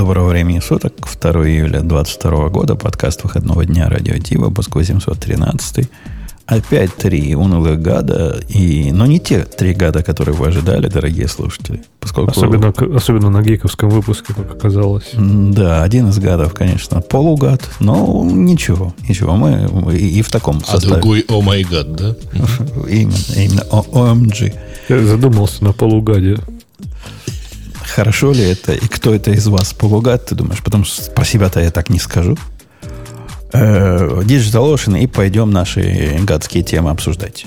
Доброго времени суток, 2 июля 2022 года, подкаст выходного дня Радио Ти, выпуск 813. Опять три унылых гада, и, но не те три гада, которые вы ожидали, дорогие слушатели. Поскольку... Особенно, особенно на гиковском выпуске, как оказалось. Да, один из гадов, конечно, полугад, но ничего, ничего, мы и, и в таком составе. А другой о май гад, да? Именно, именно OMG. Я задумался на полугаде. Хорошо ли это, и кто это из вас полугад, ты думаешь? Потому что про себя-то я так не скажу. Э, Digital Ocean и пойдем наши гадские темы обсуждать.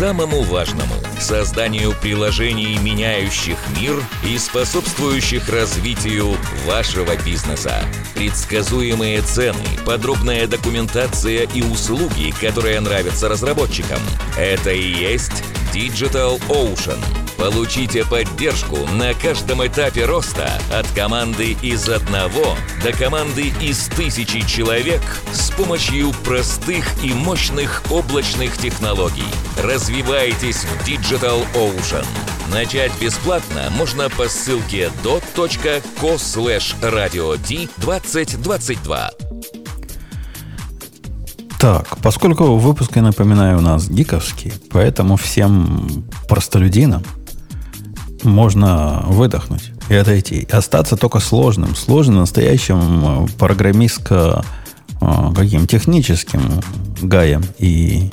самому важному – созданию приложений, меняющих мир и способствующих развитию вашего бизнеса. Предсказуемые цены, подробная документация и услуги, которые нравятся разработчикам – это и есть Digital Ocean. Получите поддержку на каждом этапе роста от команды из одного до команды из тысячи человек с помощью простых и мощных облачных технологий. Развивайтесь в Digital Ocean. Начать бесплатно можно по ссылке dot.co slash radio 2022. Так, поскольку выпуск, я напоминаю, у нас гиковский, поэтому всем простолюдинам можно выдохнуть и отойти. Остаться только сложным. Сложным настоящим э, программистко э, каким техническим гаем и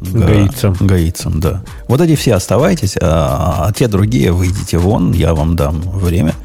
гаицам. гаицам, да. Вот эти все оставайтесь, а, а те другие выйдите вон, я вам дам время,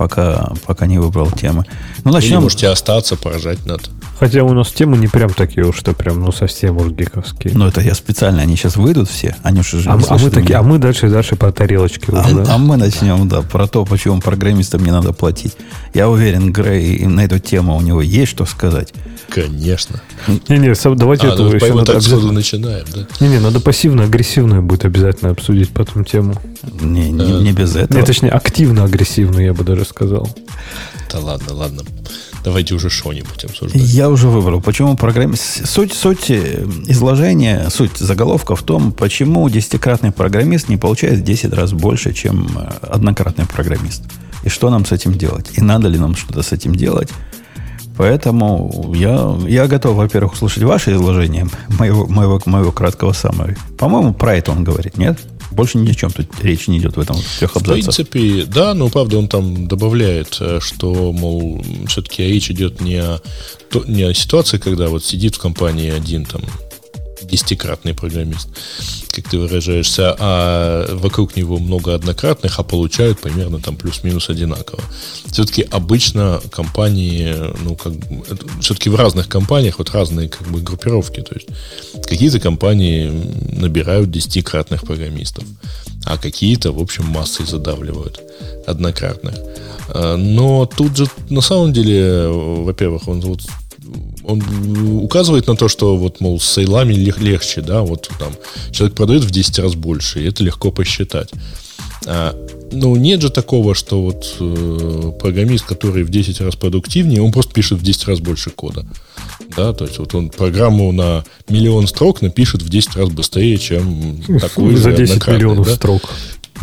пока, пока не выбрал темы. Ну, начнем. Или можете остаться, поражать надо. Хотя у нас темы не прям такие уж, что прям, ну, совсем уж гиковские. Ну, это я специально, они сейчас выйдут все, они уже а, а мы такие, а мы дальше и дальше по тарелочке а, уже, да? а мы начнем, да, про то, почему программистам не надо платить. Я уверен, Грей на эту тему у него есть что сказать. Конечно. Не-не, давайте а, это ну, еще надо так сразу начинаем, да? Не-не, надо пассивно-агрессивную будет обязательно обсудить потом тему. Не, не, не без этого. Не, точнее, активно-агрессивную, я бы даже сказал. Да ладно, ладно. Давайте уже что-нибудь обсуждать. Я уже выбрал. Почему программист... Суть, суть э, изложения, суть заголовка в том, почему десятикратный программист не получает в 10 раз больше, чем э, однократный программист. И что нам с этим делать? И надо ли нам что-то с этим делать? Поэтому я, я готов, во-первых, услышать ваше изложение моего, моего, моего краткого саммари. По-моему, про это он говорит, нет? Больше ни о чем тут речь не идет в этом трех абзацах. В принципе, да, но правда он там добавляет, э, что, мол, все-таки речь идет не о, не о ситуации, когда вот сидит в компании один там десятикратный программист, как ты выражаешься, а вокруг него много однократных, а получают примерно там плюс-минус одинаково. Все-таки обычно компании, ну, как все-таки в разных компаниях вот разные как бы группировки. То есть какие-то компании набирают десятикратных программистов, а какие-то, в общем, массой задавливают однократных. А, но тут же на самом деле, во-первых, он вот он указывает на то, что вот, мол, с сейлами легче, да, вот там человек продает в 10 раз больше, и это легко посчитать. А, ну, нет же такого, что вот э, программист, который в 10 раз продуктивнее, он просто пишет в 10 раз больше кода. Да, то есть вот он программу на миллион строк напишет в 10 раз быстрее, чем такой За 10 миллионов да? строк.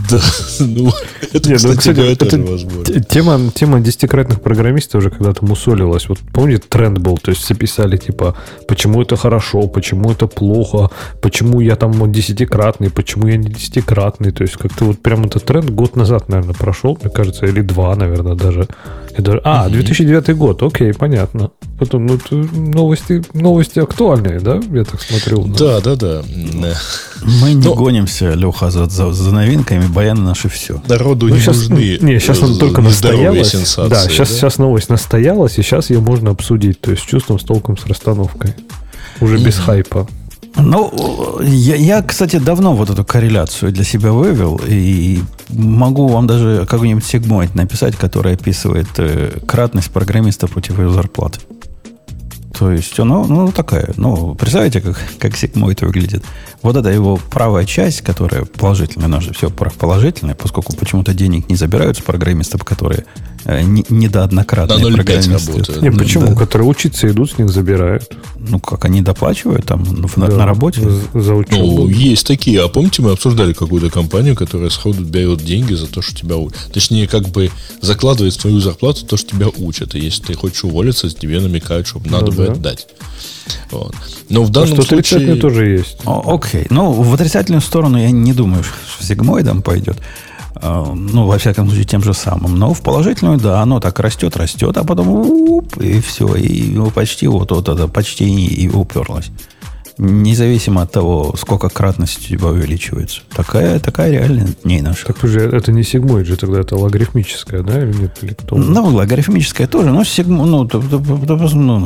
Да, ну, это, Нет, ну, кстати, кстати это, это невозможно. Тема, тема десятикратных программистов уже когда-то мусолилась. Вот помните, тренд был, то есть все писали, типа, почему это хорошо, почему это плохо, почему я там десятикратный, почему я не десятикратный. То есть как-то вот прям этот тренд год назад, наверное, прошел, мне кажется, или два, наверное, даже. даже а, 2009 год, окей, понятно. Потом, ну, новости, новости актуальные, да, я так смотрю. Да, да, да. Мы не Но... гонимся, Леха, за, за, за новинками, баяны наши все. Народу ну, не сейчас, нужны Не, сейчас он только настоялась. Да, сейчас, да? сейчас новость настоялась, и сейчас ее можно обсудить. То есть с чувством, с толком, с расстановкой. Уже без хайпа. Ну, я, я, кстати, давно вот эту корреляцию для себя вывел, и могу вам даже какой-нибудь сегмент написать, который описывает э, кратность программиста против его зарплаты. То есть, ну, ну такая, ну, представляете, как, как сегмент выглядит. Вот это его правая часть, которая положительная, у нас же все положительное, поскольку почему-то денег не забирают с программистов, которые э, не, не до однократные На 0,5 программисты. работают. Не, Ну, почему? да. Которые учатся, идут, с них забирают. Ну, как они доплачивают там ну, на, Да, на работе? За, учебу. Ну, есть такие. А помните, мы обсуждали какую-то компанию, которая сходу берет деньги за то, что тебя учат. Точнее, как бы закладывает в твою зарплату то, что тебя учат. И если ты хочешь уволиться, тебе намекают, чтобы надо Ну бы да. отдать. Вот. Но в А данном что случае... тоже есть. О, окей. Ну, в отрицательную сторону я не думаю, что сигмоидом пойдет. А, Ну, во всяком случае, тем же самым. Но в положительную, да, оно так растет, растет, а потом уп, и все. И ну, почти вот, вот это, почти и, и уперлось. Независимо от того, сколько кратность у тебя увеличивается. Такая, такая реальная дней наша. Так уже это не сигмоид же тогда, это логарифмическое, да, или нет? Или кто? Ну, логарифмическая тоже, но сигмо, ну, то- то- то- ну,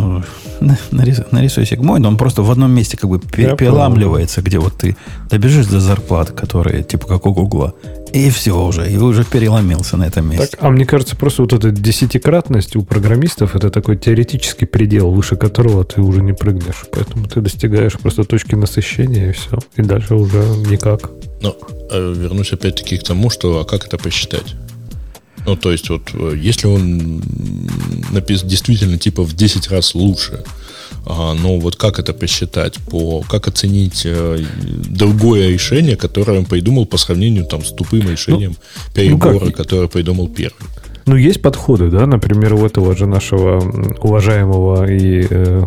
на- нарисуй, нарисуй сигмоид, он просто в одном месте как бы переламливается, где вот ты добежишь до зарплат, которые типа как у Гугла, и все уже, и уже переломился на этом месте. Так, а мне кажется, просто вот эта десятикратность у программистов это такой теоретический предел, выше которого ты уже не прыгнешь. Поэтому ты достигаешь просто точки насыщения и все. И дальше уже никак. Но э, вернусь опять-таки к тому, что а как это посчитать? Ну, то есть, вот э, если он написан действительно типа в 10 раз лучше, но вот как это посчитать? По, как оценить э, другое решение, которое он придумал по сравнению там, с тупым решением перебора, как? которое придумал первый? Ну, есть подходы, да, например, у этого же нашего уважаемого и, э,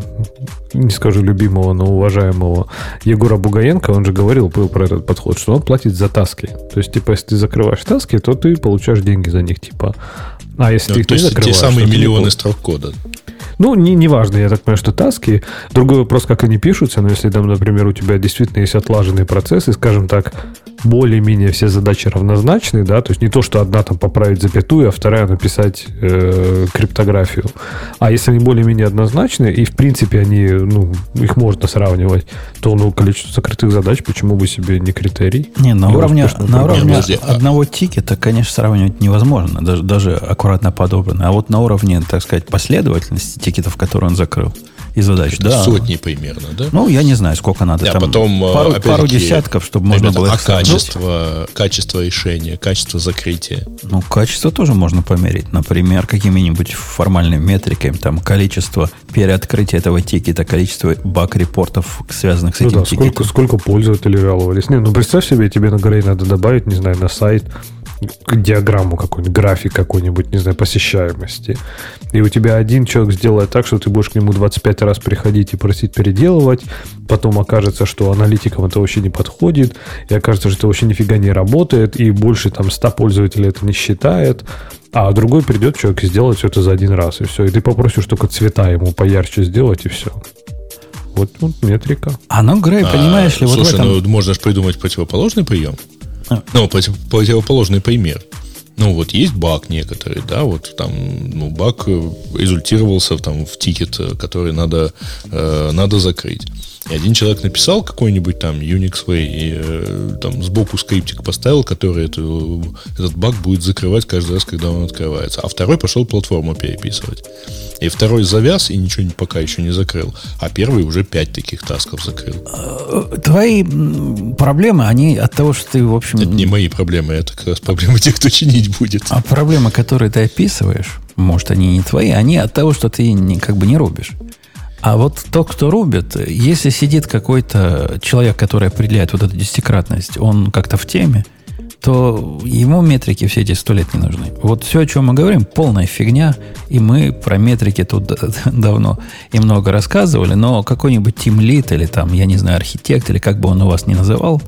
не скажу любимого, но уважаемого Егора Бугаенко, он же говорил был про этот подход, что он платит за таски. То есть, типа, если ты закрываешь таски, то ты получаешь деньги за них, типа. А если Ну, ты их то не есть те закрываешь, самые то ты не миллионы пол- строк кода. Ну, не, не важно, я так понимаю, что таски. Другой вопрос, как они пишутся, но если там, например, у тебя действительно есть отлаженные процессы, скажем так, более-менее все задачи равнозначны, да, то есть не то, что одна там поправить запятую, а вторая написать э, криптографию. А если они более-менее однозначны, и в принципе они, ну, их можно сравнивать, то, ну, количество закрытых задач, почему бы себе не критерий? Не, на Для уровне, на уровне а- одного тикета, конечно, сравнивать невозможно, даже, даже аккуратно подобранно. А вот на уровне, так сказать, последовательности тикетов, которые он закрыл, и задач, Это да. сотни примерно, да? Ну, я не знаю, сколько надо. А там потом, э, пару, пару десятков, чтобы можно было а качество, качество решения, качество закрытия. Ну, качество тоже можно померить. Например, какими-нибудь формальными метриками. Там количество переоткрытия этого тикета, количество баг-репортов, связанных с Ну этим да, тикетом. сколько, сколько пользователей жаловались. Не, ну представь себе, тебе на Грей надо добавить, не знаю, на сайт диаграмму какую-нибудь, график какой-нибудь, не знаю, посещаемости. И у тебя один человек сделает так, что ты будешь к нему 25 раз приходить и просить переделывать. Потом окажется, что аналитикам это вообще не подходит. И окажется, что это вообще нифига не работает. И больше там 100 пользователей это не считает. А другой придет человек и сделает все это за один раз. И все. И ты попросишь только цвета ему поярче сделать, и все. Вот, вот метрика. А ну, Грей, понимаешь ли, А, вот слушай, в этом... ну можно же придумать противоположный прием. А. Ну, против- противоположный пример. Ну, вот есть баг некоторый, да, вот там, ну, баг э, результировался там в тикет, э, который надо, э, надо закрыть. И один человек написал какой-нибудь там Unix Way и э, там сбоку скриптик поставил, который эту, этот баг будет закрывать каждый раз, когда он открывается. А второй пошел платформу переписывать. И второй завяз и ничего пока еще не закрыл. А первый уже пять таких тасков закрыл. Э, Твои проблемы, они от того, что ты, в общем... Это не мои проблемы, это как раз проблемы тех, кто чинить будет. А проблемы, которые ты описываешь, может, они не твои, они от того, что ты не, как бы не рубишь. А вот тот, кто рубит, если сидит какой-то человек, который определяет вот эту десятикратность, он как-то в теме, то ему метрики все эти сто лет не нужны. Вот все, о чем мы говорим, полная фигня, и мы про метрики тут давно и много рассказывали, но какой-нибудь тимлит или там, я не знаю, архитект, или как бы он у вас ни называл,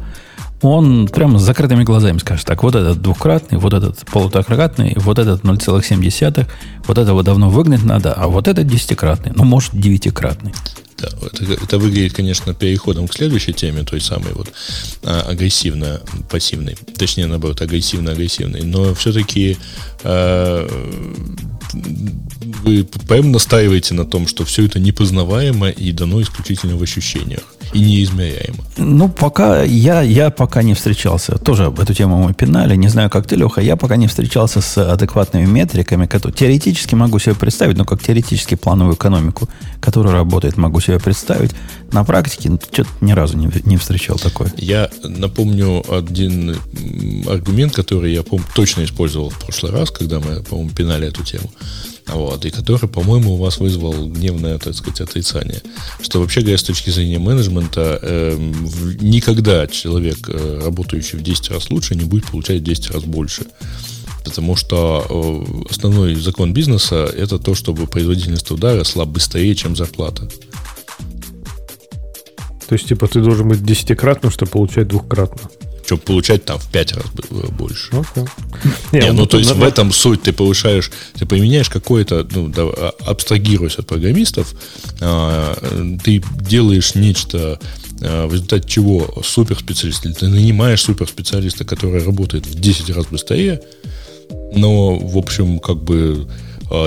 он прямо с закрытыми глазами скажет, так, вот этот двухкратный, вот этот полуторакратный, вот этот 0,7, вот этого давно выгнать надо, а вот этот десятикратный, ну, может, девятикратный. Да, это, это выглядит, конечно, переходом к следующей теме, той самой вот а, агрессивно-пассивной. Точнее, наоборот, агрессивно-агрессивной. Но все-таки вы прям настаиваете на том, что все это непознаваемо и дано исключительно в ощущениях. и неизмеряемо. Ну, пока я, я пока не встречался. Тоже эту тему мы пинали. Не знаю, как ты, Леха. Я пока не встречался с адекватными метриками, которые теоретически могу себе представить, но как теоретически плановую экономику, которая работает, могу себе представить. На практике ну, что-то ни разу не, не встречал такое. Я напомню один аргумент, который я помню, точно использовал в прошлый раз, когда мы, по-моему, пинали эту тему. Вот, и который, по-моему, у вас вызвал гневное, так сказать, отрицание. Что вообще говоря, с точки зрения менеджмента, э, никогда человек, э, работающий в 10 раз лучше, не будет получать в 10 раз больше. Потому что э, основной закон бизнеса это то, чтобы производительность труда росла быстрее, чем зарплата. То есть, типа, ты должен быть десятикратным, чтобы получать двухкратно чтобы получать там в 5 раз больше. Okay. Не, Не, ну, ну то есть на... в этом суть ты повышаешь, ты поменяешь какое-то, ну, да, а, абстрагируясь от программистов, а, ты делаешь нечто, а, в результате чего суперспециалист, или ты нанимаешь суперспециалиста, который работает в 10 раз быстрее, но, в общем, как бы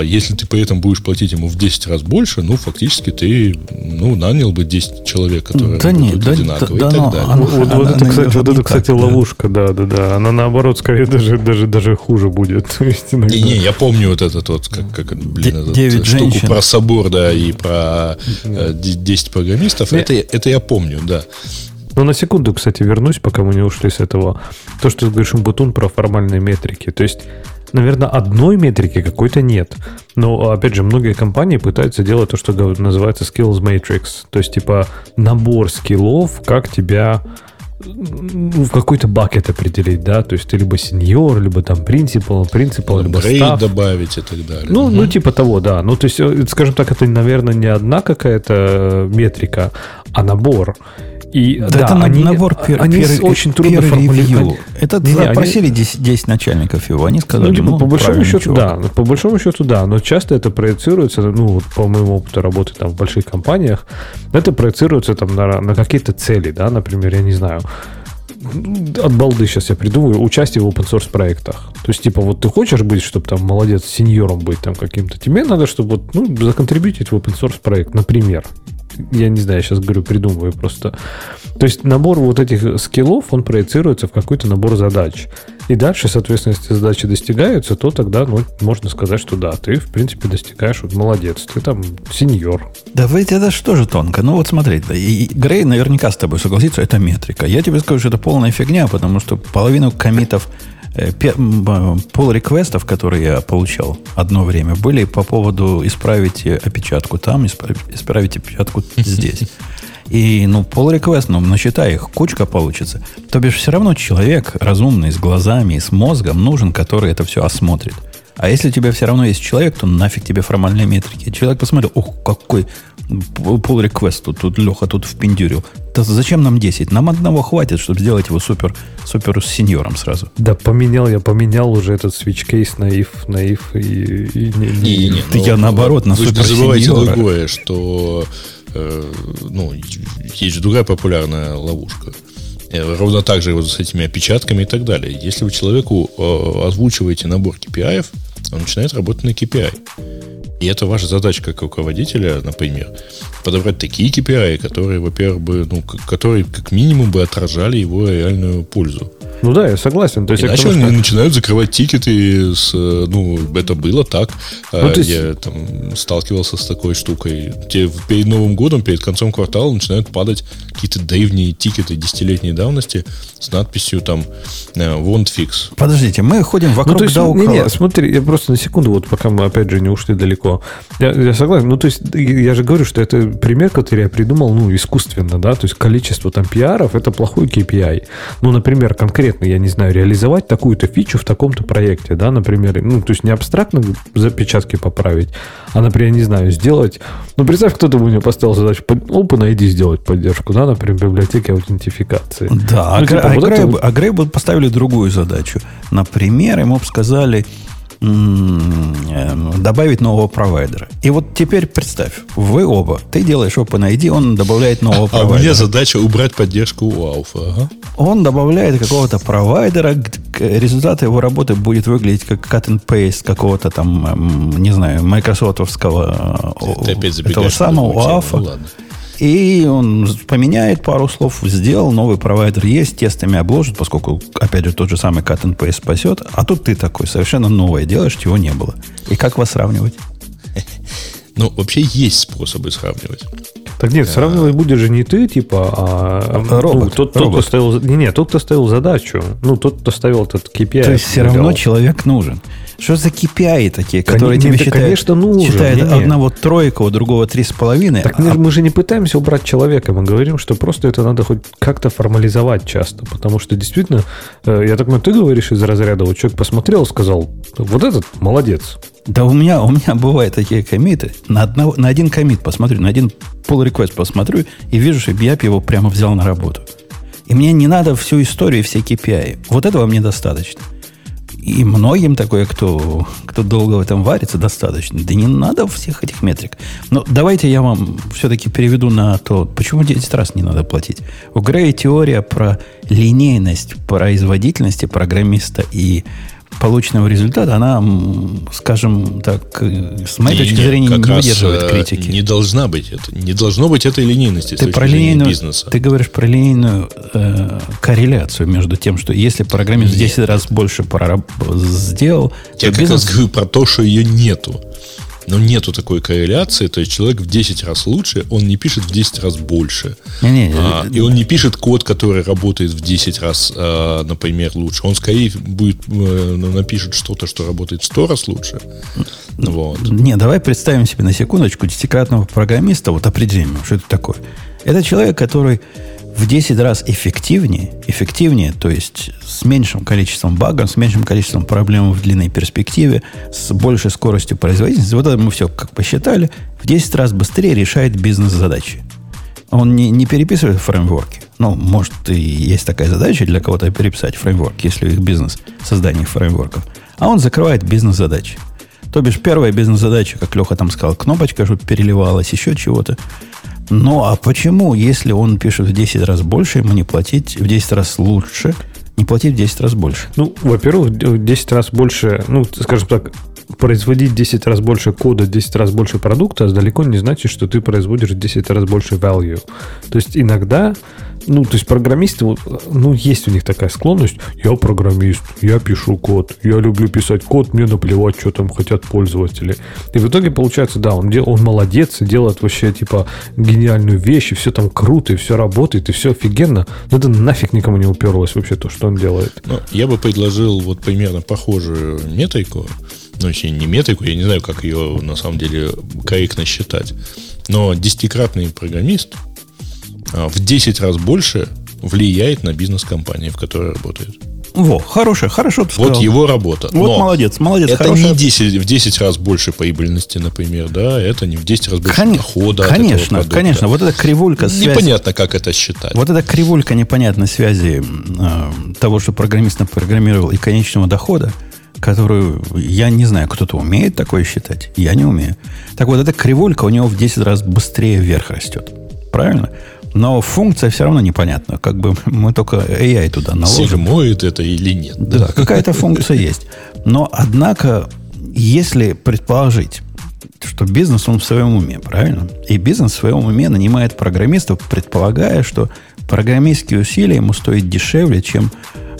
если ты при этом будешь платить ему в 10 раз больше, ну, фактически ты ну, нанял бы 10 человек, которые да нет, да, одинаково да, и так но, далее. Она, вот, она, вот это, кстати, вот это, кстати, ловушка, да, да, да. Она наоборот, скорее, даже, даже, даже хуже будет. Не-не, я помню вот этот вот, как, как блин, этот, 9 штуку женщин. про собор, да, и про 10 э, программистов. Это, это я помню, да. Но на секунду, кстати, вернусь, пока мы не ушли с этого. То, что ты говоришь, Бутун про формальные метрики. То есть наверное, одной метрики какой-то нет. Но, опять же, многие компании пытаются делать то, что называется skills matrix. То есть, типа, набор скиллов, как тебя ну, в какой-то бакет определить, да, то есть ты либо сеньор, либо там принципал, принципал, либо став. добавить и так далее. Ну, угу. ну, типа того, да. Ну, то есть, э, скажем так, это, наверное, не одна какая-то метрика, а набор. И, да, да, это они, набор пер, они пер, очень трудно формулировать. Это не, запросили они... 10, 10 начальников его, они сказали, ну, типа, ну по большому счету, чувак. да, по большому счету, да, но часто это проецируется, ну, вот по моему опыту работы там в больших компаниях, это проецируется там на, на какие-то цели, да, например, я не знаю, от балды сейчас я придумаю, участие в open source проектах. То есть, типа, вот ты хочешь быть, чтобы там молодец, сеньором быть там каким-то, тебе надо, чтобы вот, ну, законтрибьютить в open source проект, например я не знаю, сейчас говорю, придумываю просто. То есть набор вот этих скиллов, он проецируется в какой-то набор задач. И дальше, соответственно, если задачи достигаются, то тогда ну, можно сказать, что да, ты, в принципе, достигаешь, вот молодец, ты там сеньор. Да ведь это же тоже тонко. Ну вот смотри, да, и Грей наверняка с тобой согласится, это метрика. Я тебе скажу, что это полная фигня, потому что половину комитов Пол реквестов, которые я получал одно время, были по поводу исправить опечатку там, исправить опечатку здесь. И, ну, пол реквест, ну, насчитай их, кучка получится. То бишь, все равно человек разумный, с глазами и с мозгом нужен, который это все осмотрит. А если у тебя все равно есть человек, то нафиг тебе формальные метрики. Человек посмотрел, ух, какой pull request тут, тут Леха тут впендюрил. Да зачем нам 10? Нам одного хватит, чтобы сделать его супер, супер сеньором сразу. Да, поменял я, поменял уже этот switch кейс на if, на if и... и, и, и, и ну, я наоборот на супер Вы забывайте другое, что э, ну, есть же другая популярная ловушка. Э, ровно так же вот с этими опечатками и так далее. Если вы человеку э, озвучиваете набор KPI, он начинает работать на KPI. И это ваша задача как руководителя, например, подобрать такие KPI, которые, во-первых, бы, ну, которые как минимум бы отражали его реальную пользу. Ну да, я согласен. То есть Иначе они что... начинают закрывать тикеты с... Ну, это было так. Ну, а, есть... Я там сталкивался с такой штукой. Те, перед Новым годом, перед концом квартала начинают падать какие-то древние тикеты десятилетней давности с надписью там э, «Won't fix». Подождите, мы ходим вокруг ну, есть, да не, не, смотри, я просто на секунду, вот пока мы опять же не ушли далеко. Я, я согласен. Ну, то есть, я же говорю, что это пример, который я придумал, ну, искусственно, да, то есть количество там пиаров это плохой KPI. Ну, например, конкретно я не знаю, реализовать такую-то фичу в таком-то проекте, да, например, ну, то есть не абстрактно запечатки поправить, а, например, не знаю, сделать, ну, представь, кто-то бы мне поставил задачу, OpenID сделать поддержку, да, например, библиотеки аутентификации. Да, ну, а, типа, а, вот Грей, это... а Грей поставили другую задачу. Например, ему бы сказали, добавить нового провайдера. И вот теперь представь, вы оба, ты делаешь OpenID, он добавляет нового провайдера. А у меня задача убрать поддержку у Алфа. Ага. Он добавляет какого-то провайдера, результат его работы будет выглядеть как cut and paste какого-то там, эм, не знаю, майкрософтовского ты этого самого УАФа. Ну, И он поменяет пару слов, сделал, новый провайдер есть, тестами обложит, поскольку, опять же, тот же самый cut and спасет. А тут ты такой, совершенно новое делаешь, чего не было. И как вас сравнивать? Ну, вообще есть способы сравнивать. Так нет, сравнивать будет же не ты, типа, а ну, Робот, тот, тот, кто ставил... Не, не, тот, кто ставил задачу. Ну, тот, кто ставил этот KPI. То есть все равно человек нужен. Что за KPI такие, Кон- которые нет, тебе да, считают, конечно, нужен. считают Не-не. одного тройка, у другого три с половиной? Так а- мы, мы же не пытаемся убрать человека, мы говорим, что просто это надо хоть как-то формализовать часто, потому что действительно, э, я так понимаю, ты говоришь из разряда, вот человек посмотрел, сказал, вот этот молодец. Да у меня, у меня бывают такие комиты. На, одного, на один комит посмотрю, на один pull request посмотрю и вижу, что Бьяп его прямо взял на работу. И мне не надо всю историю все KPI. Вот этого мне достаточно. И многим такое, кто, кто долго в этом варится, достаточно. Да не надо всех этих метрик. Но давайте я вам все-таки переведу на то, почему 10 раз не надо платить. У Грея теория про линейность производительности программиста и полученного результата, она, скажем так, э, с моей точки Не-не, зрения, не выдерживает э, критики. Не должна быть это. Не должно быть этой линейности Ты точки про линейную, бизнеса. ты говоришь про линейную э, корреляцию между тем, что если программист в 10 раз больше прораб- сделал, Я то как бизнес раз говорю про то, что ее нету. Но нету такой корреляции, то есть человек в 10 раз лучше, он не пишет в 10 раз больше. Не-не, А, э, и он не пишет код, который работает в 10 раз, а, например, лучше. Он скорее будет э, напишет что-то, что работает в 100 раз лучше. Вот. Не, давай представим себе на секундочку десятикратного программиста, вот определим, что это такое. Это человек, который в 10 раз эффективнее, эффективнее, то есть с меньшим количеством багов, с меньшим количеством проблем в длинной перспективе, с большей скоростью производительности. Вот это мы все как посчитали, в 10 раз быстрее решает бизнес-задачи. Он не, не переписывает фреймворки. Ну, может, и есть такая задача для кого-то переписать фреймворк, если их бизнес создание фреймворков. А он закрывает бизнес-задачи. То бишь, первая бизнес-задача, как Леха там сказал, кнопочка, чтобы переливалась, еще чего-то. Ну, а почему, если он пишет в 10 раз больше, ему не платить в 10 раз лучше, не платить в 10 раз больше? Ну, во-первых, в 10 раз больше, ну, скажем так, производить 10 раз больше кода, 10 раз больше продукта далеко не значит, что ты производишь 10 раз больше value. То есть иногда, ну, то есть программисты, вот, ну, есть у них такая склонность, я программист, я пишу код, я люблю писать код, мне наплевать, что там хотят пользователи. И в итоге получается, да, он, дел, он молодец делает вообще, типа, гениальную вещь, и все там круто, и все работает, и все офигенно, но это нафиг никому не уперлось вообще то, что он делает. Ну, я бы предложил вот примерно похожую метрику. Ну, если не метрику, я не знаю, как ее на самом деле корректно считать. Но десятикратный программист в 10 раз больше влияет на бизнес компании, в которой работает. Во, хорошая, хорошо ты Вот сказал. его работа. Вот Но молодец, молодец. Это хорошая- не 10, в 10 раз больше прибыльности, например, да, это не в 10 раз больше Кон- дохода. Конечно, конечно. Вот эта кривулька связи. Непонятно, как это считать. Вот эта кривулька непонятной связи э, того, что программист напрограммировал, и конечного дохода, которую я не знаю, кто-то умеет такое считать. Я не умею. Так вот, эта кривулька у него в 10 раз быстрее вверх растет. Правильно? Но функция все равно непонятна. Как бы мы только AI туда наложим. Сигмоид это или нет. Да, какая-то функция есть. Но, однако, если предположить, что бизнес, он в своем уме, правильно? И бизнес в своем уме нанимает программистов, предполагая, что программистские усилия ему стоят дешевле, чем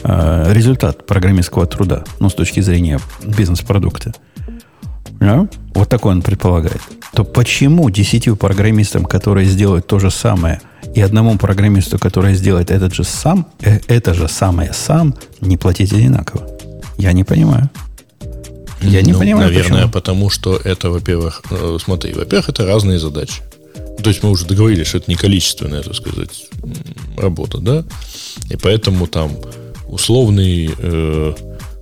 э, результат программистского труда, ну, с точки зрения бизнес-продукта. Да? Вот такой он предполагает. То почему десятью программистам, которые сделают то же самое, и одному программисту, который сделает этот же сам, э, это же самое сам, не платить одинаково? Я не понимаю. Я не Ну, понимаю, Наверное, почему. потому что это, во-первых, э, смотри, во-первых, это разные задачи. То есть мы уже договорились, что это не количественная, так сказать, работа, да? И поэтому там условный, э,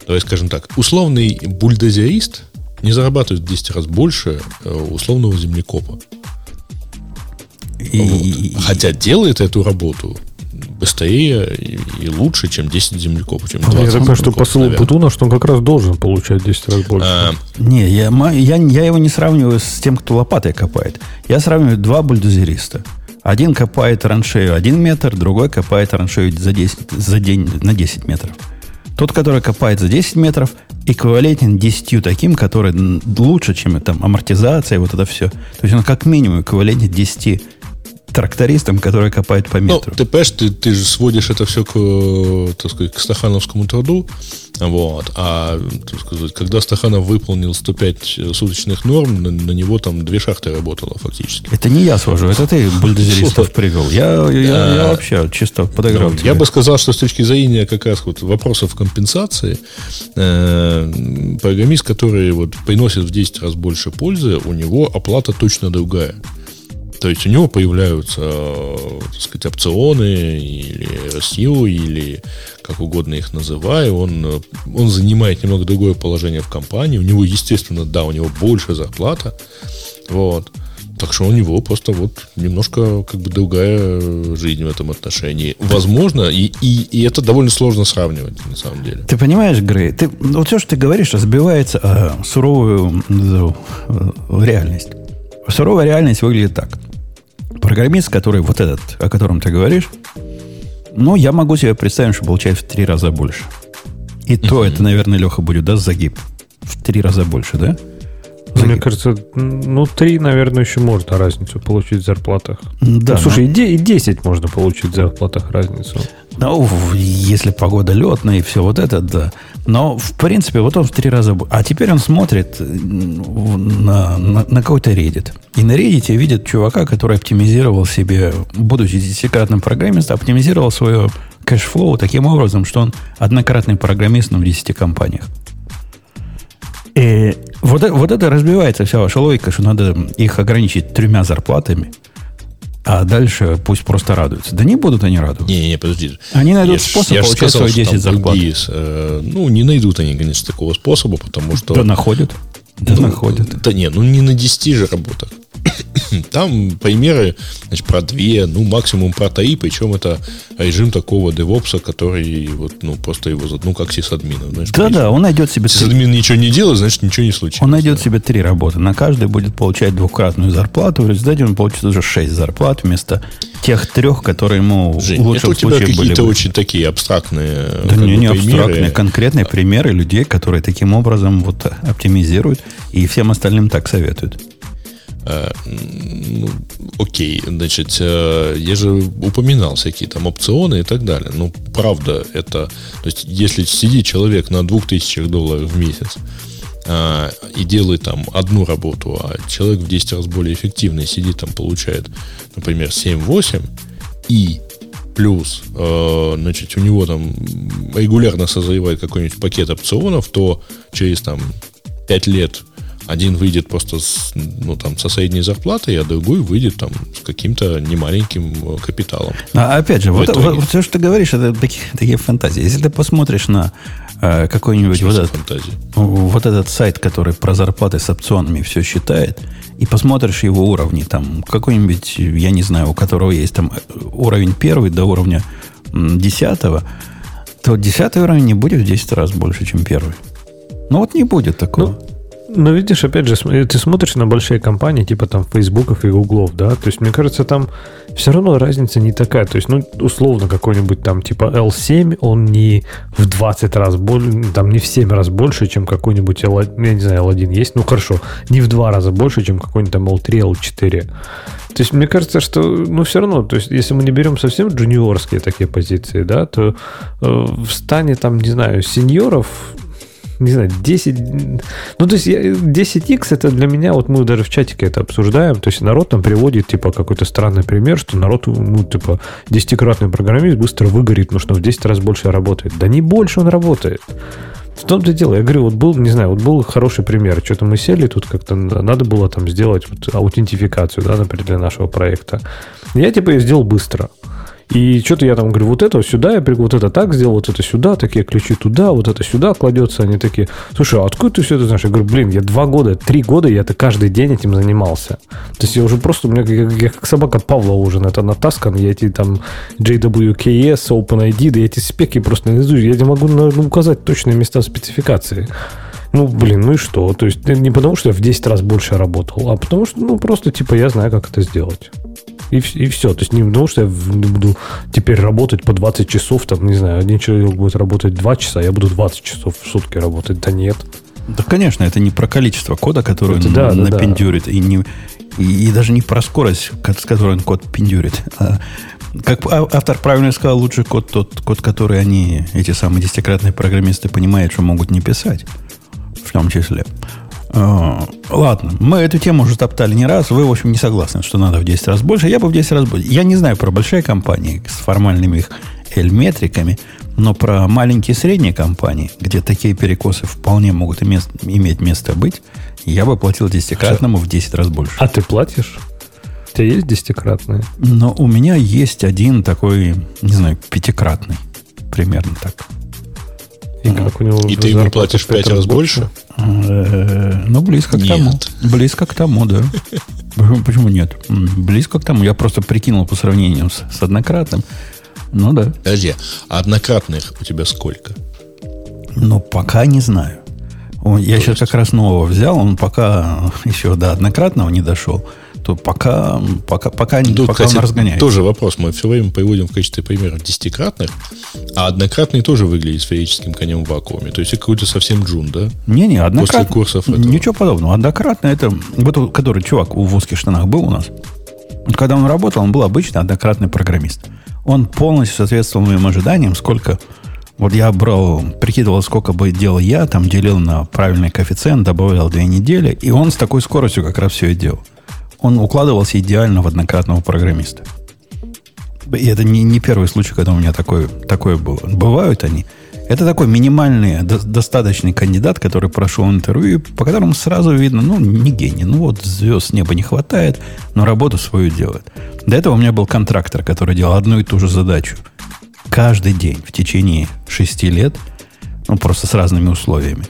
давай скажем так, условный бульдозерист не зарабатывает в 10 раз больше э, условного землекопа. И- Вот. Хотя делает эту работу быстрее и, и лучше, чем 10 землекопов, чем 20 Я так понимаю, что посыл наверное. Путуна, что он как раз должен получать 10 раз больше. А, Не, я, я, я его не сравниваю с тем, кто лопатой копает. Я сравниваю два бульдозериста. Один копает траншею 1 метр, другой копает траншею за, 10, за день на 10 метров. Тот, который копает за 10 метров, эквивалентен 10 таким, которые лучше, чем там амортизация, вот это все. То есть он как минимум эквивалентен 10 трактористам, которые копают по Ну, метру. ты понимаешь, ты, ты же сводишь это все к, э, так сказать, к стахановскому труду. Вот. А так сказать, когда Стаханов выполнил 105 суточных норм, на, на него там две шахты работало фактически. Это не я свожу, это ты бульдозеристов привел. Я, я, я вообще чисто подыграл Ну, я бы сказал, что с точки зрения как раз вот вопросов компенсации, э, программист, который вот приносит в 10 раз больше пользы, у него оплата точно другая. То есть у него появляются, э, так сказать, опционы или RSU, или как угодно их называй. Он, э, он занимает немного другое положение в компании. У него, естественно, да, у него больше зарплата. Вот. Так что у него просто вот немножко как бы другая э, жизнь в этом отношении. Возможно, и, и, и это довольно сложно сравнивать, на самом деле. Ты понимаешь, Грей, ты, вот все, что ты говоришь, разбивается о суровую э, реальность. Суровая реальность выглядит так. Программист, который вот этот, о котором ты говоришь, ну, я могу себе представить, что получает в три раза больше. И то это, наверное, Леха будет, да, загиб. В три раза больше, да? Мне Загиб. кажется, ну, 3, наверное, еще можно разницу получить в зарплатах. Да, Ну, слушай, и де- и 10 можно получить в зарплатах разницу. Ну, если погода летная и все вот это, да. Но, в принципе, вот он в три раза... А теперь он смотрит на, на, на какой-то Reddit. И на Reddit видит чувака, который оптимизировал себе, будучи десятикратным программистом, оптимизировал свое cash flow таким образом, что он однократный программист, но в 10 компаниях. И вот, вот это разбивается вся ваша логика, что надо их ограничить тремя зарплатами, а дальше пусть просто радуются. Да не будут они радоваться. Не-не, подожди. Они найдут Я способ я получать сказал, свои что 10 там зарплат. другие, э, ну, не найдут они, конечно, такого способа, потому что... Да находят. Да Ну, находят. Да нет, ну не на 10 же работах. Там примеры значит, про две, ну максимум про три, причем это режим такого девопса, который вот, ну, просто его, ну, как сисадмина. знаешь, Да, да, он найдет себе три, Сисадмин ничего не делает, значит, ничего не случилось. он найдет себе три работы. На каждой будет получать двукратную зарплату. В результате он получит уже шесть зарплат вместо тех трех, которые ему в Жень, это лучшем у тебя случае были какие-то бы. очень такие абстрактные Да не, не примеры. абстрактные, конкретные примеры людей, которые таким образом вот оптимизируют и всем остальным так советуют. Э, ну, окей, значит, э, я же упоминал всякие там опционы и так далее. Ну, правда, это... То есть, если сидит человек на 2000 долларов в месяц а, и делает там одну работу, а человек в 10 раз более эффективный сидит там, получает, например, 7-8, и плюс, э, значит, у него там регулярно созревает какой-нибудь пакет опционов, то через там 5 лет один выйдет просто с, ну, там, со средней зарплатой, а другой выйдет там с каким-то немаленьким э, капиталом. А опять же, вот, итоге. вот все, что ты говоришь, это такие, такие фантазии. Если ты посмотришь на э, какой-нибудь вот этот, фантазии? вот этот сайт, который про зарплаты с опционами все считает, и посмотришь его уровни, там какой-нибудь, я не знаю, у которого есть там э, уровень первый до уровня десятого, то десятый уровень не будет в 10 раз больше, чем первый. Ну вот не будет такого. Но видишь, опять же, ты смотришь на большие компании, типа там Фейсбуков и Гуглов, да, то есть, мне кажется, там все равно разница не такая. То есть, ну, условно, какой-нибудь там типа L7, он не в 20 раз больше, там не в 7 раз больше, чем какой-нибудь L1, я не знаю, L1 есть, ну хорошо, не в 2 раза больше, чем какой-нибудь там L3, L4. То есть, мне кажется, что, ну, все равно, то есть, если мы не берем совсем джуниорские такие позиции, да, то э, в стане, там, не знаю, сеньоров, не знаю, 10... Ну, то есть, я- 10x это для меня, вот мы даже в чатике это обсуждаем, то есть, народ там приводит, типа, какой-то странный пример, что народ, ну, типа, десятикратный программист быстро выгорит, потому что в 10 раз больше работает. Да не больше он работает. В том-то дело. Я говорю, вот был, не знаю, вот был хороший пример. Что-то мы сели тут как-то, надо было там сделать вот аутентификацию, да, например, для нашего проекта. Я типа ее сделал быстро. И что-то я там говорю, вот это сюда, я прыг- вот это так сделал, вот это сюда, такие ключи туда, вот это сюда кладется. Они такие, слушай, а откуда ты все это знаешь? Я говорю, блин, я два года, три года я-то каждый день этим занимался. То есть я уже просто, у меня как- я, как собака Павла уже на это натаскан, я эти там JWKS, OpenID, да я эти спеки просто наизусть, я не могу на- ну, указать точные места спецификации. Ну, блин, ну и что? То есть не потому, что я в 10 раз больше работал, а потому что, ну, просто, типа, я знаю, как это сделать. И, и все. То есть не потому, что я буду теперь работать по 20 часов, там, не знаю, один человек будет работать 2 часа, я буду 20 часов в сутки работать. Да нет. Да, конечно, это не про количество кода, которое Это он да, да, да. напендюрит, и не, И, и даже не про скорость, с которой он код пиндюрит. А, как автор правильно сказал, лучший код тот код, который они, эти самые десятикратные программисты, понимают, что могут не писать. В том числе. А, ладно, мы эту тему уже топтали не раз. Вы, в общем, не согласны, что надо в 10 раз больше. Я бы в 10 раз больше. Я не знаю про большие компании с формальными их L-метриками, но про маленькие и средние компании, где такие перекосы вполне могут иметь, иметь место быть, я бы платил десятикратному в 10 раз больше. А ты платишь? У тебя есть десятикратные? Но у меня есть один такой, не знаю, пятикратный. Примерно так. И как у него И ты ему платишь в 5 раз больше? Э, ну, близко к тому. Близко к тому, да. Почему нет? Близко к тому. Я просто прикинул по сравнению с, однократным. Ну да. Подожди, а однократных у тебя сколько? Ну, пока не знаю. Я То сейчас как раз нового взял, он пока еще до однократного не дошел то пока, пока, пока, Тут, пока кстати, он разгоняется. Тоже вопрос. Мы все время приводим в качестве примера десятикратных, а однократный тоже выглядит сферическим конем в вакууме. То есть это какой-то совсем джун, да? Не-не, однократный. После курсов этого. Ничего подобного. Однократный это... Вот который чувак в узких штанах был у нас. Вот когда он работал, он был обычный однократный программист. Он полностью соответствовал моим ожиданиям, сколько... Вот я брал, прикидывал, сколько бы делал я, там делил на правильный коэффициент, добавлял две недели, и он с такой скоростью как раз все и делал он укладывался идеально в однократного программиста. И это не, не первый случай, когда у меня такое, такое было. Бывают они. Это такой минимальный, до, достаточный кандидат, который прошел интервью, по которому сразу видно, ну, не гений. Ну, вот звезд неба не хватает, но работу свою делает. До этого у меня был контрактор, который делал одну и ту же задачу. Каждый день в течение шести лет, ну, просто с разными условиями.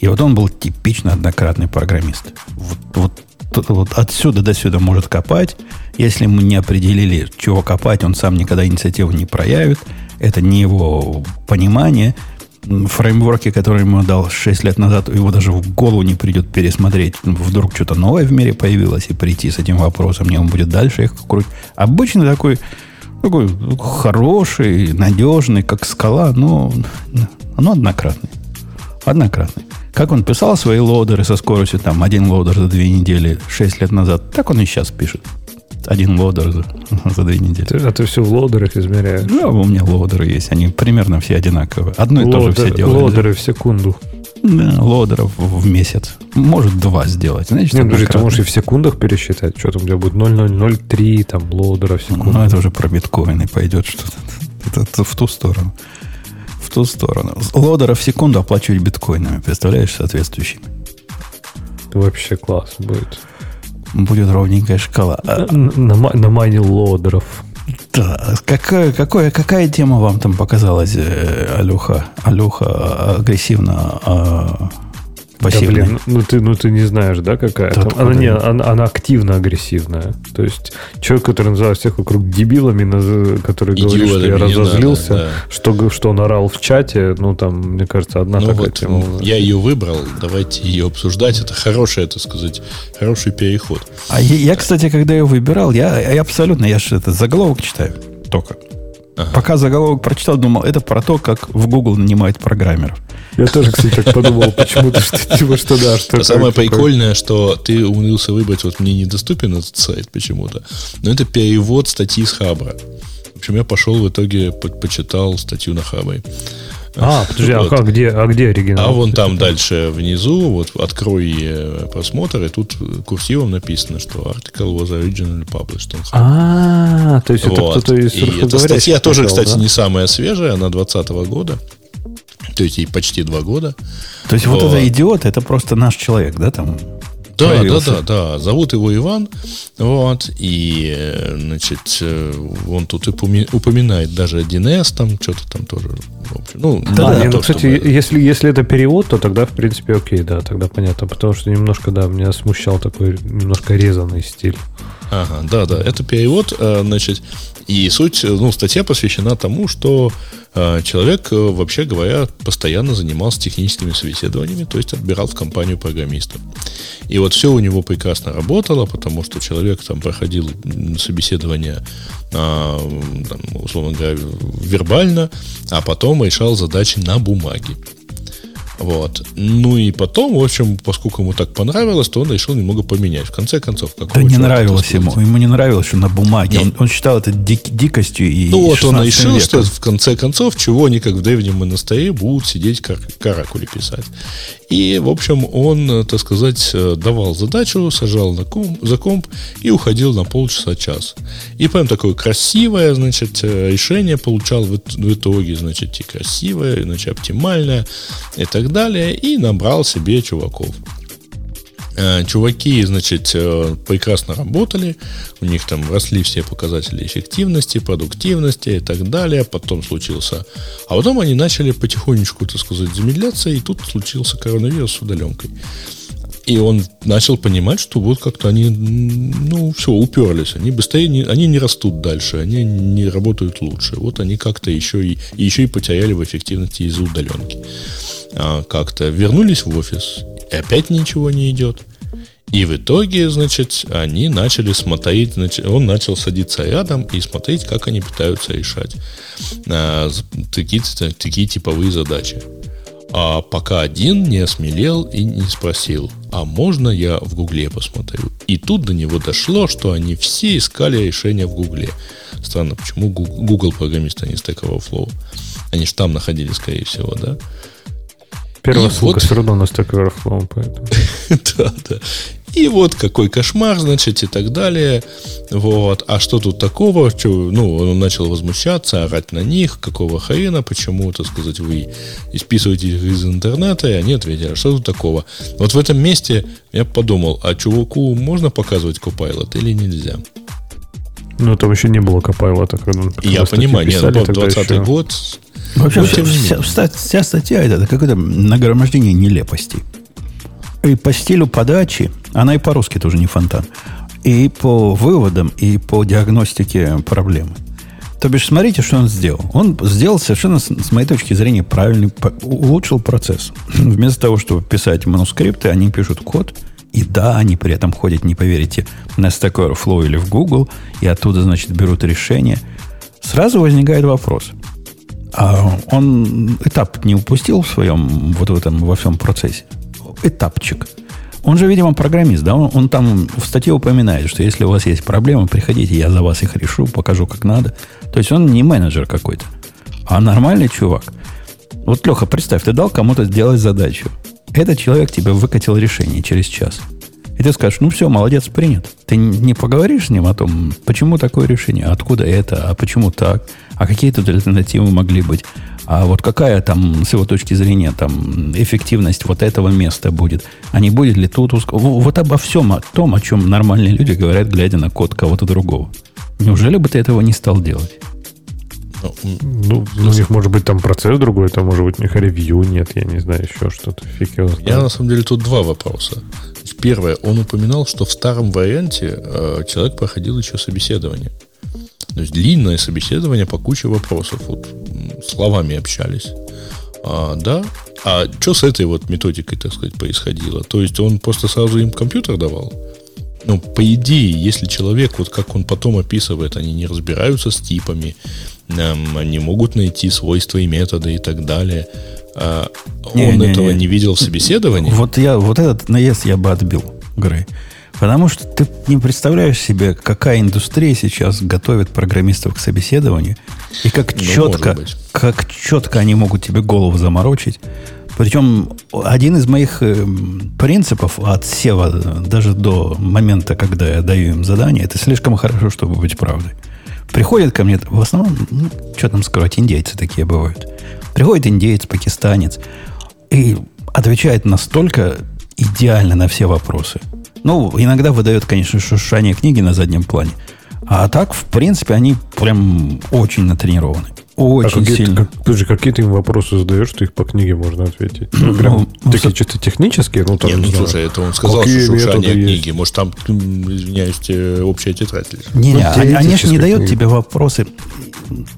И вот он был типично однократный программист. Вот, вот вот отсюда до сюда может копать. Если мы не определили, чего копать, он сам никогда инициативу не проявит. Это не его понимание. Фреймворки, которые ему дал 6 лет назад, его даже в голову не придет пересмотреть. Вдруг что-то новое в мире появилось, и прийти с этим вопросом, не он будет дальше их крутить. Обычно такой, такой хороший, надежный, как скала, но, но однократный. Однократный. Как он писал свои loader ы со скоростью там один loader за две недели шесть лет назад, так он и сейчас пишет. Один loader за, за две недели. Ты, а ты все в loader ах измеряешь? Да, у меня loader ы есть. Они примерно все одинаковые. Одно и Loader, то же все делают. Loader ы в секунду. Да, loader ов в месяц. Может, два сделать. Значит, Нет, подожди, ты можешь и в секундах пересчитать. Что там у тебя будет 0,003 там loader а в секунду. Ну, это уже про биткоины пойдет что-то. Это, это в ту сторону ту сторону. Loader а в секунду оплачивать биткоинами, представляешь, соответствующими. Вообще класс будет. Будет ровненькая шкала. На, на, на майне loader ов. Да, какая, какая, какая тема вам там показалась, э, Алюха? Алюха агрессивно а, пассивной. Да, блин, ну ты, ну ты не знаешь, да, какая? Да, там, она, не, она, она активно агрессивная. То есть человек, который называет всех вокруг дебилами, который говорит, что я разозлился, надо, да. что, что он орал в чате, ну там, мне кажется, одна ну такая вот, тема. Я ее выбрал, давайте ее обсуждать. Это хороший, это сказать, хороший переход. А я, я кстати, когда ее выбирал, я, я абсолютно, я же это заголовок читаю только. Ага. Пока заголовок прочитал, думал, это про то, как в Google нанимают программеров. Я тоже, кстати, так подумал, почему-то, что типа, что да, что а Самое прикольное, что ты умудрился выбрать, вот мне недоступен этот сайт почему-то, но это перевод статьи с Хабра. В общем, я пошел в итоге, по почитал статью на Хабре. А, подожди, вот. а, где, а где оригинал? А вон там дальше внизу, вот открой э, просмотр, и тут курсивом написано, что article was originally published. А, то есть вот. это кто-то из И эта статья тоже, кстати, не самая свежая, она 2020 года. То есть ей почти два года. То есть вот, вот это идиот, это просто наш человек, да, там? Да, да, да, да. Зовут его Иван. Вот. И, значит, э, он тут упоминает даже 1С, там что-то там тоже. В общем, ну, да, да, ну, кстати, чтобы... если, если это перевод, то тогда, в принципе, окей, да, тогда понятно. Потому что немножко, да, меня смущал такой немножко резанный стиль. Ага, да, да, это перевод, э, значит, и суть, ну, статья посвящена тому, что э, человек, э, вообще говоря, постоянно занимался техническими собеседованиями, то есть отбирал в компанию программиста. И вот все у него прекрасно работало, потому что человек там проходил собеседование, а, там, условно говоря, вербально, а потом решал задачи на бумаге. Вот. Ну и потом, в общем, поскольку ему так понравилось, то он решил немного поменять. В конце концов, как Да не нравилось ему. Ему не нравилось, что на бумаге. Он, он считал это дик, дикостью и Ну вот он решил, веком. что в конце концов, чего они, как в древнем монастыре, будут сидеть кар- каракули писать. И, в общем, он, так сказать, давал задачу, сажал на комп, за комп и уходил на полчаса-час. И прям такое красивое, значит, решение получал в, в итоге, значит, и красивое, значит, оптимальное и так далее, и набрал себе чуваков. Э, чуваки, значит, э, прекрасно работали, у них там росли все показатели эффективности, продуктивности и так далее. Потом случился... А потом они начали потихонечку, так сказать, замедляться, и тут случился коронавирус с удаленкой. И он начал понимать, что вот как-то они, ну, все, уперлись. Они быстрее, не, они не растут дальше, они не работают лучше. Вот они как-то еще и, еще и потеряли в эффективности из-за удаленки а, как-то вернулись в офис, и опять ничего не идет. И в итоге, значит, они начали смотреть, значит, он начал садиться рядом и смотреть, как они пытаются решать а, такие, такие типовые задачи. А пока один не осмелел и не спросил, а можно я в Гугле посмотрю? И тут до него дошло, что они все искали решение в Гугле. Странно, почему Google программисты, а не Stack Overflow? Они же там находились, скорее всего, да? Первая и ссылка вот... все равно на Stack Overflow, поэтому. да, да. И вот какой кошмар, значит, и так далее. Вот. А что тут такого? Ну, он начал возмущаться, орать на них, какого хрена, почему, так сказать, вы исписываете их из интернета, и они ответили, а что тут такого? Вот в этом месте я подумал, а чуваку можно показывать Copilot или нельзя? Ну, там еще не было Copilot, когда он Я понимаю, писали, нет, 20 еще... год, Вообще, вся, вся, вся статья это, это какое-то нагромождение нелепостей. И по стилю подачи, она и по-русски тоже не фонтан, и по выводам, и по диагностике проблемы. То бишь, смотрите, что он сделал. Он сделал совершенно, с моей точки зрения, правильный, улучшил процесс. Вместо того, чтобы писать манускрипты, они пишут код, и да, они при этом ходят, не поверите, на Stack Overflow или в Google, и оттуда, значит, берут решение. Сразу возникает вопрос – а он этап не упустил в своем, вот в этом, во всем процессе? Этапчик. Он же, видимо, программист, да? Он, он там в статье упоминает, что если у вас есть проблемы, приходите, я за вас их решу, покажу, как надо. То есть он не менеджер какой-то, а нормальный чувак. Вот, Леха, представь, ты дал кому-то сделать задачу. Этот человек тебе выкатил решение через час. И ты скажешь, ну все, молодец, принят. Ты не поговоришь с ним о том, почему такое решение, откуда это, а почему так, а какие тут альтернативы могли быть, а вот какая там, с его точки зрения, там, эффективность вот этого места будет, а не будет ли тут... Вот обо всем, о том, о чем нормальные люди говорят, глядя на код кого-то другого. Неужели бы ты этого не стал делать? Ну, ну, ну, у них может быть там процесс другой, там может быть у них ревью нет, я не знаю, еще что-то. Фиг его знает. Я на самом деле тут два вопроса. Первое, он упоминал, что в старом варианте э, человек проходил еще собеседование. То есть длинное собеседование по куче вопросов. Вот словами общались. А, да? А что с этой вот методикой, так сказать, происходило? То есть он просто сразу им компьютер давал? Ну, по идее, если человек, вот как он потом описывает, они не разбираются с типами, эм, они могут найти свойства и методы и так далее. А не, он не, этого не. не видел в собеседовании? Вот, я, вот этот наезд я бы отбил, Грей. Потому что ты не представляешь себе, какая индустрия сейчас готовит программистов к собеседованию, и как ну, четко, как четко они могут тебе голову заморочить. Причем один из моих э, принципов от сева даже до момента, когда я даю им задание, это слишком хорошо, чтобы быть правдой. Приходят ко мне, в основном, ну, что там скрывать, индейцы такие бывают. Приходит индеец, пакистанец и отвечает настолько идеально на все вопросы. Ну, иногда выдает, конечно, шуршание книги на заднем плане. А так, в принципе, они прям очень натренированы. Очень а сильно. Как, подожди, какие ты им вопросы задаешь, что их по книге можно ответить? Ну, прям ну, такие со... чисто технические? Ну, там, Нет, ну, не слушай, это он сказал, какие что шуршание книги. Есть? Может, там, извиняюсь, общая тетрадь лежит. Не, не, ну, они, они же не дают тебе вопросы.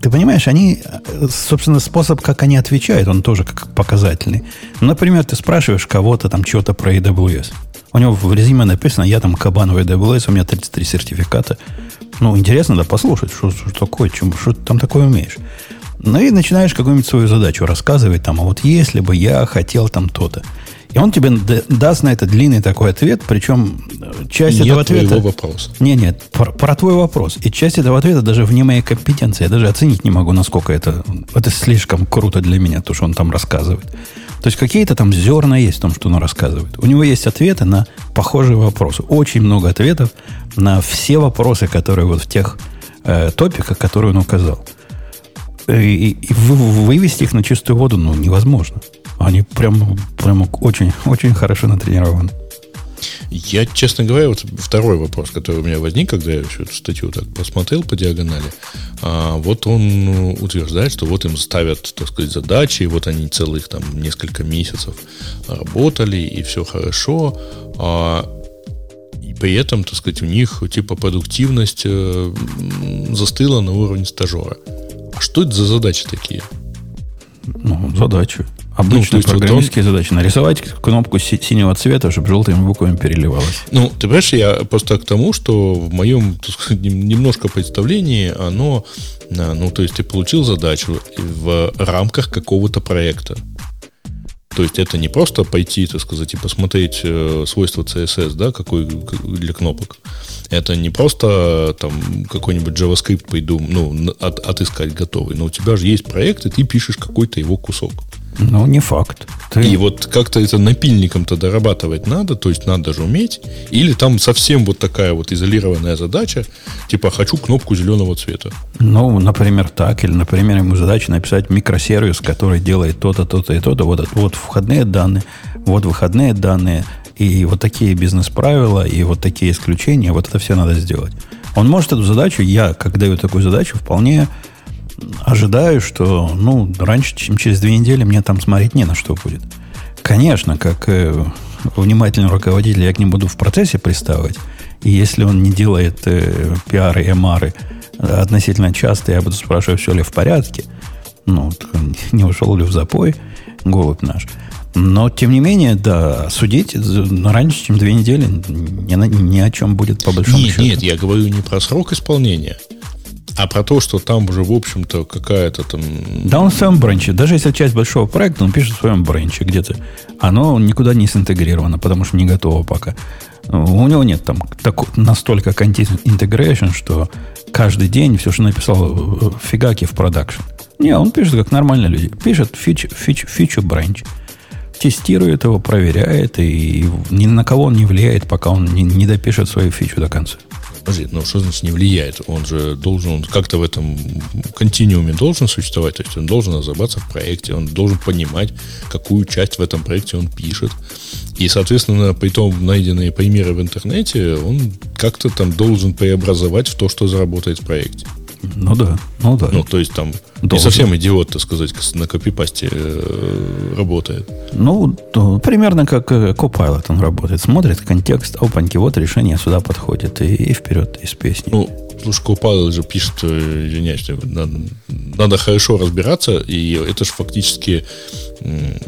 Ты понимаешь, они, собственно, способ, как они отвечают, он тоже как показательный. Например, ты спрашиваешь кого-то там чего-то про AWS. У него в резюме написано, я там кабан в AWS, у меня 33 сертификата. Ну, интересно, да, послушать, что, что такое, чем, что ты там такое умеешь. Ну и начинаешь какую-нибудь свою задачу рассказывать, там, а вот если бы я хотел там то-то. И он тебе даст на это длинный такой ответ, причем э, часть Нет этого ответа... твоего вопроса. Не, нет, про, про твой вопрос. И часть этого ответа даже вне моей компетенции. Я даже оценить не могу, насколько это... Это слишком круто для меня, то, что он там рассказывает. То есть какие-то там зерна есть в том, что он рассказывает. У него есть ответы на похожие вопросы. Очень много ответов на все вопросы, которые вот в тех э, топиках, которые он указал. И, и вывести их на чистую воду ну, невозможно. Они прям, прям очень, очень хорошо натренированы. Я, честно говоря, вот второй вопрос, который у меня возник, когда я всю эту статью так посмотрел по диагонали, а, вот он утверждает, что вот им ставят, так сказать, задачи, и вот они целых там несколько месяцев работали, и все хорошо, а, и при этом, так сказать, у них типа продуктивность э, застыла на уровне стажера. А что это за задачи такие? Ну, задачи. Обычные ну, программистские задачи. Нарисовать кнопку си- синего цвета, чтобы желтыми буквами переливалась. Ну, ты понимаешь, я просто к тому, что в моем сказать, немножко представлении оно, ну, то есть ты получил задачу в рамках какого-то проекта. То есть это не просто пойти, так сказать, и посмотреть э, свойства CSS, да, какой для кнопок. Это не просто там какой-нибудь JavaScript пойду, ну, от, отыскать готовый. Но у тебя же есть проект, и ты пишешь какой-то его кусок. Ну, не факт. Ты... И вот как-то это напильником-то дорабатывать надо, то есть надо же уметь. Или там совсем вот такая вот изолированная задача, типа хочу кнопку зеленого цвета. Ну, например, так. Или, например, ему задача написать микросервис, который делает то-то, то-то и то-то. Вот, вот входные данные, вот выходные данные. И вот такие бизнес-правила, и вот такие исключения. Вот это все надо сделать. Он может эту задачу, я, как даю такую задачу, вполне ожидаю, что ну, раньше, чем через две недели, мне там смотреть не на что будет. Конечно, как э, внимательный руководитель, я к ним буду в процессе приставать. И если он не делает э, пиары и эмары относительно часто, я буду спрашивать, все ли в порядке. Ну, не ушел ли в запой голубь наш. Но, тем не менее, да, судить раньше, чем две недели, ни, ни о чем будет по большому нет, счету. Нет, я говорю не про срок исполнения. А про то, что там уже, в общем-то, какая-то там... Да, он в своем бренче. Даже если часть большого проекта, он пишет в своем бренче где-то. Оно никуда не синтегрировано, потому что не готово пока. У него нет там так, настолько continuous integration, что каждый день все, что написал, фигаки в продакшн. Не, он пишет как нормальные люди. Пишет feature, feature, feature branch. Тестирует его, проверяет, и ни на кого он не влияет, пока он не, не допишет свою фичу до конца. Подожди, ну что значит не влияет? Он же должен, он как-то в этом континууме должен существовать, то есть он должен разобраться в проекте, он должен понимать, какую часть в этом проекте он пишет. И, соответственно, при том найденные примеры в интернете, он как-то там должен преобразовать в то, что заработает в проекте. Ну да, ну да. Ну, то есть там Должен. не совсем идиот, так сказать, на копипасте э, работает. Ну, то, примерно как э, Copilot он работает. Смотрит контекст, опаньки, вот решение сюда подходит, и, и вперед из песни. Ну, Слушай, Copilot же пишет, э, извиняюсь, надо, надо хорошо разбираться, и это же фактически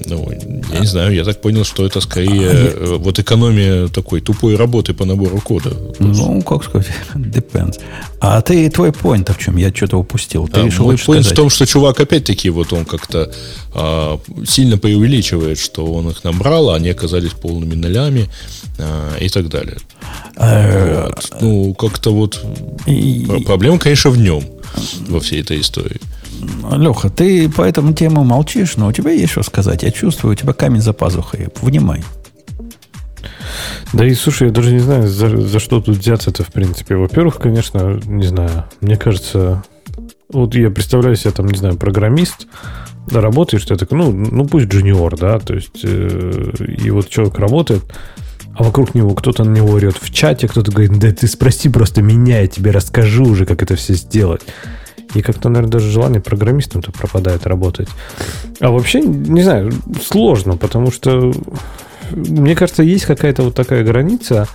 ну, я не знаю, я так понял, что это скорее а, э, вот экономия такой тупой работы по набору кода. Ну, как сказать, depends. А ты твой поинт в чем? Я что-то упустил. Ты а, мой поинт в том, что чувак опять-таки вот он как-то а, сильно преувеличивает, что он их набрал, а они оказались полными нулями а, и так далее. Вот. Ну, как-то вот проблема, конечно, в нем во всей этой истории. Леха, ты по этому тему молчишь, но у тебя есть что сказать. Я чувствую, у тебя камень за пазухой. Внимай. Да и слушай, я даже не знаю, за, за что тут взяться-то, в принципе. Во-первых, конечно, не знаю, мне кажется, вот я представляю себе, там, не знаю, программист, да, работаешь, ты такой, ну, ну пусть джуниор, да, то есть, э, и вот человек работает, а вокруг него кто-то на него орет в чате, кто-то говорит, да ты спроси просто меня, я тебе расскажу уже, как это все сделать. И как-то, наверное, даже желание программистам-то пропадает работать. А вообще, не знаю, сложно, потому что, мне кажется, есть какая-то вот такая граница,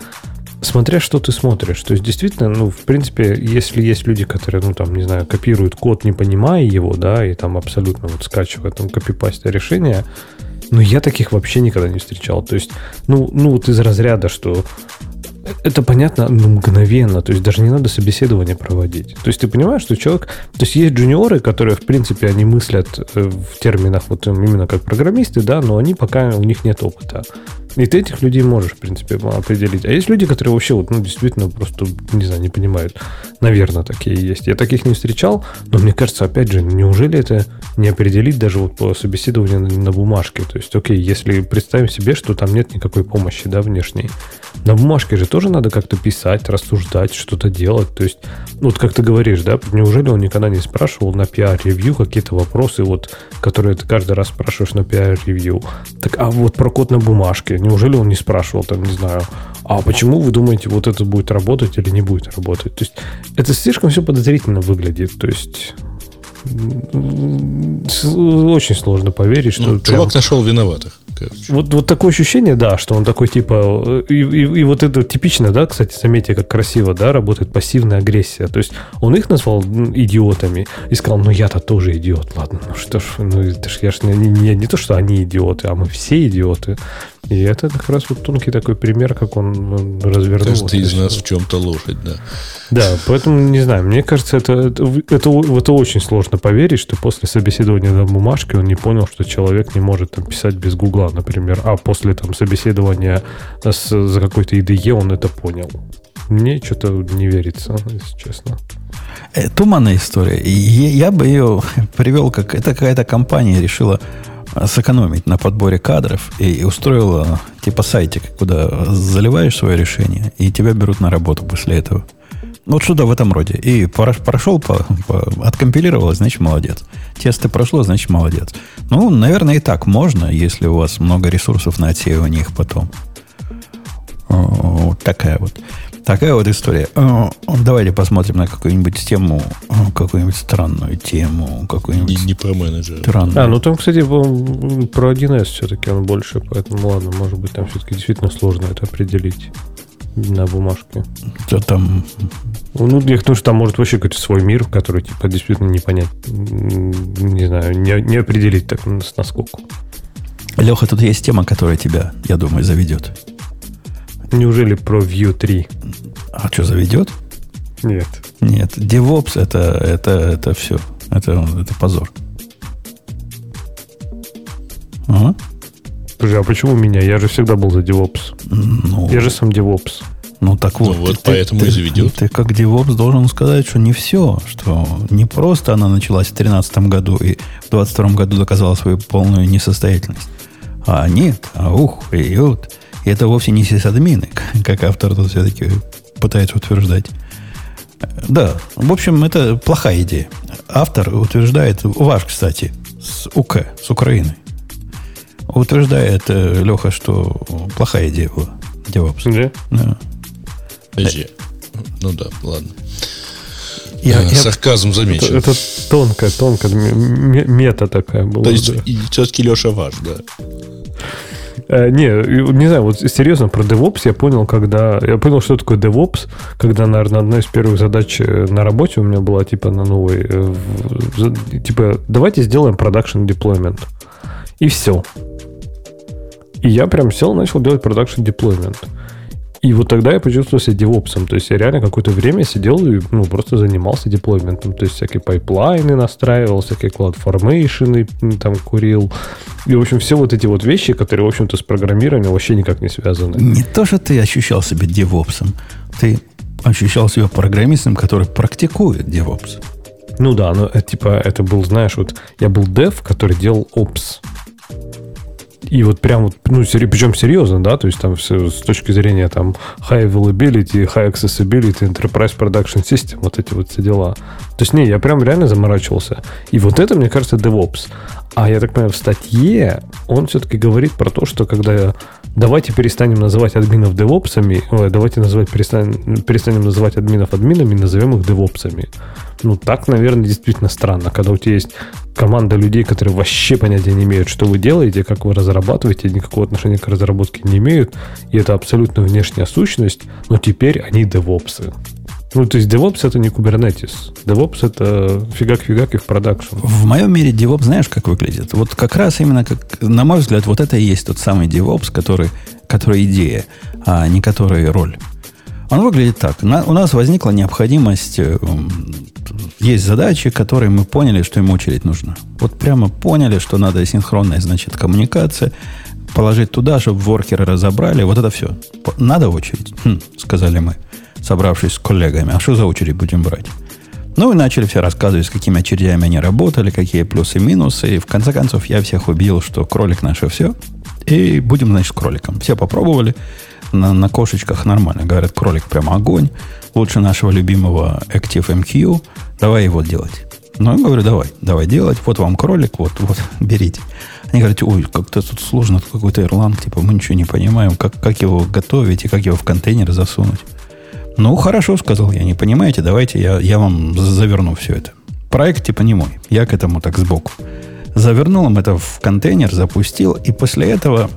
смотря что ты смотришь. То есть, действительно, ну, в принципе, если есть люди, которые, ну, там, не знаю, копируют код, не понимая его, да, и там абсолютно вот скачивают там копипастя решения, ну, я таких вообще никогда не встречал. То есть, ну, ну вот из разряда, что это понятно ну, мгновенно, то есть даже не надо собеседование проводить. То есть ты понимаешь, что человек... То есть есть джуниоры, которые, в принципе, они мыслят э, в терминах вот именно как программисты, да, но они пока у них нет опыта. И ты этих людей можешь, в принципе, определить. А есть люди, которые вообще вот, ну, действительно просто, не знаю, не понимают. Наверное, такие есть. Я таких не встречал, но мне кажется, опять же, неужели это не определить даже вот по собеседованию на, на бумажке? То есть, окей, если представим себе, что там нет никакой помощи, да, внешней. На бумажке же тоже надо как-то писать, рассуждать, что-то делать. То есть, ну, вот как ты говоришь, да, неужели он никогда не спрашивал на PR-ревью какие-то вопросы, вот, которые ты каждый раз спрашиваешь на PR-ревью? Так, а вот про код на бумажке, Неужели он не спрашивал, там, не знаю, а почему вы думаете, вот это будет работать или не будет работать? То есть это слишком все подозрительно выглядит. То есть очень сложно поверить, что... Ну, прям... Чувак нашел виноватых. Вот, вот такое ощущение, да, что он такой типа... И, и, и вот это типично, да, кстати, заметьте, как красиво, да, работает пассивная агрессия. То есть он их назвал идиотами и сказал, ну я-то тоже идиот. Ладно, ну что ж, ну это ж я ж не, не, не то, что они идиоты, а мы все идиоты. И это как раз вот тонкий такой пример, как он развернул. Каждый из нас в чем-то лошадь, да. Да, поэтому, не знаю, мне кажется, это, это, это, это очень сложно поверить, что после собеседования на бумажке он не понял, что человек не может там писать без гугла, например, а после там собеседования с, за какой-то IDE он это понял. Мне что-то не верится, если честно. Э, туманная история. Я бы ее привел, как это какая-то компания решила сэкономить на подборе кадров и устроила типа сайтик, куда заливаешь свое решение, и тебя берут на работу после этого. Ну, вот что-то в этом роде. И прошел, по, по, откомпилировалось, значит, молодец. Тесты прошло, значит, молодец. Ну, наверное, и так можно, если у вас много ресурсов на отсеивание их потом. Вот такая вот. Такая вот история. Э, давайте посмотрим на какую-нибудь тему, э, какую-нибудь странную тему, какую-нибудь... Не, не про менеджера. Странную. А, ну там, кстати, про 1С все-таки он больше, поэтому ладно, может быть, там все-таки действительно сложно это определить на бумажке. Что там? Ну, я думаю, что там может вообще какой-то свой мир, который, типа, действительно не понять, не знаю, не, не определить так насколько. Леха, тут есть тема, которая тебя, я думаю, заведет. Неужели про View 3? А что, заведет? Нет. Нет. DevOps это, это, это все. Это, это позор. Ага. Подожди, а почему меня? Я же всегда был за DevOps. Ну, я же сам DevOps. Ну так вот. Ну, вот ты, поэтому ты, и заведет. Ты, ты как DevOps должен сказать, что не все, что не просто она началась в 2013 году и в 2022 году доказала свою полную несостоятельность. А нет, а ух, и вот. И это вовсе не сисадмины, как автор тут все-таки пытается утверждать. Да, в общем, это плохая идея. Автор утверждает, ваш, кстати, с УК, с Украины, утверждает э, Леха, что плохая идея была. DevOps. Да? Да. Ну да, ладно. Я, я, Сарказм замечен. Это, это тонкая, тонкая мета такая была. То есть да. все-таки Леша ваш, да. Э, не, не знаю, вот серьезно, про DevOps я понял, когда... Я понял, что такое DevOps, когда, наверное, одна из первых задач э, на работе у меня была, типа, на новой... Э, типа, давайте сделаем production deployment. И все. И я прям сел, начал делать production deployment. И вот тогда я почувствовал себя девопсом. То есть я реально какое-то время сидел и ну, просто занимался деплойментом. То есть всякие пайплайны настраивал, всякие CloudFormation там курил. И, в общем, все вот эти вот вещи, которые, в общем-то, с программированием вообще никак не связаны. Не то, что ты ощущал себя девопсом. Ты ощущал себя программистом, который практикует DevOps. Ну да, но э, типа это был, знаешь, вот я был дев, который делал Ops. И вот прям вот, ну, причем серьезно, да, то есть там все, с точки зрения там high availability, high accessibility, enterprise production system, вот эти вот все дела. То есть, не, я прям реально заморачивался. И вот это, мне кажется, DevOps. А я так понимаю, в статье он все-таки говорит про то, что когда давайте перестанем называть админов девопсами, ой, давайте называть, перестанем, перестанем называть админов админами, назовем их девопсами. Ну, так, наверное, действительно странно, когда у тебя есть команда людей, которые вообще понятия не имеют, что вы делаете, как вы разрабатываете, никакого отношения к разработке не имеют, и это абсолютно внешняя сущность, но теперь они девопсы. Ну, то есть DevOps это не Kubernetes. DevOps это фигак-фигак и в продакшн. В моем мире DevOps знаешь, как выглядит? Вот как раз именно, как, на мой взгляд, вот это и есть тот самый DevOps, который, который идея, а не который роль. Он выглядит так. На, у нас возникла необходимость... Э, есть задачи, которые мы поняли, что им очередь нужна. Вот прямо поняли, что надо синхронная, значит, коммуникация. Положить туда, чтобы воркеры разобрали. Вот это все. Надо очередь, хм, сказали мы, собравшись с коллегами. А что за очередь будем брать? Ну и начали все рассказывать, с какими очередями они работали, какие плюсы и минусы. И в конце концов я всех убедил, что кролик наше все. И будем, значит, кроликом. Все попробовали. На, на кошечках нормально. Говорят, кролик прямо огонь. Лучше нашего любимого ActiveMQ. Давай его делать. Ну, я говорю, давай, давай делать. Вот вам кролик, вот, вот, берите. Они говорят, ой, как-то тут сложно, тут какой-то ирланд, типа, мы ничего не понимаем, как, как его готовить и как его в контейнер засунуть. Ну, хорошо, сказал я, не понимаете, давайте я, я вам заверну все это. Проект типа не мой, я к этому так сбоку. Завернул им это в контейнер, запустил, и после этого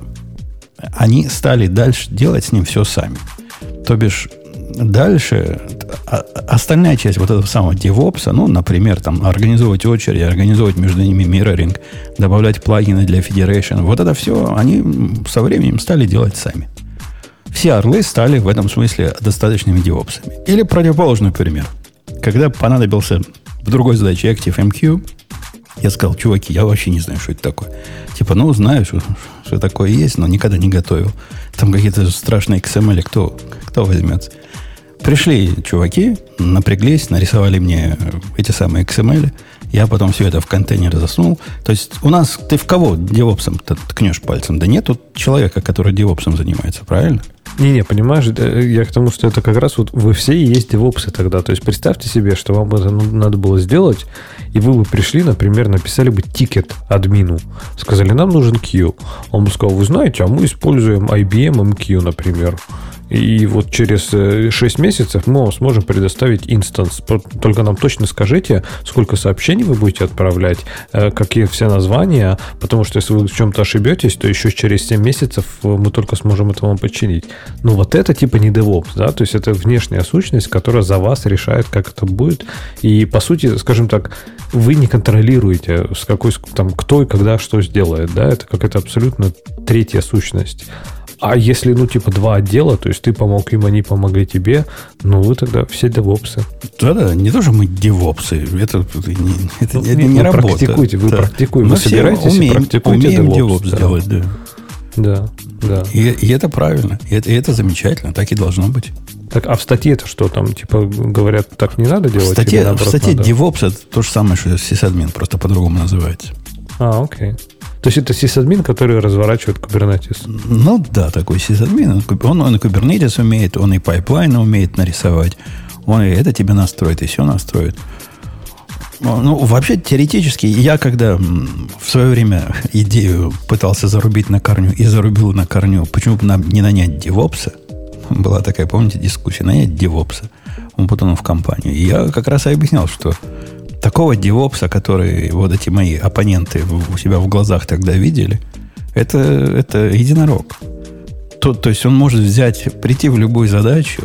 они стали дальше делать с ним все сами. То бишь, дальше а, остальная часть вот этого самого DevOps, ну, например, там, организовывать очередь, организовывать между ними mirroring, добавлять плагины для Federation, вот это все они со временем стали делать сами все орлы стали в этом смысле достаточными девопсами. Или противоположный пример. Когда понадобился в другой задаче ActiveMQ, я сказал, чуваки, я вообще не знаю, что это такое. Типа, ну, знаю, что, что такое есть, но никогда не готовил. Там какие-то страшные XML, кто, кто возьмется. Пришли чуваки, напряглись, нарисовали мне эти самые XML. Я потом все это в контейнер засунул. То есть у нас, ты в кого девопсом ткнешь пальцем? Да нет тут человека, который девопсом занимается, правильно? Не-не, понимаешь, я к тому, что это как раз вот вы все и есть девопсы тогда. То есть представьте себе, что вам это надо было сделать, и вы бы пришли, например, написали бы тикет админу. Сказали, нам нужен queue. Он бы сказал, вы знаете, а мы используем IBM MQ, например. И вот через 6 э, месяцев мы вам сможем предоставить инстанс. Только нам точно скажите, сколько сообщений вы будете отправлять, э, какие все названия, потому что если вы в чем-то ошибетесь, то еще через 7 месяцев э, мы только сможем это вам починить. Ну, вот это типа не DevOps, да, то есть это внешняя сущность, которая за вас решает, как это будет. И, по сути, скажем так, вы не контролируете, с какой, там, кто и когда что сделает, да, это какая-то абсолютно третья сущность. А если, ну, типа, два отдела, то есть ты помог им, они помогли тебе, ну, вы тогда все девопсы. Да-да, не то, что мы девопсы. Это, это, не, это, ну, это не работа. Практикуйте, вы да. практикуете. Вы собираетесь умеем, и практикуете умеем девопс да. делать, да. Да, да. И, и это правильно. И это, и это замечательно. Так и должно быть. Так, а в статье это что там? Типа говорят, так не надо делать? В статье, в статье надо? DevOps это то же самое, что сисадмин, просто по-другому называется. А, окей. То есть это сисадмин, который разворачивает Kubernetes? Ну да, такой сисадмин. Он, он и Kubernetes умеет, он и пайплайн умеет нарисовать. Он и это тебе настроит, и все настроит. Ну, вообще, теоретически, я когда в свое время идею пытался зарубить на корню и зарубил на корню, почему бы нам не нанять девопса, была такая, помните, дискуссия, нанять девопса, он потом в компанию. И я как раз и объяснял, что такого девопса, который вот эти мои оппоненты у себя в глазах тогда видели, это, это единорог. То, то есть он может взять, прийти в любую задачу,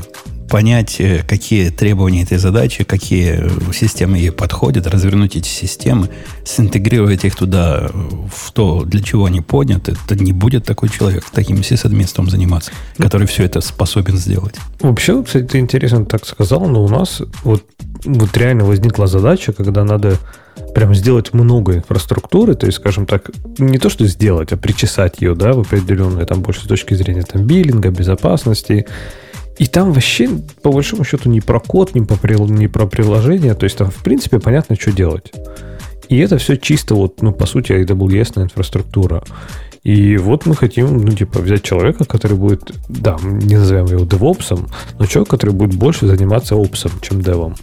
понять, э, какие требования этой задачи, какие системы ей подходят, развернуть эти системы, синтегрировать их туда в то, для чего они подняты, это не будет такой человек таким сисадминством заниматься, который все это способен сделать. Вообще, кстати, ты интересно так сказал, но у нас вот, вот реально возникла задача, когда надо прям сделать много инфраструктуры, то есть, скажем так, не то, что сделать, а причесать ее, да, в определенной, там, больше с точки зрения там биллинга, безопасности, и там вообще, по большому счету, не про код, не, по, не про приложение. То есть там, в принципе, понятно, что делать. И это все чисто, вот, ну, по сути, AWS инфраструктура. И вот мы хотим, ну, типа, взять человека, который будет, да, не назовем его DevOps, но человек, который будет больше заниматься опсом, чем девом.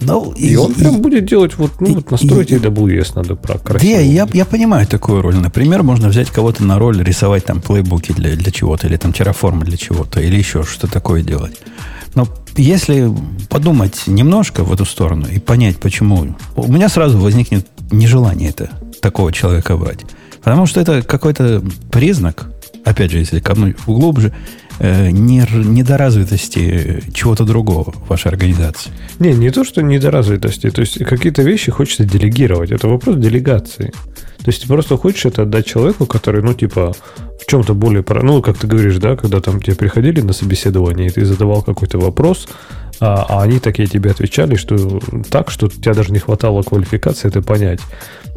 Ну, и, и он и, прям будет делать, вот, ну, и, вот настроить и, AWS надо про красиво. Да, я, я понимаю такую роль. Например, можно взять кого-то на роль, рисовать там плейбуки для, для чего-то, или там терраформы для чего-то, или еще что такое делать. Но если подумать немножко в эту сторону и понять, почему, у меня сразу возникнет нежелание это, такого человека брать. Потому что это какой-то признак, опять же, если копнуть глубже, недоразвитости чего-то другого в вашей организации. Не, не то, что недоразвитости. То есть какие-то вещи хочется делегировать. Это вопрос делегации. То есть ты просто хочешь это отдать человеку, который, ну, типа, в чем-то более... Ну, как ты говоришь, да, когда там тебе приходили на собеседование, и ты задавал какой-то вопрос, а, а они такие тебе отвечали, что так, что у тебя даже не хватало квалификации это понять.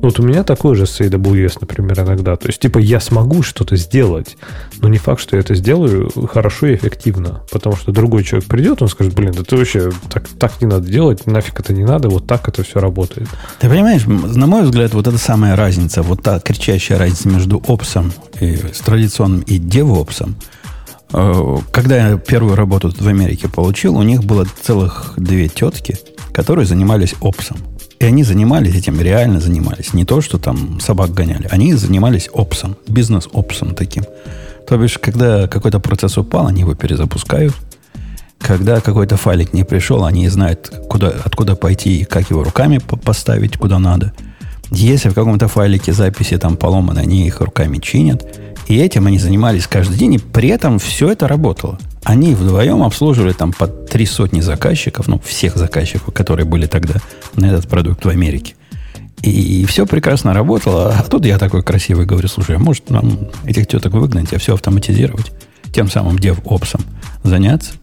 Вот у меня такой же с AWS, например, иногда. То есть, типа, я смогу что-то сделать, но не факт, что я это сделаю хорошо и эффективно. Потому что другой человек придет, он скажет, блин, да ты вообще так, так не надо делать, нафиг это не надо, вот так это все работает. Ты понимаешь, на мой взгляд, вот это самая разница, вот та кричащая разница между опсом и, с традиционным и девопсом – Э, когда я первую работу в Америке получил, у них было целых две тетки, которые занимались опсом. И они занимались этим, реально занимались. Не то, что там собак гоняли. Они занимались опсом, бизнес-опсом таким. То бишь, когда какой-то процесс упал, они его перезапускают. Когда какой-то файлик не пришел, они знают, куда, откуда пойти и как его руками поставить, куда надо. Если в каком-то файлике записи там поломаны, они их руками чинят. И этим они занимались каждый день, и при этом все это работало. Они вдвоем обслуживали там по три сотни заказчиков, ну, всех заказчиков, которые были тогда на этот продукт в Америке. И, все прекрасно работало. А тут я такой красивый говорю, слушай, а может нам этих теток выгнать, а все автоматизировать? Тем самым DevOps заняться?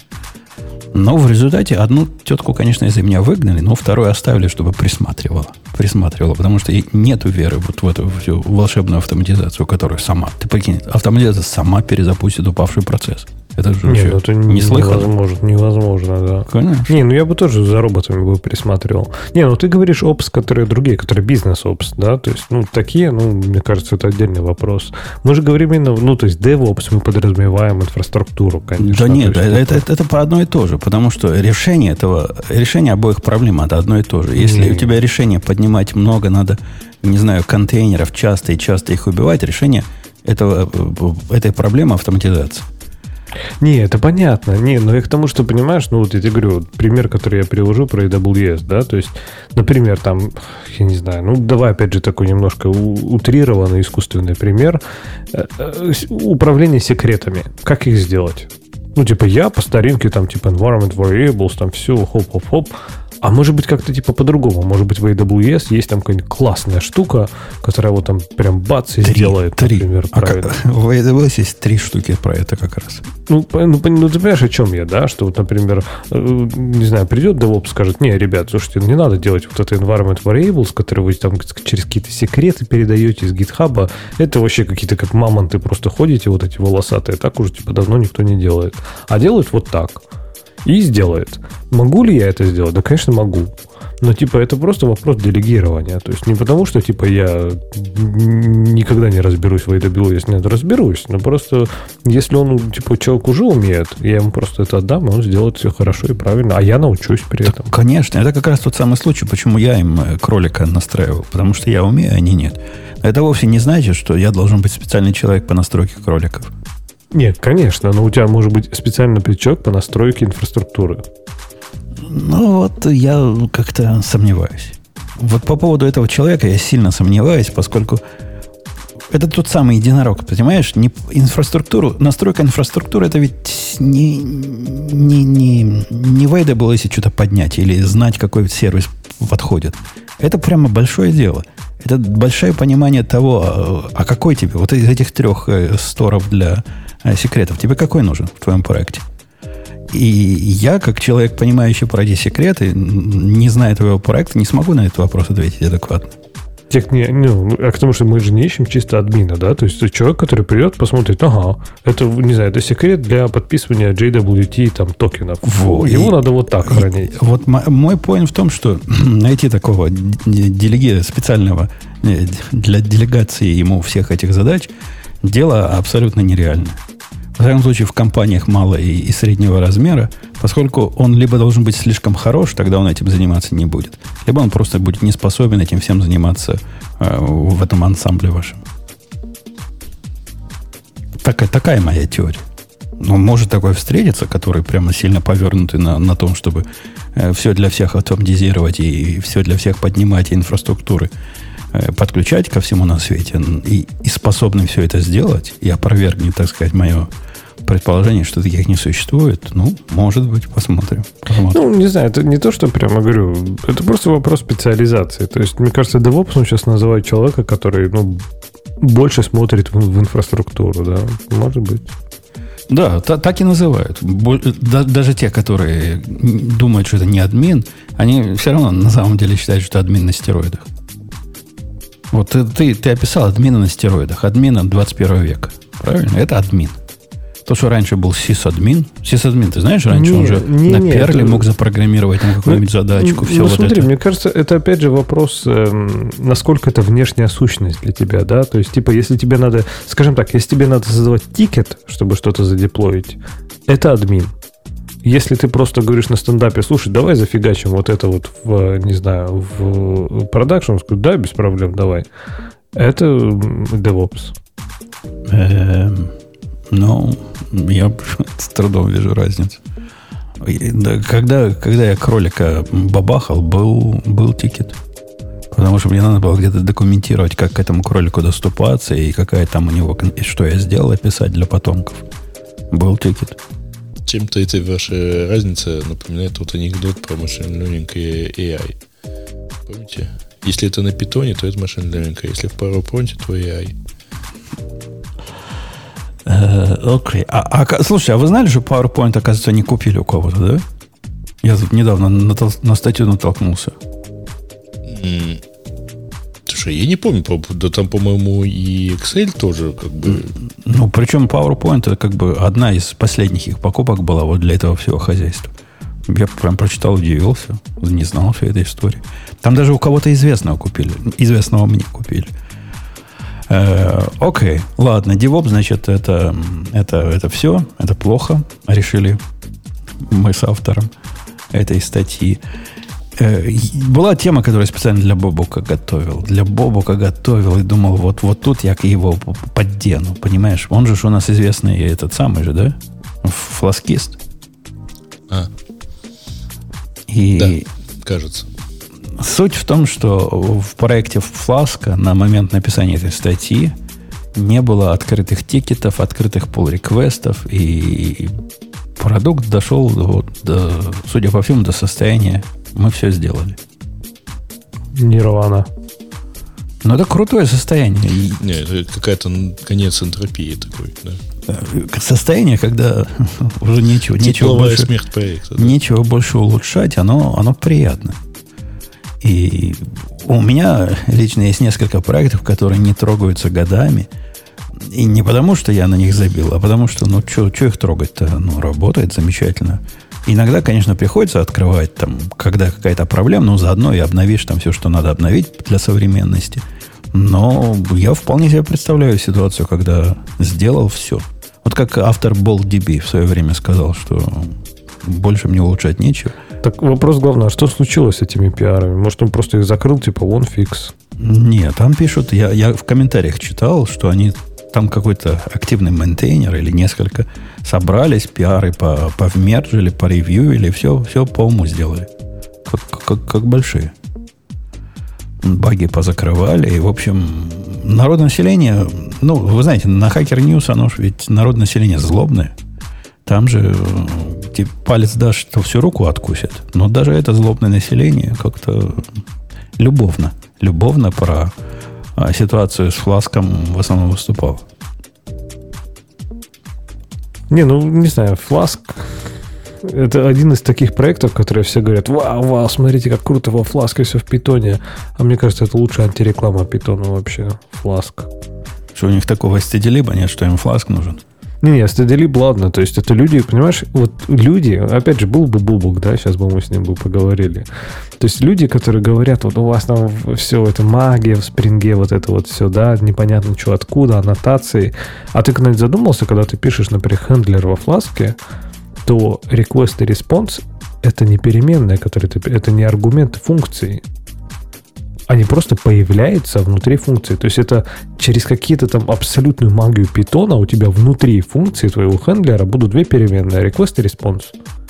Но в результате одну тетку, конечно, из-за меня выгнали, но вторую оставили, чтобы присматривала. Присматривала, потому что нету веры вот в эту всю волшебную автоматизацию, которая сама, ты прикинь, автоматизация сама перезапустит упавший процесс. Это же не, ну это не слыхано. Невозможно, невозможно, да. Конечно. Не, ну я бы тоже за роботами бы присматривал. Не, ну ты говоришь опс, которые другие, которые бизнес-опс, да, то есть, ну, такие, ну, мне кажется, это отдельный вопрос. Мы же говорим именно, ну, то есть, DevOps мы подразумеваем инфраструктуру, конечно. Да нет, это, это, это, это по одно и то же, потому что решение этого, решение обоих проблем это одно и то же. Если не. у тебя решение поднимать много, надо, не знаю, контейнеров часто и часто их убивать, решение этого, э, этой проблемы автоматизация. Не, это понятно. Не, но я к тому, что, понимаешь, ну вот я тебе говорю, вот пример, который я привожу про AWS, да, то есть, например, там, я не знаю, ну давай опять же такой немножко утрированный искусственный пример. Э, э, управление секретами. Как их сделать? Ну, типа, я по старинке, там, типа, environment variables, там, все, хоп-хоп-хоп, а может быть как-то типа по-другому. Может быть в AWS есть там какая-нибудь классная штука, которая вот там прям бац и три, сделает, три. например, а правильно. Как, в AWS есть три штуки про это как раз. Ну, ну, ну, ты понимаешь, о чем я, да? Что вот, например, э, не знаю, придет DevOps, скажет, не, ребят, слушайте, не надо делать вот это environment variables, которые вы там через какие-то секреты передаете из GitHub. Это вообще какие-то как мамонты просто ходите, вот эти волосатые. Так уже типа давно никто не делает. А делают вот так и сделает. Могу ли я это сделать? Да, конечно, могу. Но, типа, это просто вопрос делегирования. То есть не потому, что, типа, я никогда не разберусь в AWS. Нет, разберусь. Но просто, если он, типа, человек уже умеет, я ему просто это отдам, и он сделает все хорошо и правильно. А я научусь при так, этом. Конечно. Это как раз тот самый случай, почему я им э, кролика настраивал. Потому что я умею, а они нет. Это вовсе не значит, что я должен быть специальный человек по настройке кроликов. Нет, конечно, но у тебя может быть специальный плечок по настройке инфраструктуры. Ну вот я как-то сомневаюсь. Вот по поводу этого человека я сильно сомневаюсь, поскольку это тот самый единорог, понимаешь? Не инфраструктуру, настройка инфраструктуры это ведь не, не, не, не в AWS что-то поднять или знать, какой сервис подходит. Это прямо большое дело. Это большое понимание того, а, а какой тебе, вот из этих трех э, сторов для секретов. Тебе какой нужен в твоем проекте? И я, как человек, понимающий про эти секреты, не зная твоего проекта, не смогу на этот вопрос ответить адекватно. Тех не, ну, а к тому, что мы же не ищем чисто админа, да? То есть человек, который придет, посмотрит, ага, это, не знаю, это секрет для подписывания JWT там токенов. Вот, Его и, надо вот так хранить. Вот мой point в том, что найти такого делеги специального э, для делегации ему всех этих задач дело абсолютно нереальное. В всяком случае, в компаниях малого и, среднего размера, поскольку он либо должен быть слишком хорош, тогда он этим заниматься не будет, либо он просто будет не способен этим всем заниматься э, в этом ансамбле вашем. Такая, такая моя теория. Но может такое встретиться, который прямо сильно повернутый на, на том, чтобы э, все для всех автоматизировать и, и все для всех поднимать и инфраструктуры подключать ко всему на свете и, и способны все это сделать, и опровергнет, так сказать, мое предположение, что таких не существует, ну, может быть, посмотрим, посмотрим. Ну, не знаю, это не то, что прямо говорю, это просто вопрос специализации. То есть, мне кажется, DevOps он сейчас называет человека, который, ну, больше смотрит в, в инфраструктуру, да, может быть. Да, та, так и называют. Да, даже те, которые думают, что это не админ, они все равно на самом деле считают, что это админ на стероидах. Вот ты, ты, ты описал админа на стероидах, админа 21 века. Правильно? Это админ. То, что раньше был сисадмин. Сисадмин, ты знаешь, раньше Не, он же не, на не, перле это- мог запрограммировать там какую-нибудь задачку, все ну, вот смотри, это. мне кажется, это опять же вопрос, эм, насколько это внешняя сущность для тебя, да? То есть, типа, если тебе надо, скажем так, если тебе надо создавать тикет, чтобы что-то задеплоить, это админ. Если ты просто говоришь на стендапе, слушай, давай зафигачим вот это вот в, не знаю, в продакшн, он да, без проблем, давай. Это DevOps. Эм, ну, я с трудом вижу разницу. Когда, когда я кролика бабахал, был, был тикет. Потому что мне надо было где-то документировать, как к этому кролику доступаться, и какая там у него, и что я сделал, описать для потомков. Был тикет. Чем-то эта ваша разница напоминает тот анекдот про машин learning и AI. Помните? Если это на питоне, то это машин learning, а если в PowerPoint, то AI. Э, Окей. А, а ка- слушай, а вы знали, что PowerPoint, оказывается, не купили у кого-то, да? Я тут недавно натол- на статью натолкнулся. М, Слушай, я не помню, по- да там, по-моему, и Excel тоже как бы... Ну, причем PowerPoint это как бы одна из последних их покупок была вот для этого всего хозяйства. Я прям прочитал, удивился. Не знал всей этой истории. Там даже у кого-то известного купили. Известного мне купили. Э, Окей, ладно. DevOps, значит, это, это, это все. Это плохо. Решили мы с автором этой статьи. Э, Была тема, которую я специально для Бобука готовил. Для Бобука готовил и думал, вот, вот тут я его поддену, понимаешь? Он же у нас известный этот самый же, да? Фласкист. А, И да, кажется. суть в том, что в проекте Фласка на момент написания этой статьи не было открытых тикетов, открытых pull-реквестов, и продукт дошел, вот, до, судя по всему, до состояния мы все сделали. Нирвана. Но это крутое состояние. Не, это какая-то конец энтропии такой, да. э, Состояние, когда уже нечего, нечего больше, смерть проекта. да. нечего больше улучшать, оно, оно приятно. И у меня лично есть несколько проектов, которые не трогаются годами. И не потому, что я на них забил, а потому что, ну, что их трогать-то? Ну, работает замечательно. Иногда, конечно, приходится открывать, там, когда какая-то проблема, но заодно и обновишь там все, что надо обновить для современности. Но я вполне себе представляю ситуацию, когда сделал все. Вот как автор BoltDB в свое время сказал, что больше мне улучшать нечего. Так вопрос главный, а что случилось с этими PR-ами? Может, он просто их закрыл, типа, вон fix. Нет, там пишут, я, я в комментариях читал, что они там какой-то активный мейнтейнер или несколько собрались, пиары по, повмержили, поревьюили, все, все по уму сделали. Как, как, как большие. Баги позакрывали, и, в общем, народное население, ну, вы знаете, на Hacker News оно ж ведь народное население злобное. Там же типа, палец дашь, то всю руку откусят. Но даже это злобное население как-то любовно, любовно про а, ситуацию с фласком в основном выступал. Не, ну, не знаю, Flask это один из таких проектов, которые все говорят, вау, вау, смотрите, как круто во Flask все в питоне. А мне кажется, это лучшая антиреклама питона вообще, Flask. Что у них такого стедилиба нет, что им фласк нужен. Не, не, STD ладно, то есть это люди, понимаешь, вот люди, опять же, был бы Бубук, да, сейчас бы мы с ним бы поговорили. То есть люди, которые говорят, вот у вас там все это магия в спринге, вот это вот все, да, непонятно что, откуда, аннотации. А ты когда-нибудь задумался, когда ты пишешь, например, хендлер во фласке, то request и response это не переменные, которые ты, это не аргументы функции. Они просто появляются внутри функции. То есть это через какие-то там абсолютную магию питона у тебя внутри функции твоего хендлера будут две переменные. Request и response.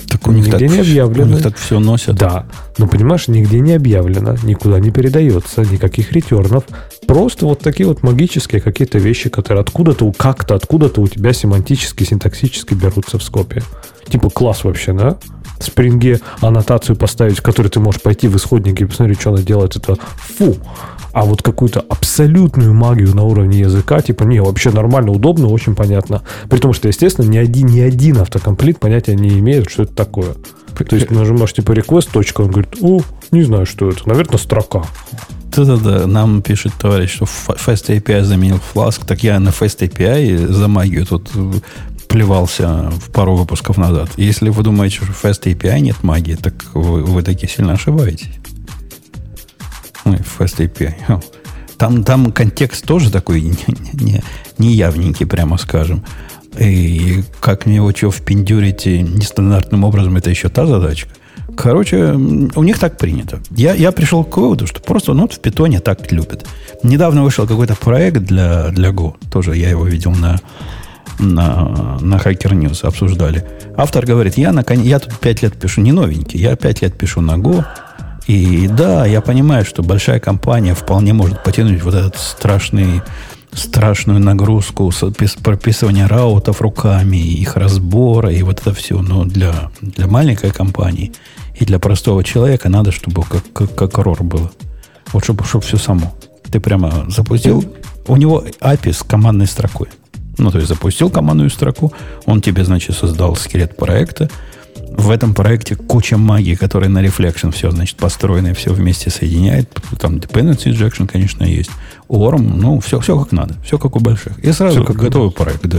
Так у них Нигде так, не объявлено. У них так все носят. Да, но понимаешь, нигде не объявлено, никуда не передается, никаких ретернов. Просто вот такие вот магические какие-то вещи, которые откуда-то, как-то, откуда-то у тебя семантически, синтаксически берутся в скопе. Типа класс вообще, да? в спринге аннотацию поставить, в которой ты можешь пойти в исходники и посмотреть, что она делает, это фу. А вот какую-то абсолютную магию на уровне языка, типа, не, вообще нормально, удобно, очень понятно. При том, что, естественно, ни один, ни один автокомплит понятия не имеет, что это такое. То есть нажимаешь типа request, точка, он говорит, о, не знаю, что это. Наверное, строка. Да-да-да, нам пишет товарищ, что Fast API заменил Flask. Так я на Fast API за магию тут плевался в пару выпусков назад. Если вы думаете, что Fast API нет магии, так вы, вы такие сильно ошибаетесь. Ой, Fast API. Там, там контекст тоже такой не, не, не прямо скажем. И как мне его чего впендюрите нестандартным образом, это еще та задачка. Короче, у них так принято. Я, я пришел к выводу, что просто ну, в питоне так любят. Недавно вышел какой-то проект для, для Go. Тоже я его видел на, на, на Hacker News, обсуждали. Автор говорит, я, на, я тут 5 лет пишу, не новенький, я 5 лет пишу на Go. И да, я понимаю, что большая компания вполне может потянуть вот этот страшный страшную нагрузку прописывания раутов руками, их разбора и вот это все. Но для, для маленькой компании и для простого человека надо, чтобы как, как, как ROR было. Вот чтобы, чтобы все само. Ты прямо запустил. У него API с командной строкой. Ну, то есть запустил командную строку, он тебе, значит, создал скелет проекта. В этом проекте куча магии, которая на Reflection все, значит, построено и все вместе соединяет. Там dependency injection, конечно, есть. Орм, ну, все, все как надо. Все как у больших. И сразу все как готовый проект, да.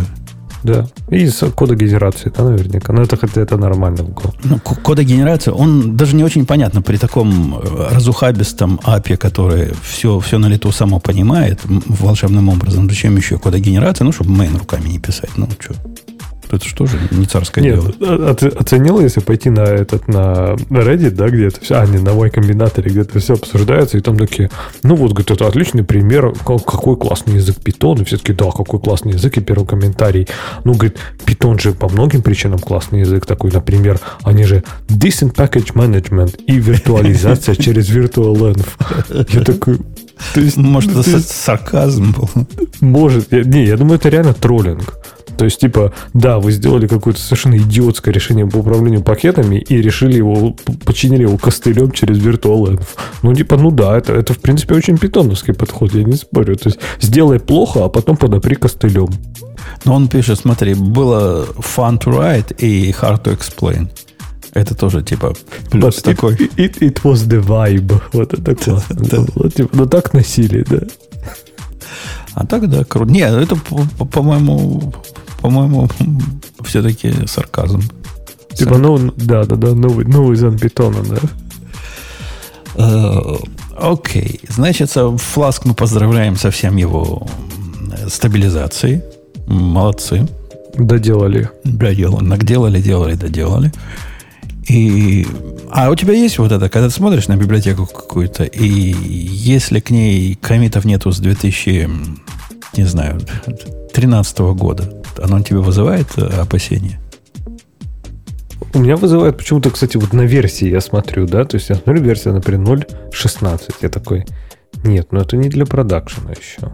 Да. И с кодогенерации, да, наверняка. Но это, это нормально в Go. Ну, кодогенерация, он даже не очень понятно при таком э, разухабистом API, который все, все на лету само понимает волшебным образом. Зачем еще кодогенерация? Ну, чтобы мейн руками не писать. Ну, что. Это что же не царское Нет, дело. А, оценил, если пойти на этот, на Reddit, да, где это все, а, не, на мой комбинаторе, где это все обсуждается, и там такие, ну вот, говорит, это отличный пример, какой классный язык Python, и все таки да, какой классный язык, и первый комментарий. Ну, говорит, Python же по многим причинам классный язык такой, например, они же decent package management и виртуализация через virtualenv. Я такой, то есть, Может, это сарказм был? Может. Не, я думаю, это реально троллинг. То есть, типа, да, вы сделали какое-то совершенно идиотское решение по управлению пакетами и решили его, починили его костылем через VirtualEnv. Ну, типа, ну да, это, это в принципе очень питоновский подход, я не спорю. То есть, сделай плохо, а потом подопри костылем. Но он пишет, смотри, было fun to write и hard to explain. Это тоже типа плюс But такой. It, it, it was the vibe. Вот это классно. Да, да. Типа, ну так носили, да. А так, да, круто. Нет, это, по-моему, по-моему, все-таки сарказм. Типа, ну, да, да, да, новый, новый Занпитона, да. Э, окей. Okay. Значит, Фласк мы поздравляем со всем его стабилизацией. Молодцы. Доделали. Доделали. Наделали, делали, доделали. И, а у тебя есть вот это, когда ты смотришь на библиотеку какую-то, и если к ней комитов нету с 2000, не знаю, 2013 года, оно тебе вызывает э, опасения? У меня вызывает почему-то, кстати, вот на версии я смотрю, да, то есть я смотрю версия, например, 0.16, я такой, нет, но это не для продакшена еще.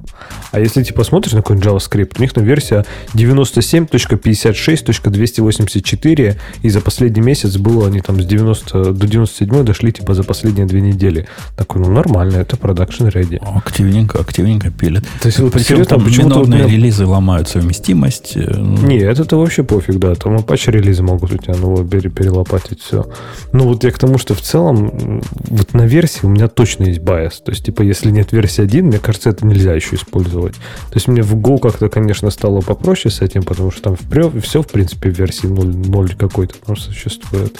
А если типа смотришь на какой-нибудь JavaScript, у них там версия 97.56.284, и за последний месяц было они там с 90 до 97 дошли типа за последние две недели. Такой, ну нормально, это продакшн ready. Активненько, активненько пилят. То есть, вот, Причем там почему-то меня... релизы ломают совместимость. Э, ну... Не, это-то вообще пофиг, да. Там Apache релизы могут у тебя ну, перелопатить все. Ну вот я к тому, что в целом вот на версии у меня точно есть байс. То есть, типа, если нет версии 1, мне кажется, это нельзя еще использовать. То есть мне в Go как-то, конечно, стало попроще с этим, потому что там все, в принципе, в версии 0, 0 какой-то там существует.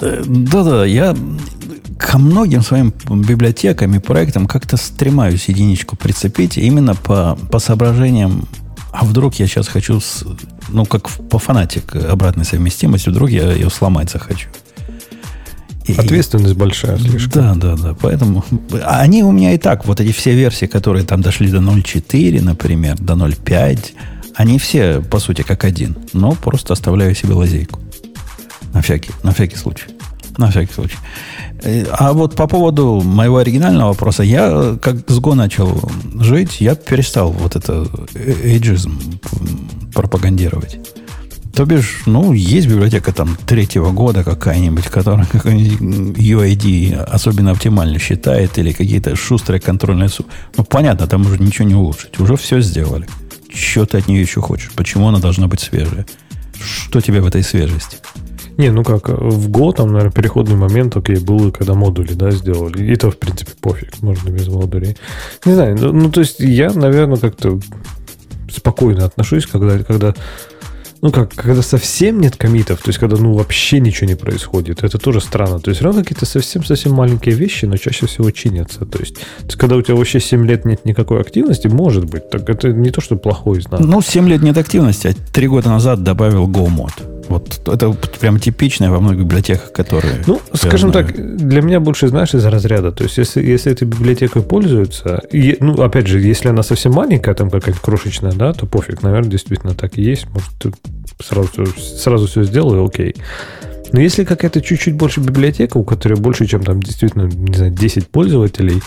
Э, да-да, я ко многим своим библиотекам и проектам как-то стремаюсь единичку прицепить именно по, по соображениям, а вдруг я сейчас хочу, с, ну, как по фанатик обратной совместимости, вдруг я ее сломать захочу. И, Ответственность большая слишком. Да, да, да. Поэтому они у меня и так, вот эти все версии, которые там дошли до 0.4, например, до 0.5, они все, по сути, как один. Но просто оставляю себе лазейку. На всякий, на всякий случай. На всякий случай. Э, а вот по поводу моего оригинального вопроса, я как с Го начал жить, я перестал вот это э, эйджизм пропагандировать. То бишь, ну, есть библиотека там третьего года какая-нибудь, которая какой-нибудь UID особенно оптимально считает, или какие-то шустрые контрольные... Ну, понятно, там уже ничего не улучшить. Уже все сделали. Что ты от нее еще хочешь? Почему она должна быть свежая? Что тебе в этой свежести? Не, ну как, в Go там, наверное, переходный момент, окей, был, когда модули, да, сделали. И то, в принципе, пофиг, можно без модулей. Не знаю, ну, ну, то есть я, наверное, как-то спокойно отношусь, когда, когда ну как, когда совсем нет комитов, то есть когда ну вообще ничего не происходит, это тоже странно. То есть равно какие-то совсем-совсем маленькие вещи, но чаще всего чинятся. То есть, то есть когда у тебя вообще 7 лет нет никакой активности, может быть, так это не то, что плохой знак. Ну, 7 лет нет активности, а 3 года назад добавил GoMod. Вот это прям типичное во многих библиотеках, которые... Ну, скажем знаю. так, для меня больше, знаешь, из разряда. То есть, если, если этой библиотекой пользуются, и, ну, опять же, если она совсем маленькая, там какая-то крошечная, да, то пофиг, наверное, действительно так и есть. Может, ты сразу, сразу все сделал, и окей. Но если какая-то чуть-чуть больше библиотека, у которой больше, чем там действительно, не знаю, 10 пользователей,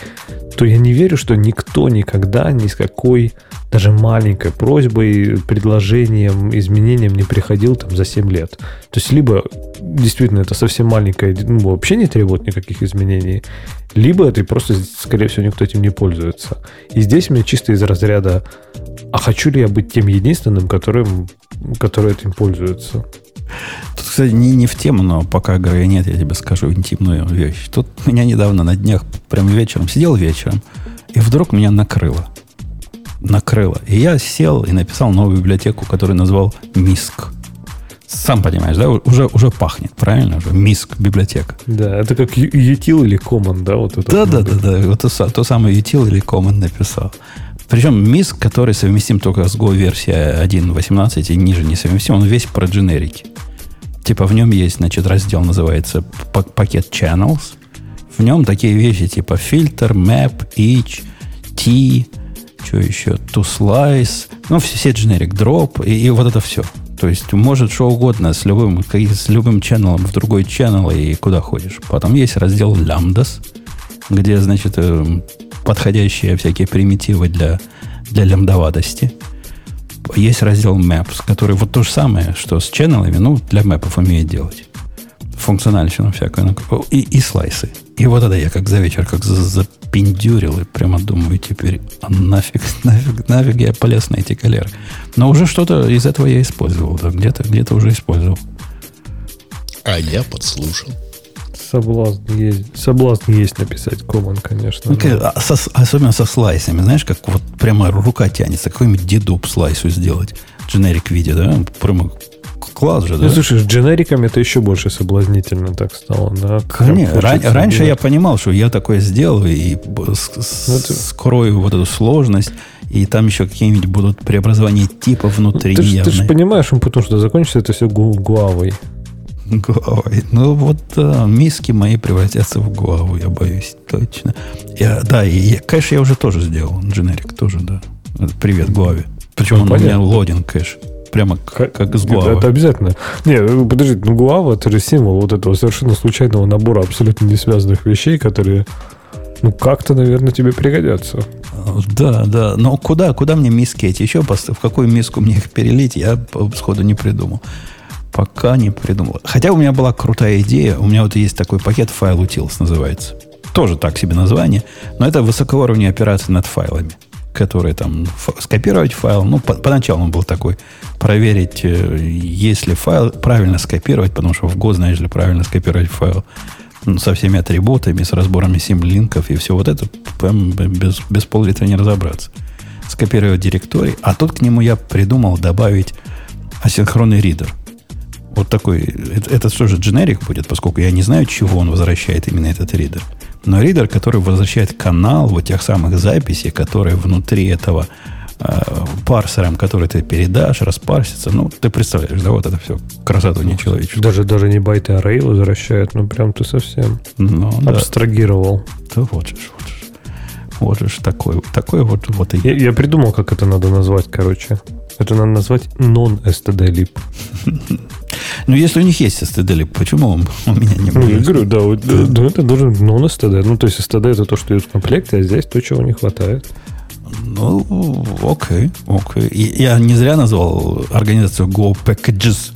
то я не верю, что никто никогда ни с какой даже маленькой просьбой, предложением, изменением не приходил там за 7 лет. То есть, либо действительно это совсем маленькое, ну, вообще не требует никаких изменений, либо это просто, скорее всего, никто этим не пользуется. И здесь мне чисто из разряда, а хочу ли я быть тем единственным, которым, который этим пользуется? Тут, кстати, не, не в тему, но пока игры нет, я тебе скажу интимную вещь. Тут меня недавно на днях, прям вечером, сидел вечером, и вдруг меня накрыло. Накрыло. И я сел и написал новую библиотеку, которую назвал Миск. Сам понимаешь, да? Уже, уже пахнет, правильно? Уже Миск библиотека. Да, это как util или common, да? Вот это Да, да, да, да. Вот то, то самое util или command написал. Причем MISC, который совместим только с Go версия 1.18 и ниже не совместим, он весь про дженерики. Типа в нем есть, значит, раздел называется па- пакет channels. В нем такие вещи типа фильтр, map, each, t, что еще, to slice, ну, все, generic drop и, и вот это все. То есть может что угодно с любым, с любым ченнелом в другой channel и куда хочешь. Потом есть раздел lambdas, где, значит, эм, подходящие всякие примитивы для, для лямдоватости. Есть раздел Maps, который вот то же самое, что с ченнелами, ну, для мэпов умеет делать. Функциональщину всякую. ну, И, и слайсы. И вот это я как за вечер, как за- запиндюрил, и прямо думаю теперь, а нафиг, нафиг, нафиг я полез на эти колеры. Но уже что-то из этого я использовал. да, где-то, где-то уже использовал. А я подслушал. Соблазн есть, соблазн есть написать common, конечно. Ну, но- а со- особенно со слайсами. Знаешь, как вот прямо рука тянется. Какой-нибудь дедуп слайсу сделать. Дженерик виде, да? Прямо класс же, да? Ну, слушай, с дженериками это еще больше соблазнительно так стало, да? Прям Не, ран- раньше я понимал, что я такое сделаю и с- Ну, скрою вот эту сложность, и там еще какие-нибудь будут преобразования типа внутри Ты же понимаешь, он потому что закончится это все гуавой. Гуавой. Ну вот да, миски мои превратятся в гуаву, я боюсь, точно. Я, да, и я, кэш я уже тоже сделал, дженерик тоже, да. Привет, гуаве. Причем Ну, он у меня понятно. лодинг кэш. Прямо как, как из Это, гуавы. это обязательно. Не, ну, подожди, ну гуава это же символ вот этого совершенно случайного набора абсолютно не связанных вещей, которые, ну, как-то, наверное, тебе пригодятся. Да, да. Но куда, куда мне миски эти еще? В какую миску мне их перелить, я сходу не придумал. Пока не придумал. Хотя у меня была крутая идея. У меня вот есть такой пакет файл utils называется. Тоже так себе название. Но это высокоуровневые операции над файлами. Которые там скопировать файл. Ну, по- поначалу он был такой. Проверить, э, если файл правильно скопировать, потому что в Go, знаешь ли, правильно скопировать файл ну, со всеми атрибутами, с разборами симлинков и все вот это, прям без, без пол-литра не разобраться. Скопировать директорий, а тут к нему я придумал добавить асинхронный ридер. Вот такой, это, это что же дженерик будет, поскольку я не знаю, чего он возвращает именно этот ридер. Но ридер, который возвращает канал вот тех самых записей, которые внутри этого э, парсером, который ты передашь, распарсится. Ну, ты представляешь, да, вот это все красоту нечеловеческую. Даже, даже не байты array возвращают, ну, прям ты совсем Ну, абстрагировал. Да вот же, ж, вот же. Вот же ж такой, такой вот, вот и Я, я придумал, как это надо назвать, короче. Это надо назвать non-std lib. Ну, если у них есть std почему он у меня не Ну, я будет? говорю, да, вот, да, это должен non-std. Ну, то есть std это то, что идет в комплекте, а здесь то, чего не хватает. Ну, окей, окей. Я не зря назвал организацию Go Packages.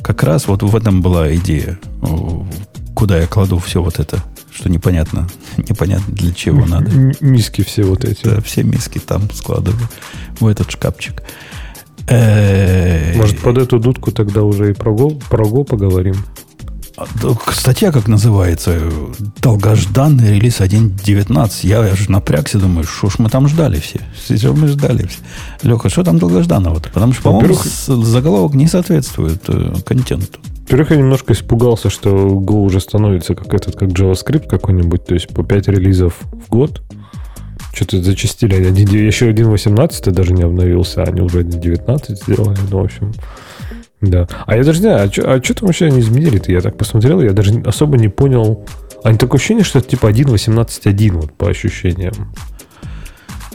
Как раз вот в этом была идея, куда я кладу все вот это, что непонятно, непонятно для чего надо. Миски все вот эти. Да, все миски там складываю в этот шкафчик. Может, под эту дудку тогда уже и про Go, про Go поговорим? А, статья как называется? Долгожданный релиз 1.19. Я аж напрягся, думаю, что ж мы там ждали все. Все мы ждали все. Леха, что там долгожданного-то? Потому что, по-моему, заголовок не соответствует э, контенту. Во-первых, я немножко испугался, что Go уже становится как этот, как JavaScript какой-нибудь, то есть по 5 релизов в год. Что-то зачастили. Еще 1.18 даже не обновился, а они уже 1.19 сделали. Ну, в общем, да. А я даже не знаю, а что а там вообще они изменили-то? Я так посмотрел, я даже особо не понял. Они такое ощущение, что это типа 1.18.1 вот по ощущениям.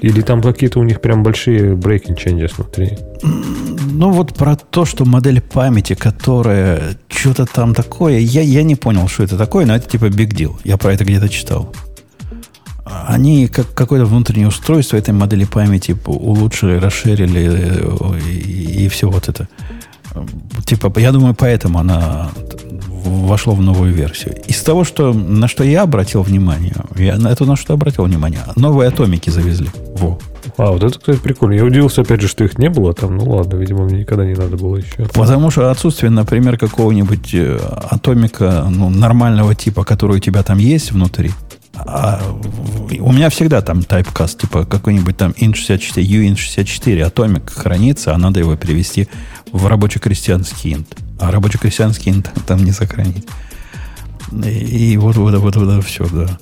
Или там какие-то у них прям большие breaking changes внутри? Ну, вот про то, что модель памяти, которая что-то там такое, я, я не понял, что это такое, но это типа big deal. Я про это где-то читал. Они как какое-то внутреннее устройство этой модели памяти улучшили, расширили э, и, и все вот это. Типа, я думаю, поэтому она вошло в новую версию. Из того, что, на что я обратил внимание, я на это на что обратил внимание, новые атомики завезли. Во. А, вот это, кстати, прикольно. Я удивился, опять же, что их не было там. Ну ладно, видимо, мне никогда не надо было еще. Потому что отсутствие, например, какого-нибудь э, атомика ну, нормального типа, который у тебя там есть внутри, а у меня всегда там тайпкаст, типа какой-нибудь там int64, uint64 атомик хранится, а надо его перевести в рабоче-крестьянский инт. А рабоче-крестьянский инт там не сохранить. И, и вот, вот, вот, вот, все, да.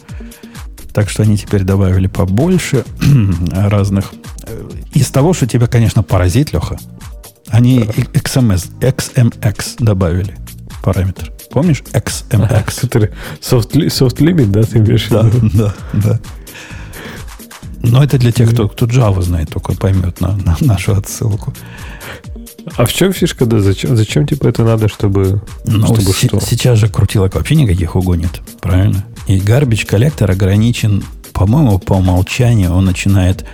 Так что они теперь добавили побольше разных. Из того, что тебя, конечно, поразит, Леха, они XMS, XMX добавили параметр. Помнишь XMX? Который soft, soft limit, да, ты имеешь Да, да, да. Но это для тех, кто, кто Java знает, только поймет на, на нашу отсылку. А в чем фишка, да? Зачем, зачем типа это надо, чтобы, ну, чтобы с- что? Сейчас же крутилок вообще никаких угонит, правильно? И garbage коллектор ограничен, по-моему, по умолчанию он начинает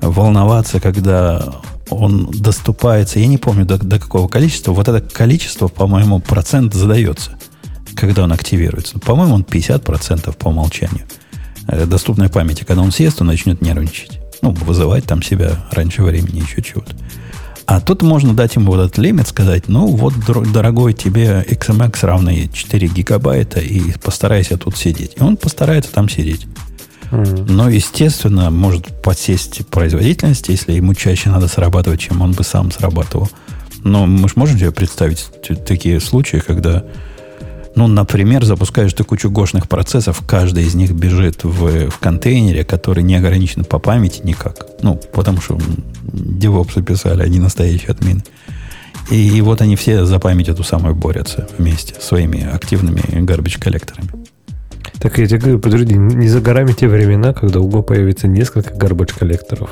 волноваться, когда он доступается, я не помню до, до какого количества, вот это количество, по-моему, процент задается, когда он активируется. По-моему, он 50% по умолчанию э, доступной памяти. Когда он съест, он начнет нервничать. Ну, вызывать там себя раньше времени, еще чего-то. А тут можно дать ему вот этот лимит, сказать, ну вот, дорогой, тебе XMX равный 4 гигабайта, и постарайся тут сидеть. И он постарается там сидеть. Но, естественно, может подсесть производительность, если ему чаще надо срабатывать, чем он бы сам срабатывал. Но мы же можем себе представить такие случаи, когда, ну, например, запускаешь ты кучу гошных процессов, каждый из них бежит в, в контейнере, который не ограничен по памяти никак. Ну, потому что DevOps писали, они настоящие админы. И, вот они все за память эту самую борются вместе своими активными garbage коллекторами. Так я тебе говорю, подожди, не за горами те времена, когда у Go появится несколько гарбач коллекторов.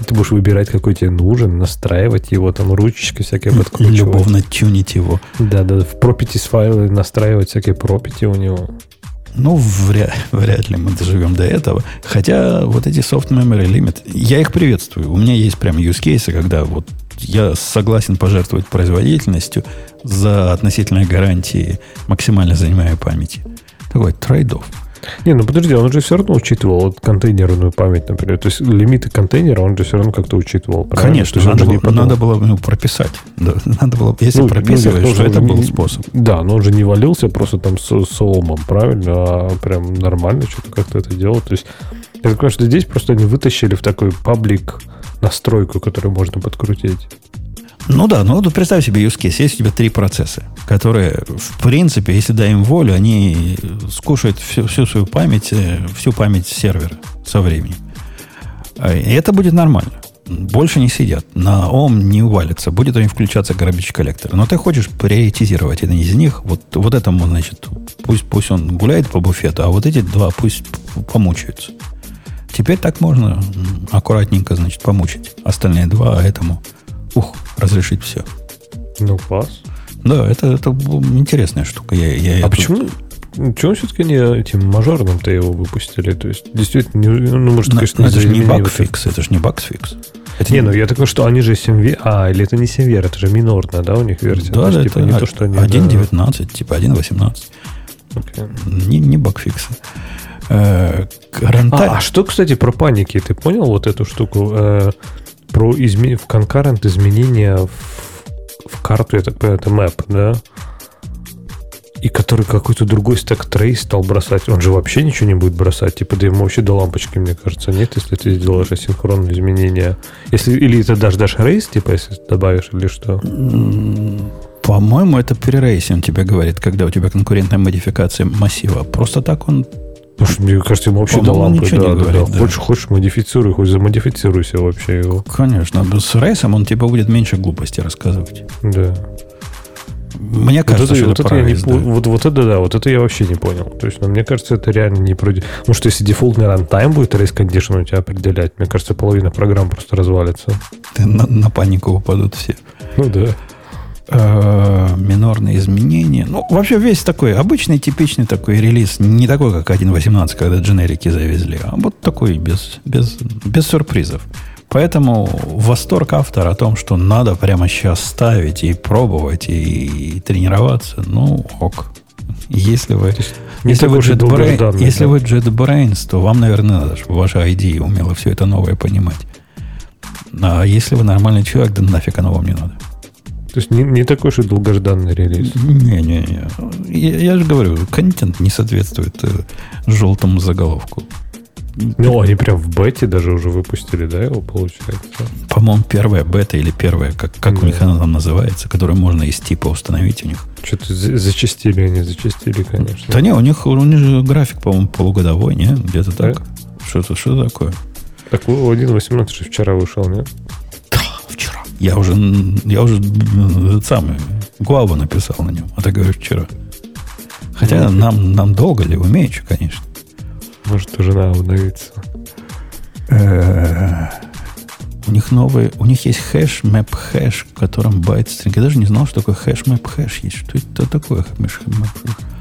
И ты будешь выбирать, какой тебе нужен, настраивать его, там ручечкой всякие подкручивать. Любовно тюнить его. Да, да, в properties файлы настраивать всякие пропити у него. Ну, вряд, вряд ли мы доживем до этого. Хотя вот эти soft memory limit, я их приветствую. У меня есть прям use cases, когда вот я согласен пожертвовать производительностью за относительные гарантии максимально занимая памяти. Такой трейдов. Не, ну подожди, он же все равно учитывал вот контейнерную память, например. То есть лимиты контейнера он же все равно как-то учитывал. Правильно? Конечно, надо, было, надо было ну, прописать. Да, надо было, если ну, прописываешь, ну, что это был способ. Да, но он же не валился просто там с, с омом, правильно, а прям нормально что-то как-то это делал. То есть я так понимаю, что здесь просто они вытащили в такой паблик настройку, которую можно подкрутить. Ну да, ну представь себе use case. Есть у тебя три процесса, которые, в принципе, если дай им волю, они скушают всю, всю свою память, э, всю память сервера со временем. А, и это будет нормально. Больше не сидят. На ОМ не увалится. Будет у них включаться garbage коллектор. Но ты хочешь приоритизировать один из них. Вот, вот этому, значит, пусть, пусть он гуляет по буфету, а вот эти два пусть помучаются. Теперь так можно аккуратненько, значит, помучить. Остальные два, а этому ух, разрешить все. Ну, класс. Да, это, это интересная штука. Я, я а почему, Чего все-таки не этим мажорным-то его выпустили? То есть, действительно, не, ну, может, Но- конечно, но это же не багфикс, это же не багфикс. Это Не, ну я такой, что они же 7 А, или это не 7 это же минорная, да, у них версия? да, То есть, да, типа, это не то, что они... 1.19, типа 1.18. да, окей. Не, не багфиксы. Э, к- runtime- А, а что, кстати, про паники? Ты понял вот эту штуку? Про изме... в concurrent изменения в, в карту, я так понимаю, это map, да? И который какой-то другой stack trace стал бросать. Он же вообще ничего не будет бросать. Типа, да ему вообще до лампочки, мне кажется, нет, если ты сделаешь асинхронные изменения. Если, или ты дашь, дашь race, типа, если добавишь, или что? По-моему, это при race-и, он тебе говорит, когда у тебя конкурентная модификация массива. Просто так он... Потому что, мне кажется, ему вообще до лампы. ничего Да, не да, говорит, да. да. Хочешь, хочешь, модифицируй, хоть замодифицируйся вообще его. Конечно, с рейсом он тебе будет меньше глупости рассказывать. Да. Мне Вот кажется, это, что вот, это это я не, да. вот, вот это да, вот это я вообще не понял. То есть, ну, мне кажется, это реально не про... Потому что если дефолтный рантайм будет race condition у тебя определять, мне кажется, половина программ просто развалится. На, на панику упадут все. Ну да. Э, минорные изменения. Ну, вообще весь такой обычный, типичный такой релиз. Не такой, как 1.18, когда дженерики завезли, а вот такой без, без, без сюрпризов. Поэтому восторг автора о том, что надо прямо сейчас ставить и пробовать, и, и тренироваться, ну, ок. Если вы, не если, вы JetBrain- если да. вы JetBrains, то вам, наверное, надо, чтобы ваша ID умела все это новое понимать. А если вы нормальный человек, да нафиг оно вам не надо. То есть не, не такой же долгожданный релиз. Не-не-не. Я, я же говорю, контент не соответствует э, желтому заголовку. Ну, они прям в бете даже уже выпустили, да, его получается? По-моему, первая бета или первая, как, как у Да. них она там называется, которую можно из типа установить у них. Что-то за- зачастили они, зачастили, конечно. Да не, у них, у них же график, по-моему, полугодовой, не? Где-то Да? так. Что-то, что такое? Так, у 1.18 же вчера вышел, нет? Вчера. Я уже, я уже этот самый главу написал на нем, а ты говоришь вчера. Хотя Ну, нам, нам долго ли, умеючи, конечно. Может, уже надо обновиться. Э, У них новый, у них есть hash, maphash, в котором byte string. Я даже не знал, что такое hash, maphash есть. Что это такое? Хэш, хэш?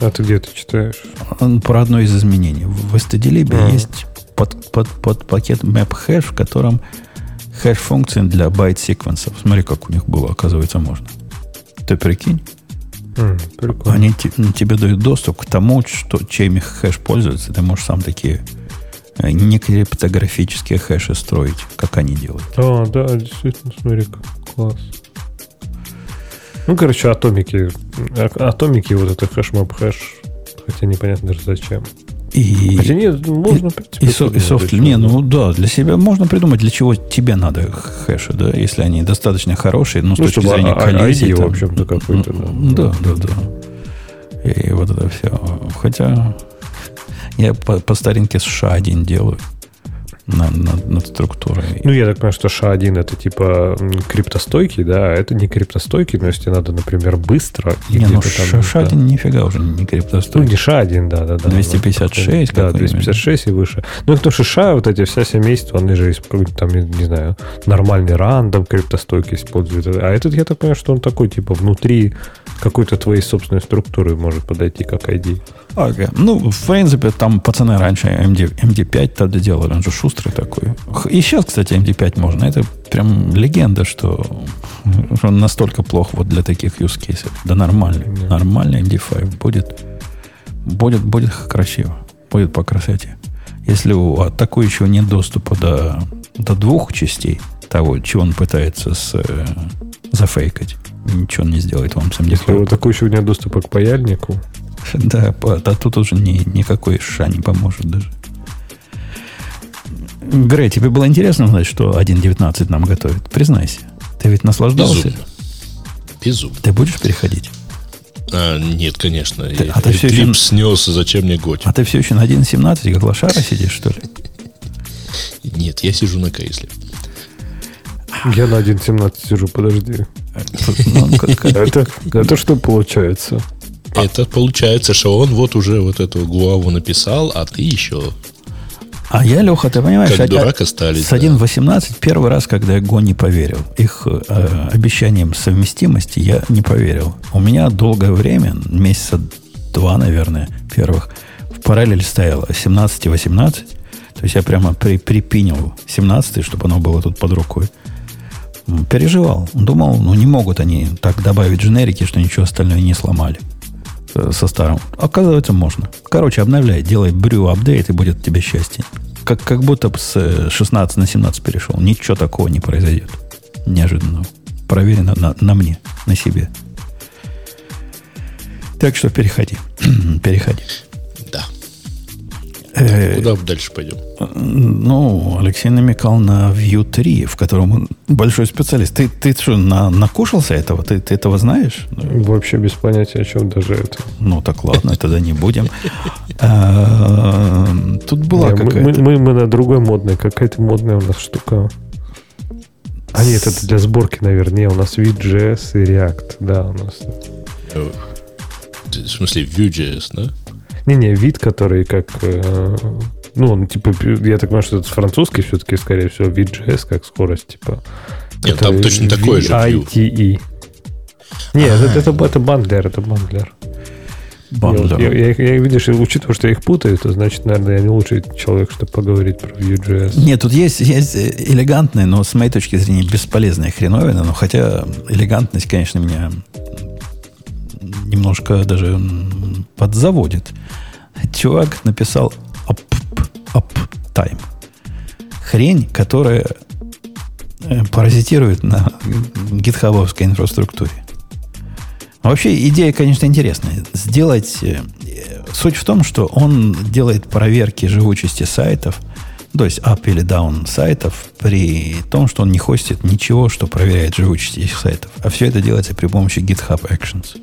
А ты где это читаешь? Он про одно из изменений. В stdlib Ага. есть под, под, под пакет maphash, в котором функции для byte sequence-ов. Смотри, как у них было, оказывается, можно. Ты прикинь? М, прикольно. Они ну, тебе дают доступ к тому, что, чем их хэш пользуется. Ты можешь сам такие э, некриптографические хэши строить, как они делают. А, да, действительно, смотри, класс. Ну, короче, атомики. а- Атомики, вот это хэш-мап хэш. Хотя непонятно даже зачем. И, Хотя нет, можно, в принципе, и, со- и софт. Не, ну да, для себя можно придумать, для чего тебе надо хэши, да, если они достаточно хорошие, ну, с Ну, точки чтобы зрения а- а- коллизии. ID, в там. общем-то, какой-то, да. Да, да, да. И вот это все. Хотя я по, по старинке США один делаю над, над, над структурой. Ну, я так понимаю, что SHA-1 это типа криптостойкий, да, а это не криптостойкий, но если надо, например, быстро не, ну где-то там, США да. нифига уже не Ну, криптостойкий. не SHA-1, да, да, да. 256 Да, какой-нибудь. 256 и выше. Ну, потому что США, вот эти вся семейство, они же используют, там, не знаю, нормальный рандом, криптостойкий используют. А этот, я так понимаю, что он такой, типа, внутри какой-то твоей собственной структуры может подойти как ID. Ага. Ну, в принципе, там пацаны раньше MD, MD5 тогда делали, он же шустрый такой. И сейчас, кстати, MD5 можно. Это прям легенда, что он настолько плох вот для таких use cases. Да нормальный. Да. Нормальный MD5 будет, будет, будет красиво. Будет по красоте. Если у атакующего нет доступа до, до двух частей того, чего он пытается с, э, зафейкать, ничего не сделает вам с MD5. Если у такого нет доступа к паяльнику, Да, а тут уже ни, никакой ша не поможет даже. Грей, тебе было интересно знать, что 1.19 нам готовит? Признайся. Ты ведь наслаждался? Безумно. Безумно. Ты будешь переходить? А, нет, конечно. Ты- Я а ты всё еще- снес, зачем мне Готик? А ты все еще на 1.17, как лошара сидишь, что ли? Нет, я сижу на Кейсле. Я на 1.17 сижу, подожди. Это, это что получается? Это получается, что он вот уже вот эту главу написал, а ты еще А я, Леха, ты понимаешь, как дурак остались. с да. 1.18 первый раз, когда я Го не поверил. Их э, обещаниям совместимости я не поверил. У меня долгое время, месяца два, наверное, первых, в параллель стояло 17 и 18. То есть я прямо при, припинил 17, чтобы оно было тут под рукой. Переживал. Думал, ну не могут они так добавить дженерики, что ничего остальное не сломали э, со старым. Оказывается, можно. Короче, обновляй, делай брю апдейт, и будет тебе счастье. Как, как будто с 16 на 17 перешел. Ничего такого не произойдет. Неожиданного. Проверено на, на мне, на себе. Так что переходи. переходи. Э, Куда дальше пойдем? Ну, Алексей намекал на View 3, в котором он большой специалист. Ты, ты что, на, накушался этого? Ты, ты этого знаешь? Вообще без понятия, о чем даже это. Ну, так ладно, тогда не будем. А, Тут была какая-то... мы- на другой модной. Какая-то модная у нас штука. А нет, это для сборки, наверное. Не, у нас Vue.js и React. Да, у нас. В смысле, Vue.js, да? Не-не, вид, который как... э, ну, он типа, я так понимаю, что это французский все-таки, скорее всего, Vue.js как скорость, типа. Нет, там который точно такой же Vue. VITE. Не, это, это, это бандлер, это бандлер. Бандлер. Я, я, я, видишь, учитывая, что я их путаю, то значит, наверное, я не лучший человек, чтобы поговорить про Vue.js. Нет, тут есть, есть элегантные, но с моей точки зрения бесполезная хреновина. Но хотя элегантность, конечно, меня немножко даже подзаводит. Чувак написал up, uptime. Хрень, которая э, паразитирует на гитхабовской инфраструктуре. Вообще идея, конечно, интересная. Сделать... э, Суть в том, что он делает проверки живучести сайтов, то есть up или down сайтов, при том, что он не хостит ничего, что проверяет живучесть этих сайтов. А все это делается при помощи GitHub Actions.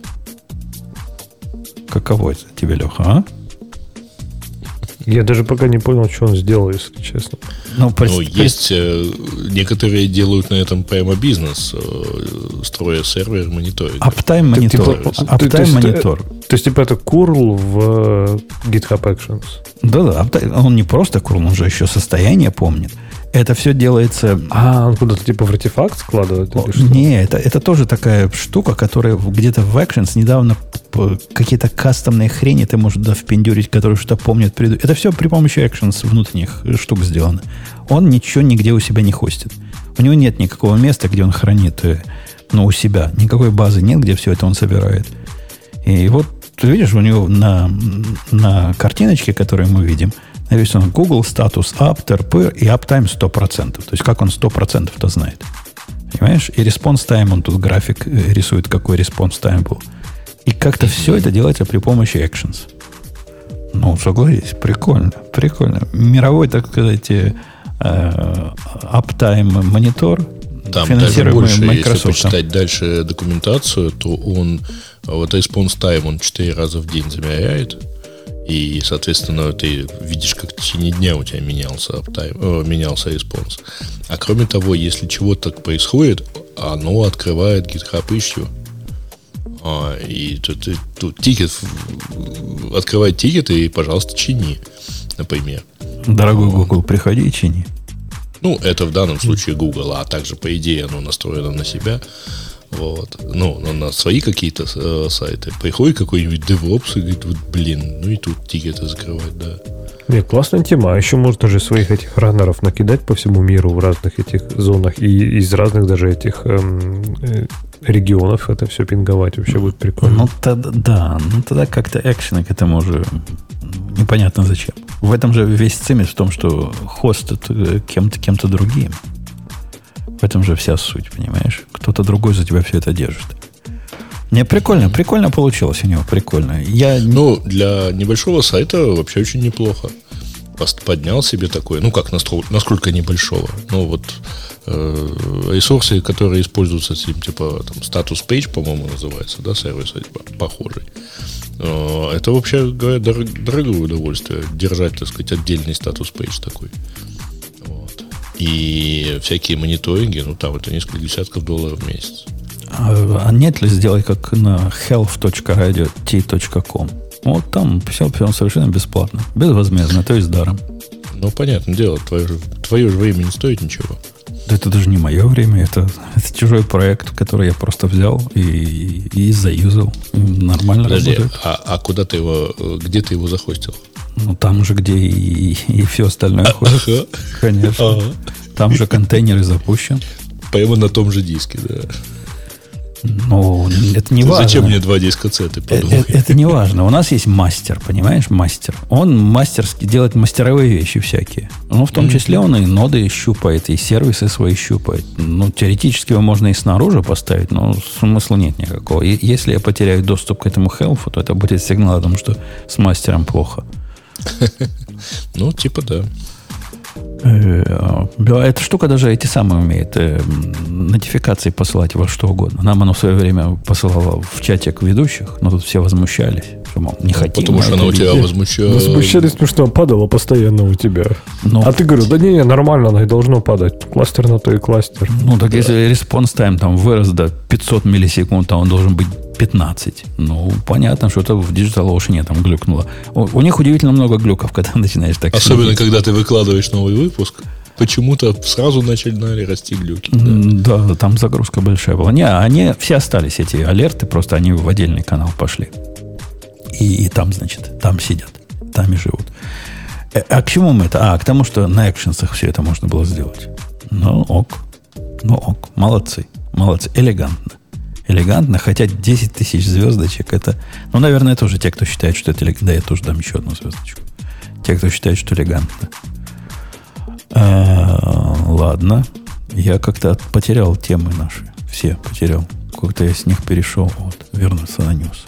Каково это тебе, Леха, а? Я даже пока не понял, что он сделал, если честно. Ну, пред- Ну, есть э, некоторые делают на этом прямо бизнес, э, строя сервер, мониторинг. Монитор. типа, то- Uptime то есть, монитор. То есть, типа, это curl в э, GitHub Actions. Да-да, он не просто курл, он же еще состояние помнит. Это все делается А, он куда-то типа в артефакт складывает? О? Не, это, это тоже такая штука, которая где-то в Actions недавно какие-то кастомные хрени ты можешь да, впендюрить, которые что-то помнят. Приду. Это все при помощи Actions внутренних штук сделано. Он ничего нигде у себя не хостит. У него нет никакого места, где он хранит, э, ну, у себя. Никакой базы нет, где все это он собирает. И вот, ты видишь, у него на, на картиночке, которую мы видим, написано Google статус up, TRP и uptime 100%. То есть, как он 100%-то знает. Понимаешь? И response time, он тут график э, рисует, какой response time был. И как-то все это делается при помощи actions. Ну, согласись, прикольно, прикольно. Мировой, так сказать, э, э, uptime monitor, Там даже больше, если Microsoft. почитать дальше документацию, то он вот response time он 4 раза в день замеряет. И, соответственно, ты видишь, как в течение дня у тебя менялся, uptime, э, менялся response. А кроме того, если чего-то происходит, оно открывает GitHub issue. А, и тут, тут- тут тикет, открывает тикет и, пожалуйста, чини, например. Дорогой Google, приходи и чини. Ну, это в данном случае Google, а также, по идее, оно настроено на себя. Вот. Ну, на, свои какие-то э, сайты. Приходит какой-нибудь DevOps и говорит, вот, блин, ну и тут тикеты закрывать, да. Нет, классная тема. А еще можно же своих этих раннеров накидать по всему миру в разных этих зонах и из разных даже этих эм, э, регионов это все пинговать. Вообще будет прикольно. Ну, тогда, да, ну тогда как-то экшены к этому уже непонятно зачем. В этом же весь цимис в том, что хостят э, кем-то, кем-то другим. В этом же вся суть, понимаешь? Кто-то другой за тебя все это держит. Не, прикольно, прикольно получилось у него, прикольно. Я Ну, для небольшого сайта вообще очень неплохо. Поднял себе такой, ну как, насколько небольшого. Ну вот э, ресурсы, которые используются, типа, типа там, статус page, по-моему, называется, да, сервис по- похожий. Э, это вообще, говоря, дорог- дорогое удовольствие держать, так сказать, отдельный статус page такой. И всякие мониторинги, ну там это несколько десятков долларов в месяц. А, а нет ли сделать как на health.radio.t.com? Вот там все, все совершенно бесплатно, безвозмездно, то есть даром. Ну, понятное дело, твое, твое же время не стоит ничего. Да это даже не мое время, это, это чужой проект, который я просто взял и, и заюзал. И нормально Подожди, работает. а, а куда ты его, э, где ты его захостил? Ну, там же, где и, и все остальное ходит. Ага. Конечно. Ага. Там же контейнер и запущен. Прямо на том же диске, да. Ну, это не важно. Зачем мне два диска C, ты Э, подумал? э, Это не важно. У нас есть мастер, понимаешь, мастер. Он мастерски делает мастеровые вещи всякие. Ну, в том числе он и ноды щупает, и сервисы свои щупает. Ну, теоретически его можно и снаружи поставить, но смысла нет никакого. И если я потеряю доступ к этому хелфу, то это будет сигнал о том, что с мастером плохо. Ну, типа да. Э, да, Эта штука даже эти самые умеет э, нотификации посылать во что угодно. Нам оно в свое время посылало в чатик ведущих, но тут все возмущались, что, мол, не хотим. Потому что она у тебя возмущает. Возмущались, потому что падала постоянно у тебя. Ну, А ты говорил, да не, не, нормально, она и должно падать. Кластер на то и кластер. Ну, так если response time там вырос до 500 миллисекунд, а он должен быть 15. Ну, понятно, что-то в Digital Ocean там глюкнуло. У, у них удивительно много глюков, когда начинаешь так Особенно, следить. когда ты выкладываешь новый выпуск, почему-то сразу начали расти глюки. да. Да, там загрузка большая была. Не, они все остались, эти алерты, просто они в отдельный канал пошли. И, и там, значит, там сидят, там и живут. Э, А к чему мы это? А, к тому, что на экшенсах все это можно было сделать. Ну, ок. Ну, ок. Молодцы. Молодцы. Элегантно. Элегантно, хотя 10 тысяч звездочек это... Ну, наверное, тоже те, кто считает, что это элегантно. Да, я тоже дам еще одну звездочку. Те, кто считает, что элегантно. Э, Ладно. Я как-то от- потерял темы наши. Все потерял. Как-то я с них перешел. Вот, вернулся на News.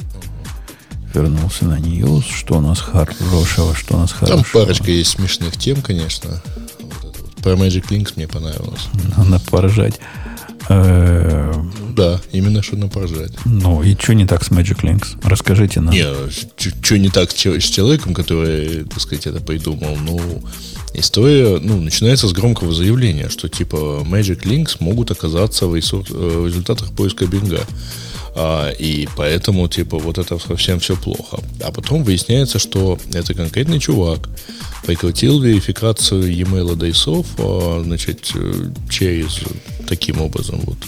Вернулся на News. Что у нас хорошего? Что у нас Там хорошего? парочка есть смешных тем, конечно. Вот вот. Про Magic Links мне понравилось. Надо поражать. Э, Да, именно что напоржать. Ну, и что не так с Magic Links? Расскажите нам. Не, что не так с че- с человеком, который, так сказать, это придумал? Ну, история, ну, начинается с громкого заявления, что типа Magic Links могут оказаться в, э, в результатах поиска бинга. А, и поэтому, типа, вот это совсем все плохо. А потом выясняется, что это конкретный чувак прекратил верификацию e-mail адресов, а, значит, э, через таким образом вот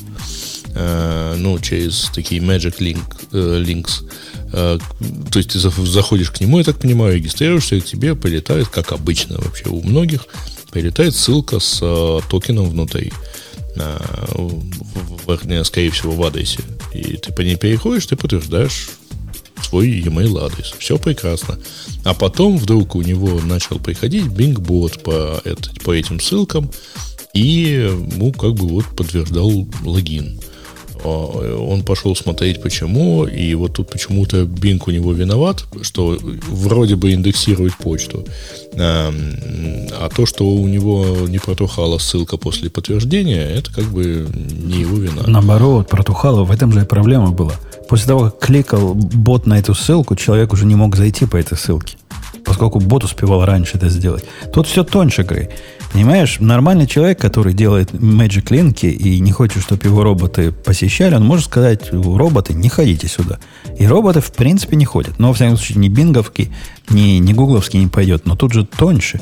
э, ну, через такие Magic Link, э, Links. То есть ты за- заходишь к нему, я так понимаю, регистрируешься, и тебе прилетает, как обычно вообще у многих, прилетает ссылка с токеном внутри. вернее, скорее всего, в адресе. И ты по ней переходишь, ты подтверждаешь свой e-mail адрес. Все прекрасно. А потом вдруг у него начал приходить Bing-бот по, это- по этим ссылкам и, ну, как бы вот подтверждал логин. А, Он пошел смотреть, почему, и вот тут почему-то Bing у него виноват, что вроде бы индексирует почту, а, м, а то, что у него не протухала ссылка после подтверждения, это как бы не его вина. Наоборот, протухало, в этом же и проблема была. После того, как кликал бот на эту ссылку, человек уже не мог зайти по этой ссылке. Поскольку бот успевал раньше это сделать. Тут все тоньше, Грей. Понимаешь, нормальный человек, который делает Magic линки и не хочет, чтобы его роботы посещали, он может сказать, роботы, не ходите сюда. И роботы, в принципе, не ходят. Но, во всяком случае, ни бинговский, ни, ни гугловский не пойдет. Но тут же тоньше.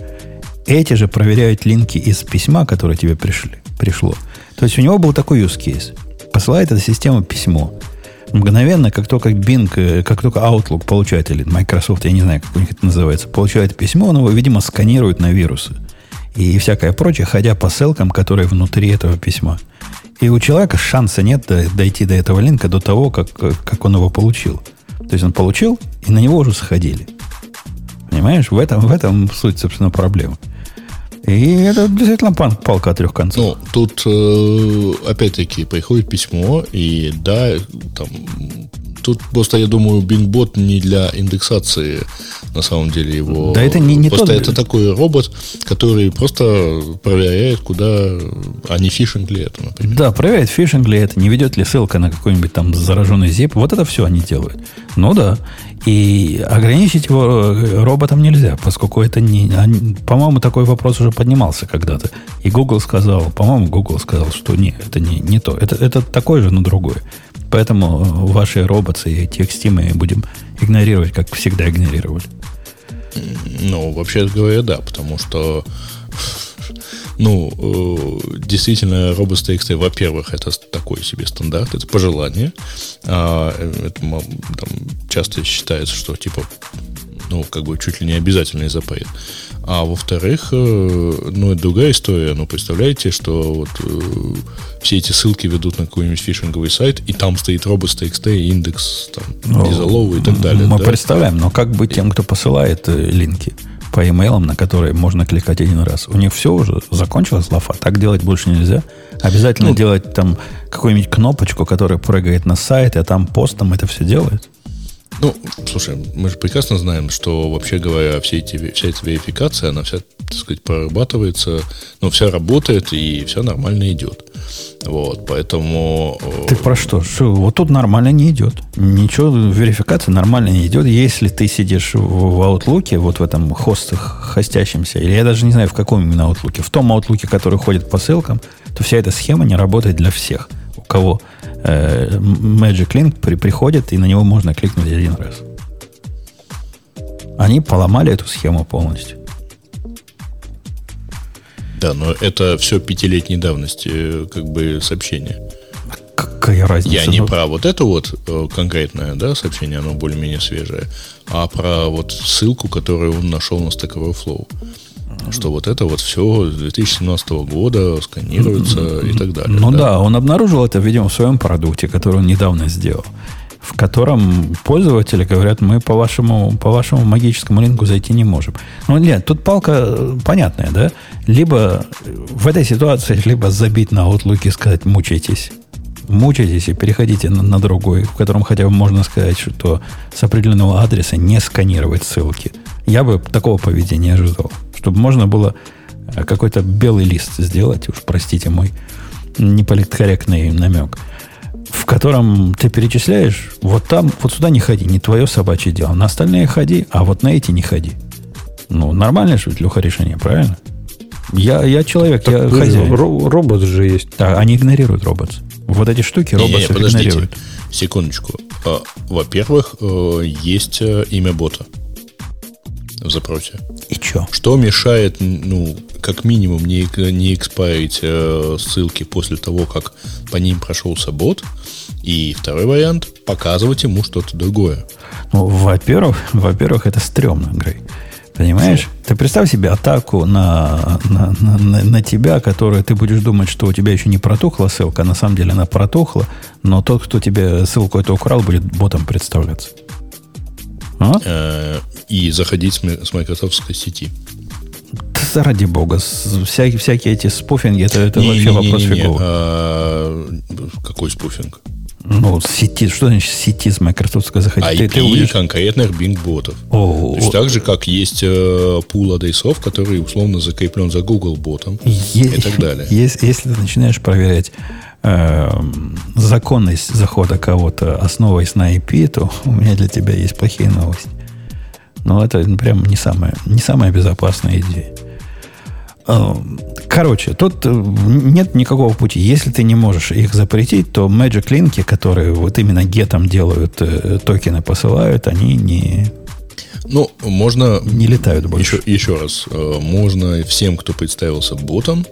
Эти же проверяют линки из письма, которое тебе пришли, пришло. То есть у него был такой use case. Посылает эта система письмо. Мгновенно, как только Bing, э, как только Outlook получает, или Microsoft, я не знаю, как у них это называется, получает письмо, он его, видимо, сканирует на вирусы. И всякое прочее, ходя по ссылкам, которые внутри этого письма. И у человека шанса нет до- дойти до этого линка до того, как, как он его получил. То есть он получил, и на него уже сходили. Понимаешь, в этом, в этом суть, собственно, проблемы. И это действительно палка о трех концах. Ну, тут э, опять-таки приходит письмо, и да, там тут просто, я думаю, Бинgbot не для индексации, на самом деле, его. Да это не- не Просто тот- это такой робот, который просто проверяет, куда, а не фишинг ли это, например. Да, проверяет, фишинг ли это, не ведет ли ссылка на какой-нибудь там зараженный zip. Вот это все они делают. Ну да. И ограничить его э, роботом нельзя, поскольку это не... они- по-моему, такой вопрос уже поднимался когда-то. И Google сказал, по-моему, Google сказал, что нет, это не, не то. Это, это такое же, но другое. Поэтому э, ваши роботы и TXT мы будем игнорировать, как всегда игнорировали. Ну, вообще говоря, да, потому что Ну, э, действительно, robots.txt, во-первых, это такой себе стандарт, это пожелание. А, э, это, там, часто считается, что типа ну, как бы чуть ли не обязательный запрет. А во-вторых, э, ну, это другая история. Ну, представляете, что вот э, все эти ссылки ведут на какой-нибудь фишинговый сайт, и там стоит robots.txt, индекс, там, ну, и так далее. Мы да? представляем, но как бы тем, кто посылает э, линки по имейлам, на которые можно кликать один раз. У них все уже закончилось лафа. Так делать больше нельзя. Обязательно ну, делать там какую-нибудь кнопочку, которая прыгает на сайт, а там постом это все делает. Ну, слушай, мы же прекрасно знаем, что, вообще говоря, все эти, вся эта верификация, она вся, так сказать, прорабатывается, ну, вся работает и все нормально идет. Вот, поэтому... Э, ты про что? что? Вот тут нормально не идет. Ничего, верификация нормально не идет. Если ты сидишь в Outlook, вот в этом хост, хостящемся, или я даже не знаю, в каком именно Outlook, в том Outlook, который ходит по ссылкам, то вся эта схема не работает для всех. Кого э, Magic Link при, приходит, и на него можно кликнуть один раз. Они поломали эту схему полностью. Да, но это все пятилетней давности, э, как бы сообщение. Какая разница? Я не ну... про вот это вот э, конкретное да, сообщение, оно более-менее свежее, а про вот ссылку, которую он нашел на Stack Overflow что вот это вот все с 2017 года сканируется и так далее. Ну да? да, он обнаружил это, видимо, в своем продукте, который он недавно сделал, в котором пользователи говорят, мы по вашему, по вашему магическому линку зайти не можем. Ну нет, тут палка э, понятная, да? Либо в этой ситуации, либо забить на Outlook и сказать, мучайтесь, мучайтесь и переходите на, на другой, в котором хотя бы можно сказать, что с определенного адреса не сканировать ссылки. Я бы такого поведения ожидал чтобы можно было э, какой-то белый лист сделать, уж простите мой неполиткорректный намек, в котором ты перечисляешь, вот там, вот сюда не ходи, не твое собачье дело. На остальные ходи, а вот на эти не ходи. Ну, нормальное же, Леха, решение, правильно? Я, я человек, так, я хозяин. Ро- робот же есть. Да, они игнорируют робот. Вот эти штуки робот игнорируют. Секундочку. А, во-первых, э, есть э, имя бота в запросе. И что? Что мешает, ну, как минимум, не, не экспарить э, ссылки после того, как по ним прошелся бот? И второй вариант – показывать ему что-то другое. Ну, во-первых, во-первых, это стрёмно, Грей. Понимаешь? Что? Ты представь себе атаку на, на, на, на, тебя, которую ты будешь думать, что у тебя еще не протухла ссылка, а на самом деле она протухла, но тот, кто тебе ссылку эту украл, будет ботом представляться. А? И заходить с майкрософтской сети. Ради бога, всякие, всякие эти спуфинги, это, это не, вообще не, вопрос не, не, фиговый. А, какой спуфинг? Ну, сети, что значит сети с Microsoft заходить? IP ты, ты увидишь... конкретных Bing-ботов. То есть так же, как есть э, пул адресов, который условно закреплен за Google ботом е- и так далее. Если, если ты начинаешь проверять э, законность захода кого-то, основываясь на IP, то у меня для тебя есть плохие новости. Но это прям не самая, не самая безопасная идея. Э, короче, тут э, нет никакого пути. Если ты не можешь их запретить, то Magic Link, которые вот именно гетом делают, э, токены посылают, они не, ну, можно... Не летают больше. Еще, еще раз. Можно всем, кто представился ботом,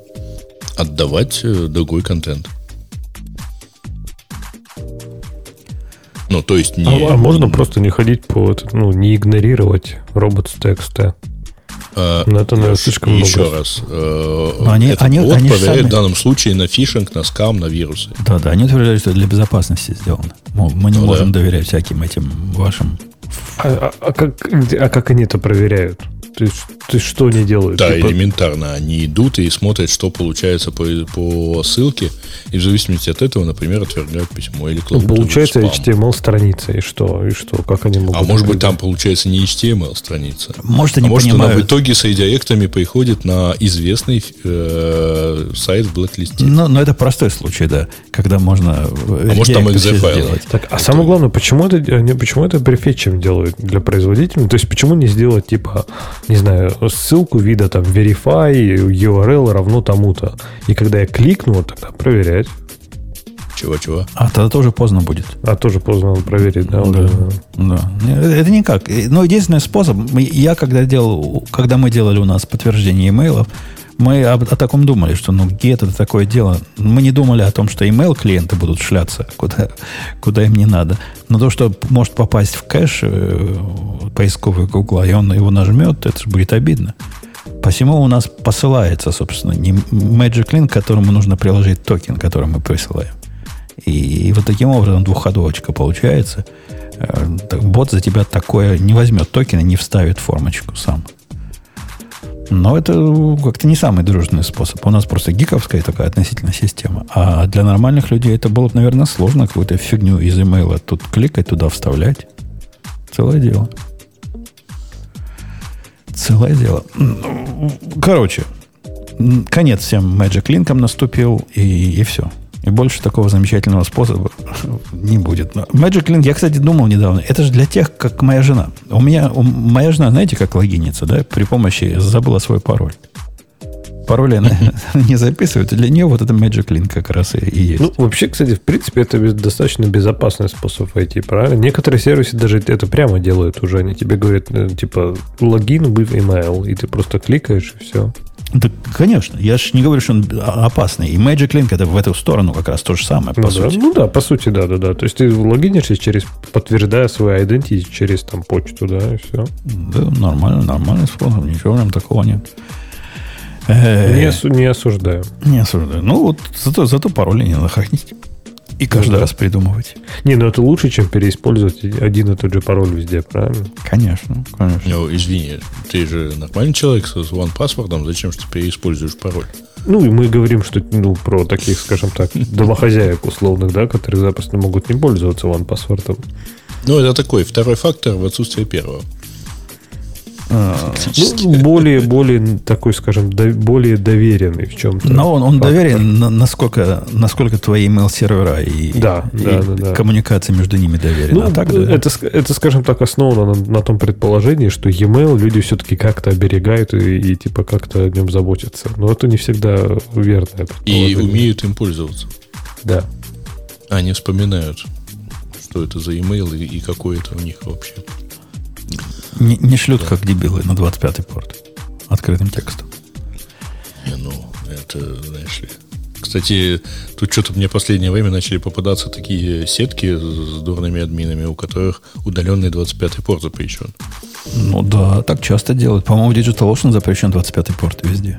отдавать другой контент. Ну, то есть не... А, а можно просто не ходить по... Ну, не игнорировать робот с текста? А, Но это, наверное, слишком еще много. раз. Э, они, этот они, бот они проверяет сами... в данном случае на фишинг, на скам, на вирусы. Да, да, они утверждают, что это для безопасности сделано. Мы не ну, можем да. доверять всяким этим вашим... А, а, а, как, а как они это проверяют? Ты, ты что они делают? Да, типа... элементарно. Они идут и смотрят, что получается по, по ссылке, и в зависимости от этого, например, отвергают письмо или кладут ну, Получается HTML-страница, и что? И что? Как они могут... А может быть, там получается не HTML-страница. Может, они а может, понимают... она в итоге с редиректами приходит на известный э, сайт в блэк-листе. Но, но это простой случай, да, когда можно... А может, там exe сделать. Так, а это... самое главное, почему это, почему это префетчем делают для производителей? То есть, почему не сделать, типа, не знаю, ссылку вида там verify URL равно тому-то. И когда я кликну, вот тогда проверять. Чего-чего? А тогда тоже поздно будет. А тоже поздно надо проверить, да? Да, да. Это никак. Но единственный способ, я когда делал, когда мы делали у нас подтверждение имейлов, Мы об, о таком думали, что ну get это такое дело. Мы не думали о том, что email клиенты будут шляться куда, куда им не надо. Но то, что может попасть в кэш э, поисковый Гугла, и он его нажмет, это же будет обидно. Посему у нас посылается, собственно, не Magic Link, которому нужно приложить токен, который мы присылаем. И, и вот таким образом двухходовочка получается. Э, бот за тебя такое не возьмет токен и не вставит формочку сам. Но это как-то не самый дружный способ. У нас просто гиковская такая относительно система. А для нормальных людей это было бы, наверное, сложно какую-то фигню из имейла тут кликать, туда вставлять. Целое дело. Целое дело. Короче, конец всем Magic Link наступил, и, и все. И больше такого замечательного способа не будет. Но Magic Link, я, кстати, думал недавно, это же для тех, как моя жена. У меня, у, моя жена, знаете, как логинится, да, при помощи забыла свой пароль. Пароль она не записывает. Для нее вот это Magic Link как раз и, и есть. Ну, вообще, кстати, в принципе, это достаточно безопасный способ войти, правильно? Некоторые сервисы даже это прямо делают уже. Они тебе говорят, э, типа, логин with email, и ты просто кликаешь, и все. Да, конечно. Я же не говорю, что он опасный. И Magic Link это в эту сторону как раз то же самое, по ну, сути. Да, ну да, по сути, да, да, да. То есть ты логинишься через, подтверждая свой identity через там почту, да, и все. Да, нормально, нормальный способ. Ничего нем такого нет. Не, осу- не осуждаю. Не осуждаю. Ну, вот зато, зато пароли не надо хранить. И каждый да. раз придумывать. Не, ну это лучше, чем переиспользовать один и тот же пароль везде, правильно? Конечно, конечно. Ну, извини, ты же нормальный человек с OnePassword, зачем же ты переиспользуешь пароль? Ну, и мы говорим, что ну, про таких, скажем так, домохозяек условных, да, которые запросто могут не пользоваться OnePassword. Ну, это такой второй фактор в отсутствии первого. Ну, более, более такой, скажем, до- более доверенный в чем-то. Но он, он фактор. доверен, на- насколько, насколько твои email-сервера и, Да, и да, да, да. коммуникация между ними доверена. Ну, а так, да. это, это, скажем так, основано на, на том предположении, что e-mail люди все-таки как-то оберегают и, и типа как-то о нем заботятся. Но это не всегда верное И умеют им пользоваться. Да. Они вспоминают, что это за email и, и какой это у них вообще. Не, не шлют как дебилы на 25-й порт открытым текстом. Не, ну, это, знаешь ли. Кстати, тут что-то мне в последнее время начали попадаться такие сетки с дурными админами, у которых удаленный 25-й порт запрещен. Ну да, так часто делают. По-моему, DigitalOcean запрещен 25-й порт везде.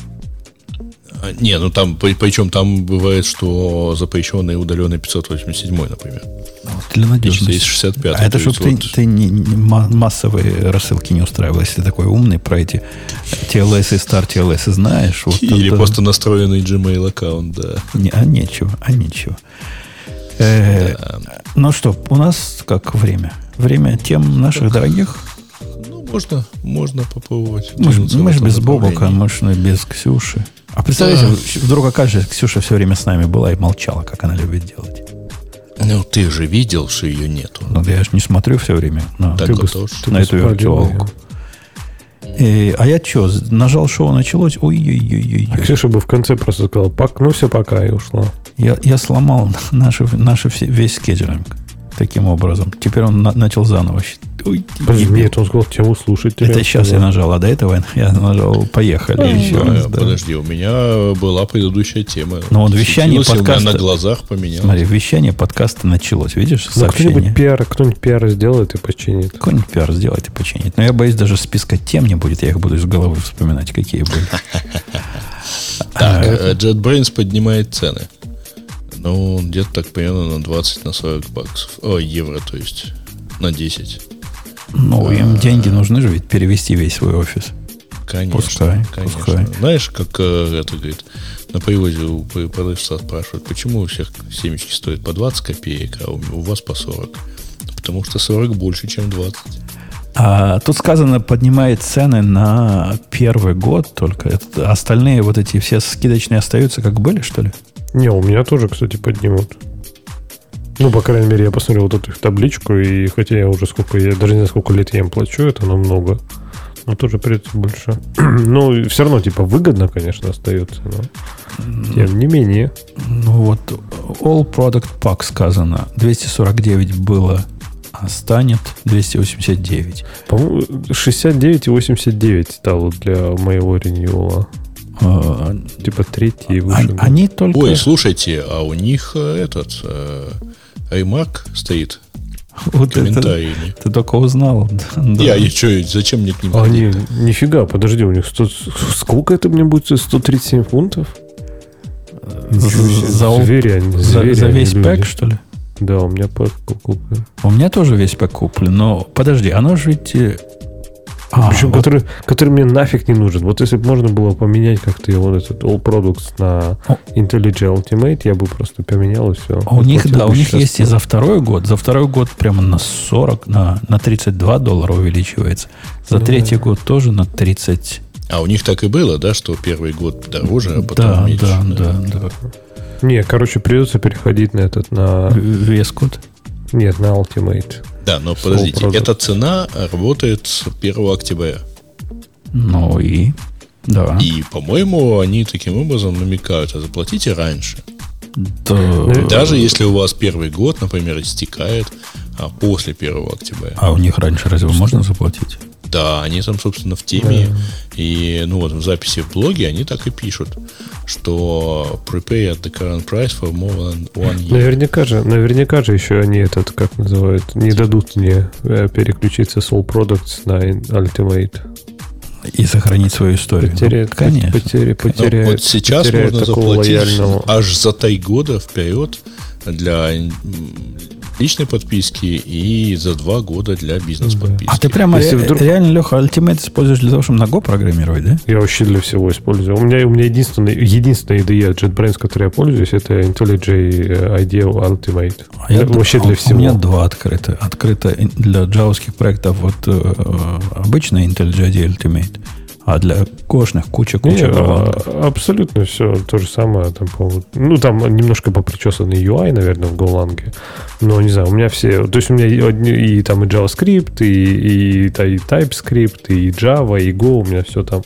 А, не, ну там, при- причем там бывает, что запрещенный удаленный 587, например. Ну, вот для надежности. Есть 65. А это то чтобы ты, вот- ты не, не ма- массовые рассылки не устраивал. Если ты такой умный про эти TLS и Star TLS знаешь. Вот Или тогда- просто настроенный Gmail аккаунт, да. Не, а нечего, а нечего. Э, Ну что, у нас как время? Время тем наших дорогих. Ну, можно, можно попробовать. Мы же мы ж этом без Бобока, мы ж ну, без Ксюши. А представляете, вдруг окажется, Ксюша все время с нами была и молчала, как она любит делать. Ну, ты же видел, что ее нету. Ну, да я же не смотрю все время на, Так ты бы- тоже. ты на эту виртуалку. её. Э, а я что, нажал шоу началось? А Ой-ой-ой-ой. Ксюша бы в конце просто сказала, пак, ну все, пока, и ушла. Я, я сломал наши, наши все, весь скеджеринг таким образом. Теперь он на- начал заново. щ- Ой. Нет, он сказал тему слушателя. Это сейчас я нажал, а до этого я нажал «Поехали». еще Да, раз, да. Подожди, у меня была предыдущая тема. Ну, вот вещание подкаста- на глазах поменялось. Смотри, вещание подкаста началось. Видишь, Ну, сообщение. кто-нибудь пиар, кто-нибудь пиар сделает и починит. Какой-нибудь пиар сделать и починить. Но я боюсь, даже списка тем не будет. Я их буду из головы вспоминать, какие были. Так, э, JetBrains поднимает цены. Ну, где-то так примерно на 20, на 40 баксов. О, евро, то есть. На 10. Ну, им деньги нужны же ведь перевести весь свой офис. Конечно. Пускай, конечно. пускай. Знаешь, как э, это говорит, на привозе у продавца спрашивают, почему у всех семечки стоят по 20 копеек, а у, у вас по 40? Потому что 40 больше, чем 20. А тут сказано, поднимает цены на первый год только. Это- остальные вот эти все скидочные остаются как были, что ли? Не, у меня тоже, кстати, поднимут. Ну, по крайней мере, я посмотрел вот эту их табличку, и хотя я уже сколько, я даже не знаю, сколько лет я им плачу, это намного. Но тоже придется больше. ну, все равно, типа, выгодно, конечно, остается, но тем не менее. Ну вот, All Product Pack сказано. 249 было, а станет 289. По-моему, 69 и 89 стало для моего реньюла. Э, Типа третий и а- выше. да. Они только... Ой, слушайте, а у них э, этот ремарк стоит вот в это- комментарии. ты только узнал. Да. Я, я что, зачем мне к ним А ходить? Они, нифига, подожди, у них 100, сколько это мне будет? 137 фунтов? За, за- звери, они, за- звери, за они весь люди. пэк, что ли? Да, у меня пэк куплен. У меня тоже весь пэк куплен, но подожди, оно же ведь... а, Причем, вот который, который мне нафиг не нужен. Вот если бы можно было поменять как-то его этот All Products на. IntelliJ Ultimate, я бы просто поменял и все. а у них, да, у них есть и за второй год. За второй год прямо на 40, на, на 32 доллара увеличивается. За Ну, третий год тоже на 30. А у них так и было, да, что первый год дороже, а потом Да, меньше. да, да, да. Не, короче, придется переходить на этот, на... Вес код. Нет, на Ultimate. Да, но подождите, Product. эта цена работает с 1 октября. Ну и... Да. И, по-моему, они таким образом намекают, а заплатите раньше. Да. Даже если у вас первый год, например, истекает а, после 1 октября. А у них раньше разве можно заплатить? Да, они там, собственно, в теме. И, ну вот, в записи в блоге они так и пишут, что prepay at the current price for more than one year. Наверняка же, наверняка же еще они этот, как называют, не дадут мне э, переключиться с All Products на Ultimate. И сохранить свою историю. Потеряет, Ну, конечно. потери, Ну, потеряет, вот сейчас потеряет можно заплатить лояльного. аж за три года вперед для личной подписки и за два года для бизнес-подписки. А ты прямо Если ре- вдруг- реально, Леха, Ultimate используешь для того, чтобы на Go программировать, да? Я вообще для всего использую. У меня, у меня единственный, единственный IDE JetBrains, который я пользуюсь, это IntelliJ IDEO Ultimate. А я- вообще а для У всего. меня два открыто. Открыто для джавовских проектов вот э, э, обычный IntelliJ IDEA Ultimate, а для кошных Не, куча-куча голландов. а, абсолютно все то же самое. Там, по- ну, там немножко попричесанный UI, наверное, в Голланге. Но, не знаю, у меня все... То есть у меня и, и там и JavaScript, и, и, и TypeScript, и Java, и Go, у меня все там.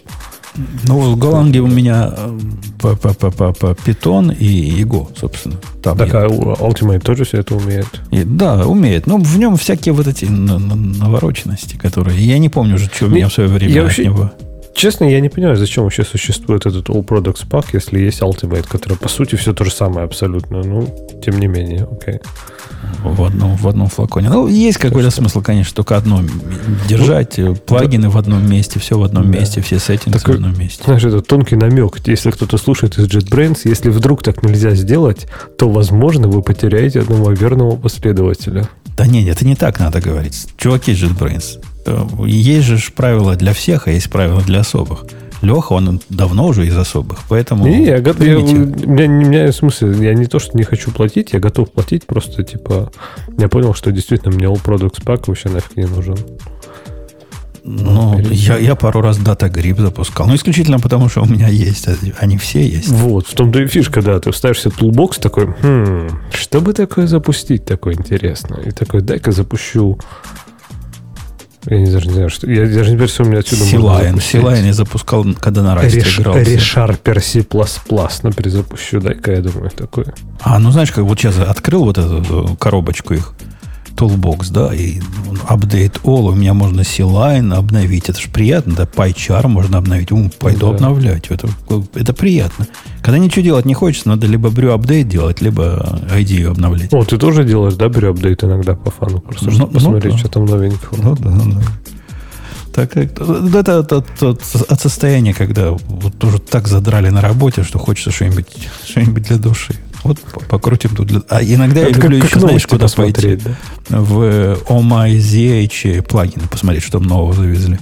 Ну, в Голланге у меня э, по, по, по, по, по Python и, Go, собственно. Там Так, я- а Ultimate тоже все это умеет. и- да, умеет. Но в нем всякие вот эти на- на- навороченности, которые... Я не помню уже, что у Не, меня в свое время я от вообще- него. Честно, я не понимаю, зачем вообще существует этот All Products Pack, если есть Ultimate, который, по сути, все то же самое абсолютно. Ну, тем не менее, окей. в одном, в одном флаконе. Ну, есть какой-то смысл, конечно, только одно держать. э, плагины в одном месте, все в одном Да. месте, все сеттинги в одном месте. Знаешь, это тонкий намек. Если кто-то слушает из JetBrains, если вдруг так нельзя сделать, то, возможно, вы потеряете одного верного последователя. Да нет, это не так надо говорить. Чуваки JetBrains, э, есть же правила для всех, а есть правила для особых. Леха, он давно уже из особых, поэтому... Не, я, готов, я, у меня, у меня в смысле, я не то, что не хочу платить, я готов платить, просто, типа, я понял, что действительно мне All Products Pack вообще нафиг не нужен. Ну, я, я пару раз дата гриб запускал. Ну, исключительно потому, что у меня есть. а Они все есть. Вот, в том-то и фишка, да, ты вставишь себе toolbox такой, хм, что бы такое запустить такое интересно? И такой, дай-ка запущу я не, даже не знаю, что... Я даже не понимаю, что у меня отсюда Силайн. Силайн я запускал, когда на расте Реш- игрался. Решарпер C++, но перезапущу, дай-ка я думаю, такое. А, ну знаешь, как вот сейчас открыл вот эту э, коробочку их, Toolbox, да, и ну, update all, у меня можно C-Line обновить. Это же приятно, да, PyChar можно обновить. Ум, пойду Да. обновлять. Это, это приятно. Когда ничего делать не хочется, надо либо брю апдейт делать, либо ID обновлять. О, ты тоже делаешь, да, беру апдейт иногда по фану, просто Ну, чтобы ну посмотреть, да. что там новенького. Ну да, да. Так, это от, от- от- от состояния, когда вот уже так задрали на работе, что хочется что-нибудь, что-нибудь для души. Вот по- покрутим тут. А иногда я Это как- люблю как еще, знаешь, куда пойти? да? В Oh My Zsh плагины посмотреть, что там нового завезли.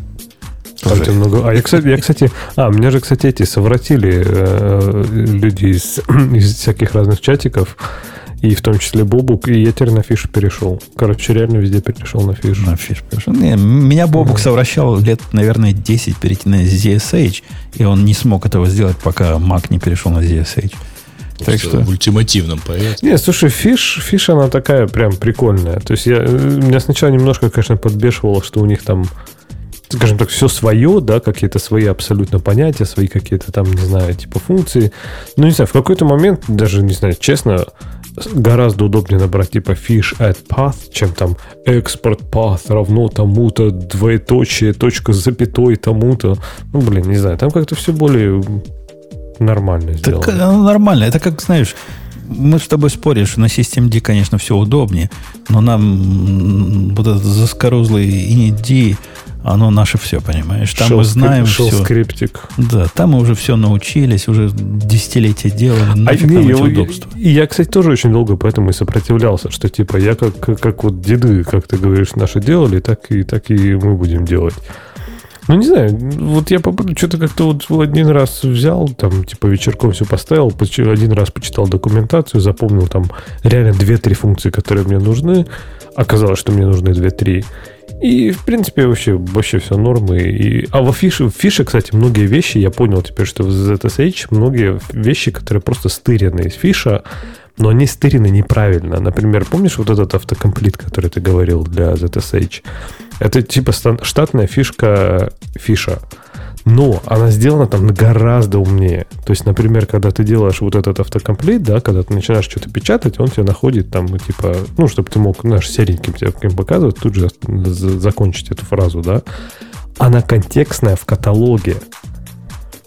Тоже. много- А я, кстати, я, кстати, а, меня же, кстати, эти совратили э, люди из, из всяких разных чатиков, и в том числе Бобук, и я теперь на fish перешел. Короче, реально везде перешел на fish. На fish перешел. Не, меня Бобук совращал лет, наверное, 10 перейти на ZSH, и он не смог этого сделать, пока Mac не перешел на ZSH. Так что... в ультимативном порядке. Не, слушай, fish, fish она такая прям прикольная. То есть я, э, меня сначала немножко, конечно, подбешивало, что у них там, скажем так, все свое, да, какие-то свои абсолютно понятия, свои какие-то там, не знаю, типа функции. Ну, не знаю, в какой-то момент, даже, не знаю, честно, гораздо удобнее набрать типа fish add path, чем там export path равно тому-то, двоеточие, точка с запятой тому-то. Ну, блин, не знаю, там как-то все более нормально сделано. Так оно нормально. Это как, знаешь, мы с тобой спорим, что на системе D, конечно, все удобнее, но нам вот этот заскорузлый init оно наше все, понимаешь? Там мы знаем все. скриптик. Да, там мы уже все научились, уже десятилетия делали. А Нафиг не, нам я, удобства. и я, кстати, тоже очень долго поэтому и сопротивлялся, что типа я как, как вот деды, как ты говоришь, наши делали, так и, так и мы будем делать. Ну, не знаю, вот я поп- что-то как-то вот один раз взял, там, типа, вечерком все поставил, один раз почитал документацию, запомнил там реально 2-3 функции, которые мне нужны. Оказалось, что мне нужны 2-3. И, в принципе, вообще, вообще все нормы. И... А во фише, в фише, кстати, многие вещи, я понял теперь, что в ZSH многие вещи, которые просто стырены из фиша, но они стырены неправильно. Например, помнишь вот этот автокомплит, который ты говорил для ZSH? Это типа штатная фишка фиша. Но она сделана там гораздо умнее. То есть, например, когда ты делаешь вот этот автокомплит, да, когда ты начинаешь что-то печатать, он тебе находит там, типа, ну, чтобы ты мог, знаешь, сереньким тебе показывать, тут же за- закончить эту фразу, да. Она контекстная в каталоге.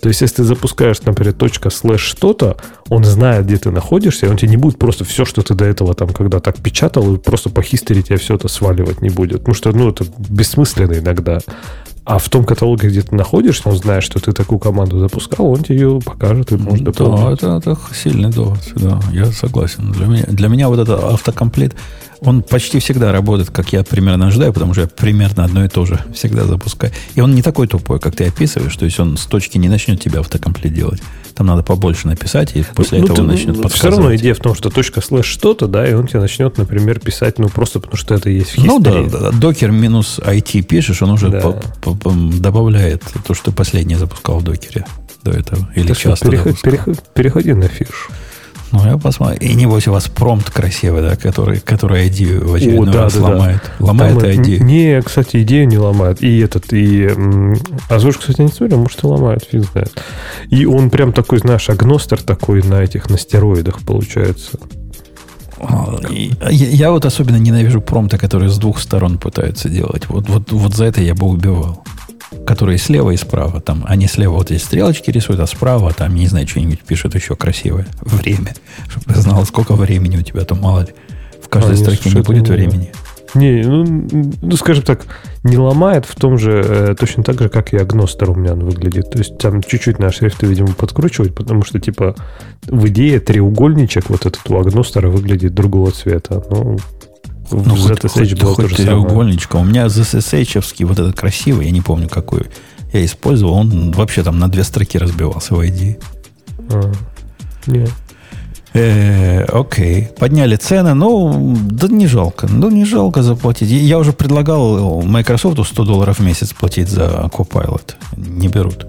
То есть, если ты запускаешь, например, точка слэш что-то, он знает, где ты находишься, и он тебе не будет просто все, что ты до этого там, когда так печатал, и просто по хистори тебе все это сваливать не будет. Потому что, ну, это бессмысленно иногда. А в том каталоге, где ты находишься, он знает, что ты такую команду запускал, он тебе ее покажет и может Да, дополнить. это, это сильный довод, да, я согласен. Для меня, для меня вот этот автокомплит, он почти всегда работает, как я примерно ожидаю, потому что я примерно одно и то же всегда запускаю. И он не такой тупой, как ты описываешь, то есть он с точки не начнет тебя автокомплит делать. Там надо побольше написать, и после этого он начнет все подсказывать. равно идея в том, что точка слэш что-то, да, и он тебе начнет, например, писать, ну, просто потому что это есть в Ну да, да, да. докер минус IT пишешь, он уже Да. по- по- по- добавляет то, что ты последнее запускал в докере до этого. Или Так что, часто переход- переход- переходи на фиш. Ну, я посмотрю. И небось у вас промпт красивый, да, который, который ID в очередной О, да, раз да, да. ломает. Ломает Там, ID. м, Не, кстати, идею не ломает. И этот, и... м, Азур, кстати, не смотрел, может, и ломает, фиг знает. И он прям такой, знаешь, агностер такой на этих, на стероидах, получается. А, и- Я, я вот особенно ненавижу промпты, которые с двух сторон пытаются делать. Вот, вот, вот за это я бы убивал. Которые слева и справа. Там, они слева вот эти стрелочки рисуют, а справа там, не знаю, что-нибудь пишут еще красивое. Время. Чтобы ты знал, сколько времени у тебя там, мало ли. В каждой А, не, строке не будет не- времени. Не, ну, ну, скажем так, не ломает в том же, э, точно так же, как и агностер у меня он выглядит. То есть там чуть-чуть на шрифты, видимо, подкручивать, потому что, типа, в идее треугольничек вот этот у агностера выглядит другого цвета. Ну, в Ну, хоть, ZSH хоть, было хоть то же самое. треугольничка. У меня ZSH-овский вот этот красивый, я не помню какой я использовал, он вообще там на две строки разбивался в ID. А, не. Э, окей, подняли цены, ну, да не жалко, ну, не жалко заплатить. Я уже предлагал Microsoft 100 долларов в месяц платить за Copilot, не берут.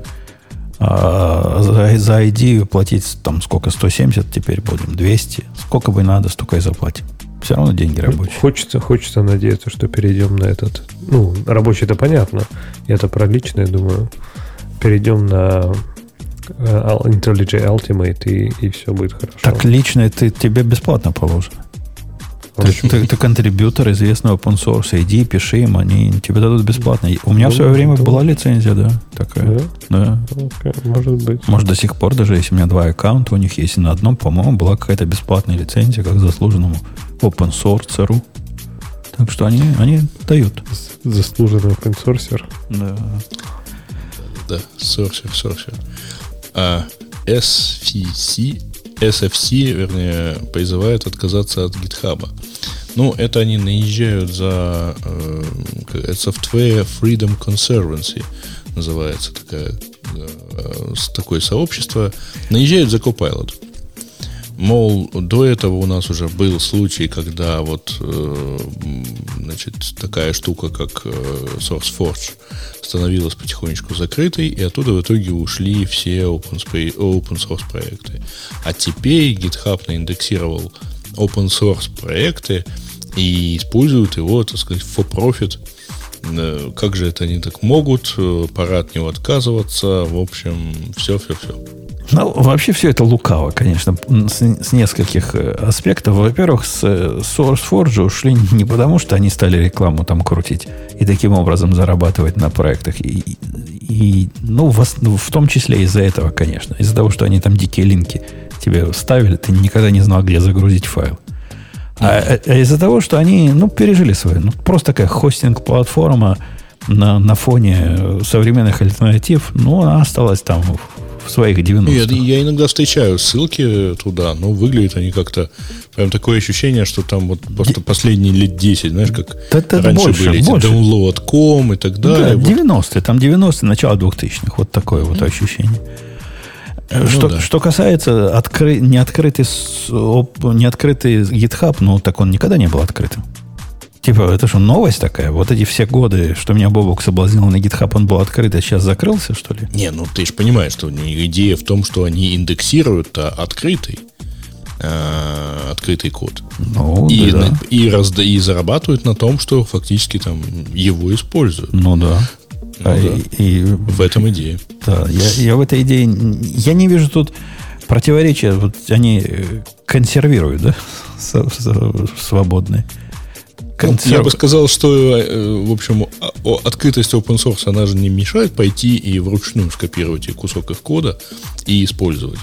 А за, за ID платить там сколько, 170 теперь будем, 200. Сколько бы надо, столько и заплатим. Все равно деньги рабочие. Хочется, хочется надеяться, что перейдем на этот. Ну, рабочий это понятно. Я-то про личное думаю. Перейдем на э, IntelliJ Ultimate и, и все будет хорошо. Так личное ты, тебе бесплатно положено. Ты, ты, ты контрибьютор известный open source, иди, пиши им, они тебе дадут бесплатно. У меня в свое Ну, время была лицензия, да, такая. Да? Да. Окей, может быть. Может, до сих пор даже, если у меня два аккаунта у них есть, и на одном, по-моему, была какая-то бесплатная лицензия, как заслуженному open source. Так что они, они дают. Заслуженный open sourcer. Да. Да, сорсер, сорсер. А SFC, SFC, вернее, призывает отказаться от гитхаба. Ну, это они наезжают за э, Software Freedom Conservancy, называется такая, э, такое сообщество, наезжают за Copilot. Мол, до этого у нас уже был случай, когда вот э, значит, такая штука, как э, SourceForge, становилась потихонечку закрытой, и оттуда в итоге ушли все open, spray- open source проекты. А теперь GitHub наиндексировал open source проекты и используют его, так сказать, for profit. Э, Как же это они так могут? Пора от него отказываться. В общем, все, все, все. Ну, вообще все это лукаво, конечно, с, с нескольких э, аспектов. Во-первых, с э, SourceForge ушли не потому, что они стали рекламу там крутить и таким образом зарабатывать на проектах. И, и ну, в, ну, в том числе из-за этого, конечно. Из-за того, что они там дикие линки тебе ставили, ты никогда не знал, где загрузить файл. А, а, а из-за того, что они, ну, пережили свою, ну, просто такая хостинг-платформа на, на фоне современных альтернатив, ну, она осталась там в своих 90-х. Я, я иногда встречаю ссылки туда, но выглядят они как-то... Прям такое ощущение, что там вот просто последние лет 10, знаешь, как это раньше больше, были больше. эти download.com и так далее. Да, 90-е, там 90-е, начало 2000-х, вот такое вот ощущение. Ну, что, да. что касается откры, неоткрытый, неоткрытый GitHub, ну, так он никогда не был открытым. Типа, это что, новость такая? Вот эти все годы, что меня Бобок соблазнил на GitHub, он был открыт, а сейчас закрылся, что ли? Не, ну ты же понимаешь, что идея в том, что они индексируют а, открытый, а, открытый код. Ну, и, да. на- и, разда- и зарабатывают на том, что фактически там его используют. Ну, да. Ну А, да. и- и В этом идея. Да, я, я в этой идее... Я не вижу тут противоречия. Вот они э, консервируют, да? Со- свободные. Ну, Я бы сказал, что, э, в общем, открытость open source, она же не мешает пойти и вручную скопировать и кусок их кода и использовать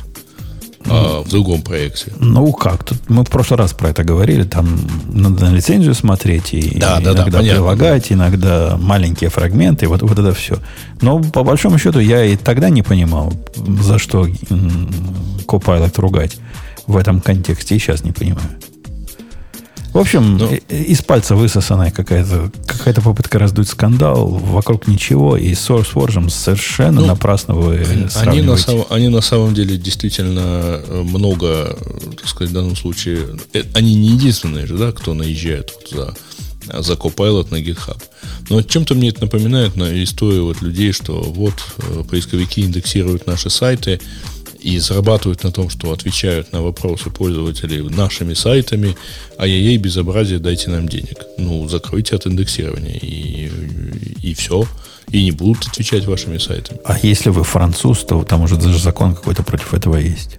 а, в другом проекте. Ну как? Тут мы в прошлый раз про это говорили. Там надо на лицензию смотреть и Да, да, да, иногда понятно, прилагать, иногда маленькие фрагменты, вот, вот это все. Но по большому счету я и тогда не понимал, за что Copilot ругать в этом контексте, и сейчас не понимаю. В общем, Ну. и- и- из пальца высосанная какая-то какая попытка раздуть скандал, вокруг ничего, и с SourceForge совершенно Ну, напрасно вы Они на, самом, они на самом деле действительно э, много, э, так сказать, в данном случае, э, они не единственные же, да, кто наезжает вот за, за Copilot на GitHub. Но чем-то мне это напоминает на историю вот людей, что вот э, поисковики индексируют наши сайты и зарабатывают на том, что отвечают на вопросы пользователей нашими сайтами, ай-яй-яй, безобразие, дайте нам денег. Ну, закройте от индексирования, и, и все. И не будут отвечать вашими сайтами. А если вы француз, то там уже даже закон какой-то против этого есть.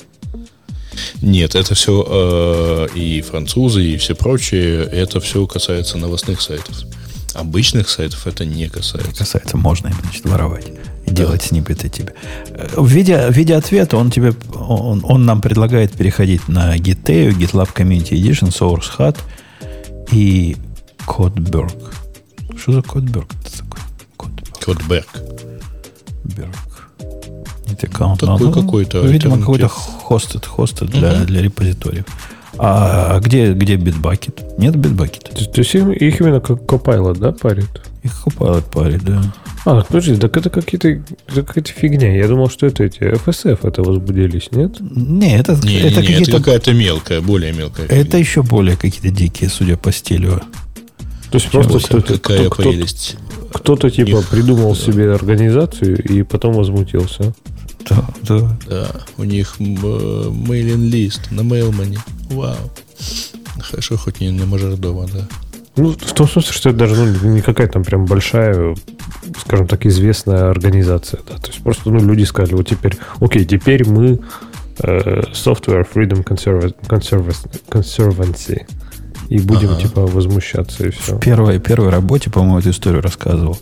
Нет, это все и французы, и все прочее, это все касается новостных сайтов. Обычных сайтов это не касается. Касается, можно им, значит, воровать и делать сниппеты тебе. Э, В виде, в виде ответа он тебе, он, он нам предлагает переходить на GitEO, GitLab Community Edition, Source Hut и Codeberg. Что за Codeberg? Это? Codeberg. Кодберг. Это аккаунт. Такой Ну, какой-то Видимо, какой-то хостед, хостед для, для репозиториев. А, а где, где Bitbucket? Нет Bitbucket. То, то есть их именно как Copilot, да, парит? Их Copilot парит, да. А, подожди, так это какие-то это какая-то фигня. Я думал, что это эти FSF это возбудились, нет? Не, это, Не, это не, не, это какие-то какая-то мелкая, более мелкая. Это фигня. еще более какие-то дикие, судя по стилю. То есть просто кто-то, какая кто- кто- прелесть. кто-то типа Их, придумал да. себе организацию и потом возмутился. Да, да. Да, у них мейлинг-лист на Mailmoney. Вау. Хорошо, хоть не на Мажордома, да. Ну, в том смысле, что это даже ну, не какая-то там прям большая, скажем так, известная организация. Да. То есть просто ну, люди сказали, вот теперь, окей, теперь мы э, Software Freedom Conserva- Conserva- Conservancy. И будем, Ага. типа, возмущаться и все. В первой, первой работе, по-моему, эту историю рассказывал.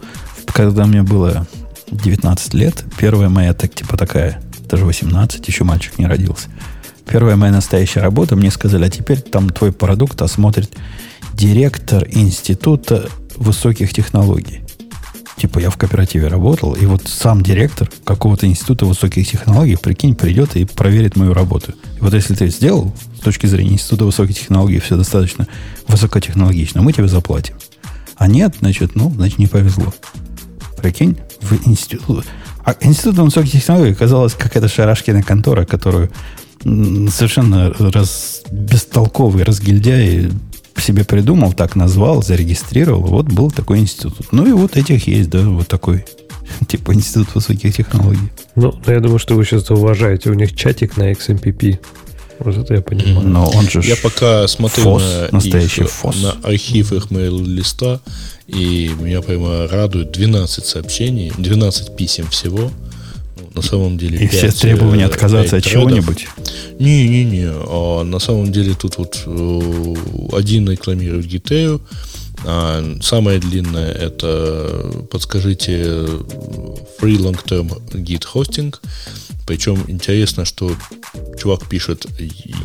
Когда мне было 19 лет, первая моя, так, типа, такая, даже 18, еще мальчик не родился. Первая моя настоящая работа, мне сказали, а теперь там твой продукт осмотрит директор Института высоких технологий. Типа я в кооперативе работал, и вот сам директор какого-то института высоких технологий, прикинь, придет и проверит мою работу. И вот если ты сделал с точки зрения института высоких технологий все достаточно высокотехнологично, мы тебе заплатим. А нет, значит, ну, значит, не повезло. Прикинь, в институт... А институт высоких технологий оказалась какая-то шарашкина контора, которую совершенно раз, бестолковый разгильдяй себе придумал, так назвал, зарегистрировал. Вот был такой институт. Ну и вот этих есть, да, вот такой типа институт высоких технологий. Ну, я думаю, что вы сейчас уважаете. У них чатик на XMPP. Вот это я понимаю. Но он же Я пока смотрю фос, на, настоящий их, фос. на архив их мейл-листа, и меня прямо радует 12 сообщений, 12 писем всего. Ну, на самом деле И все 5, требования э, отказаться от 5 тредов. чего-нибудь. Не-не-не. А на самом деле тут вот э, один рекламирует гитею, а самое длинное это, подскажите, free long-term git hosting. Причем интересно, что чувак пишет,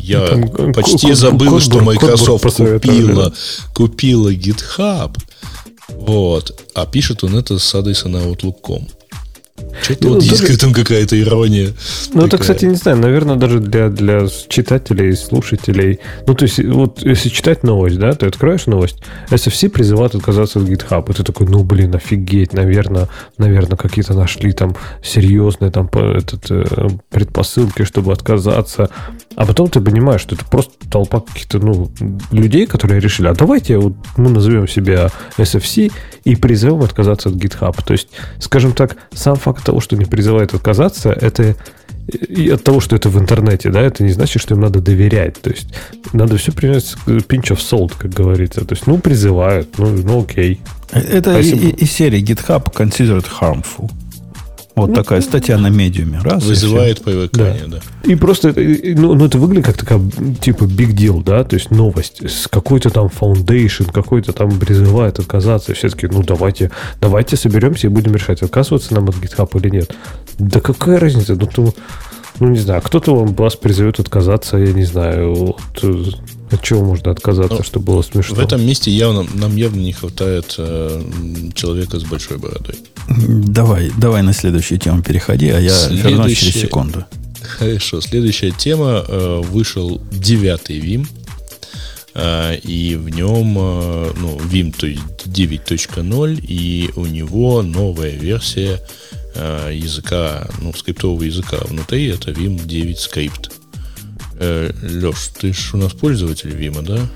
я Там ко- почти код- забыл, кодборд- что Microsoft посоветовали, купила, купила GitHub. Вот. А пишет он это с адрesa на Outlook.com. Что-то Ну, вот есть тоже- в этом какая-то ирония. Ну, это, Такая. кстати, не знаю, наверное, даже для, для читателей, слушателей. Ну, то есть, вот если читать новость, да, ты откроешь новость, SFC призывают отказаться от GitHub. И ты такой, ну, блин, офигеть, наверное, наверное, какие-то нашли там серьезные там по- этот, э, предпосылки, чтобы отказаться. А потом ты понимаешь, что это просто толпа каких-то, ну, людей, которые решили, а давайте вот мы назовем себя SFC и призовем отказаться от GitHub. То есть, скажем так, сам факт того, что они призывают отказаться, это и от того, что это в интернете, да, это не значит, что им надо доверять. То есть надо все принять с pinch of salt, как говорится. То есть, ну, призывают, ну, ну окей. Это А и- если и- серии GitHub considered harmful. Вот такая статья на медиуме. Раз, Вызывает привыкание, да. И просто, ну, ну, это выглядит как такая, типа, big deal, да, то есть новость с какой-то там foundation, какой-то там призывает отказаться, все таки ну, давайте, давайте соберемся и будем решать, отказываться нам от GitHub или нет. Да какая разница, ну, то, ну, не знаю, кто-то вам вас призовет отказаться, я не знаю, от, э, от чего можно отказаться, Ну, чтобы было смешно. В этом месте явно, нам явно не хватает э, человека с большой бородой. Давай, давай на следующую тему переходи, а я вернусь через Следующая- секунду. Хорошо, следующая тема. э, вышел девятый Vim. э, и в нем, э, ну, Vim то есть 9.0, и у него новая версия э, языка, ну, скриптового языка внутри, это Vim 9 скрипт. Леш, ты ж у нас пользователь Vim, да?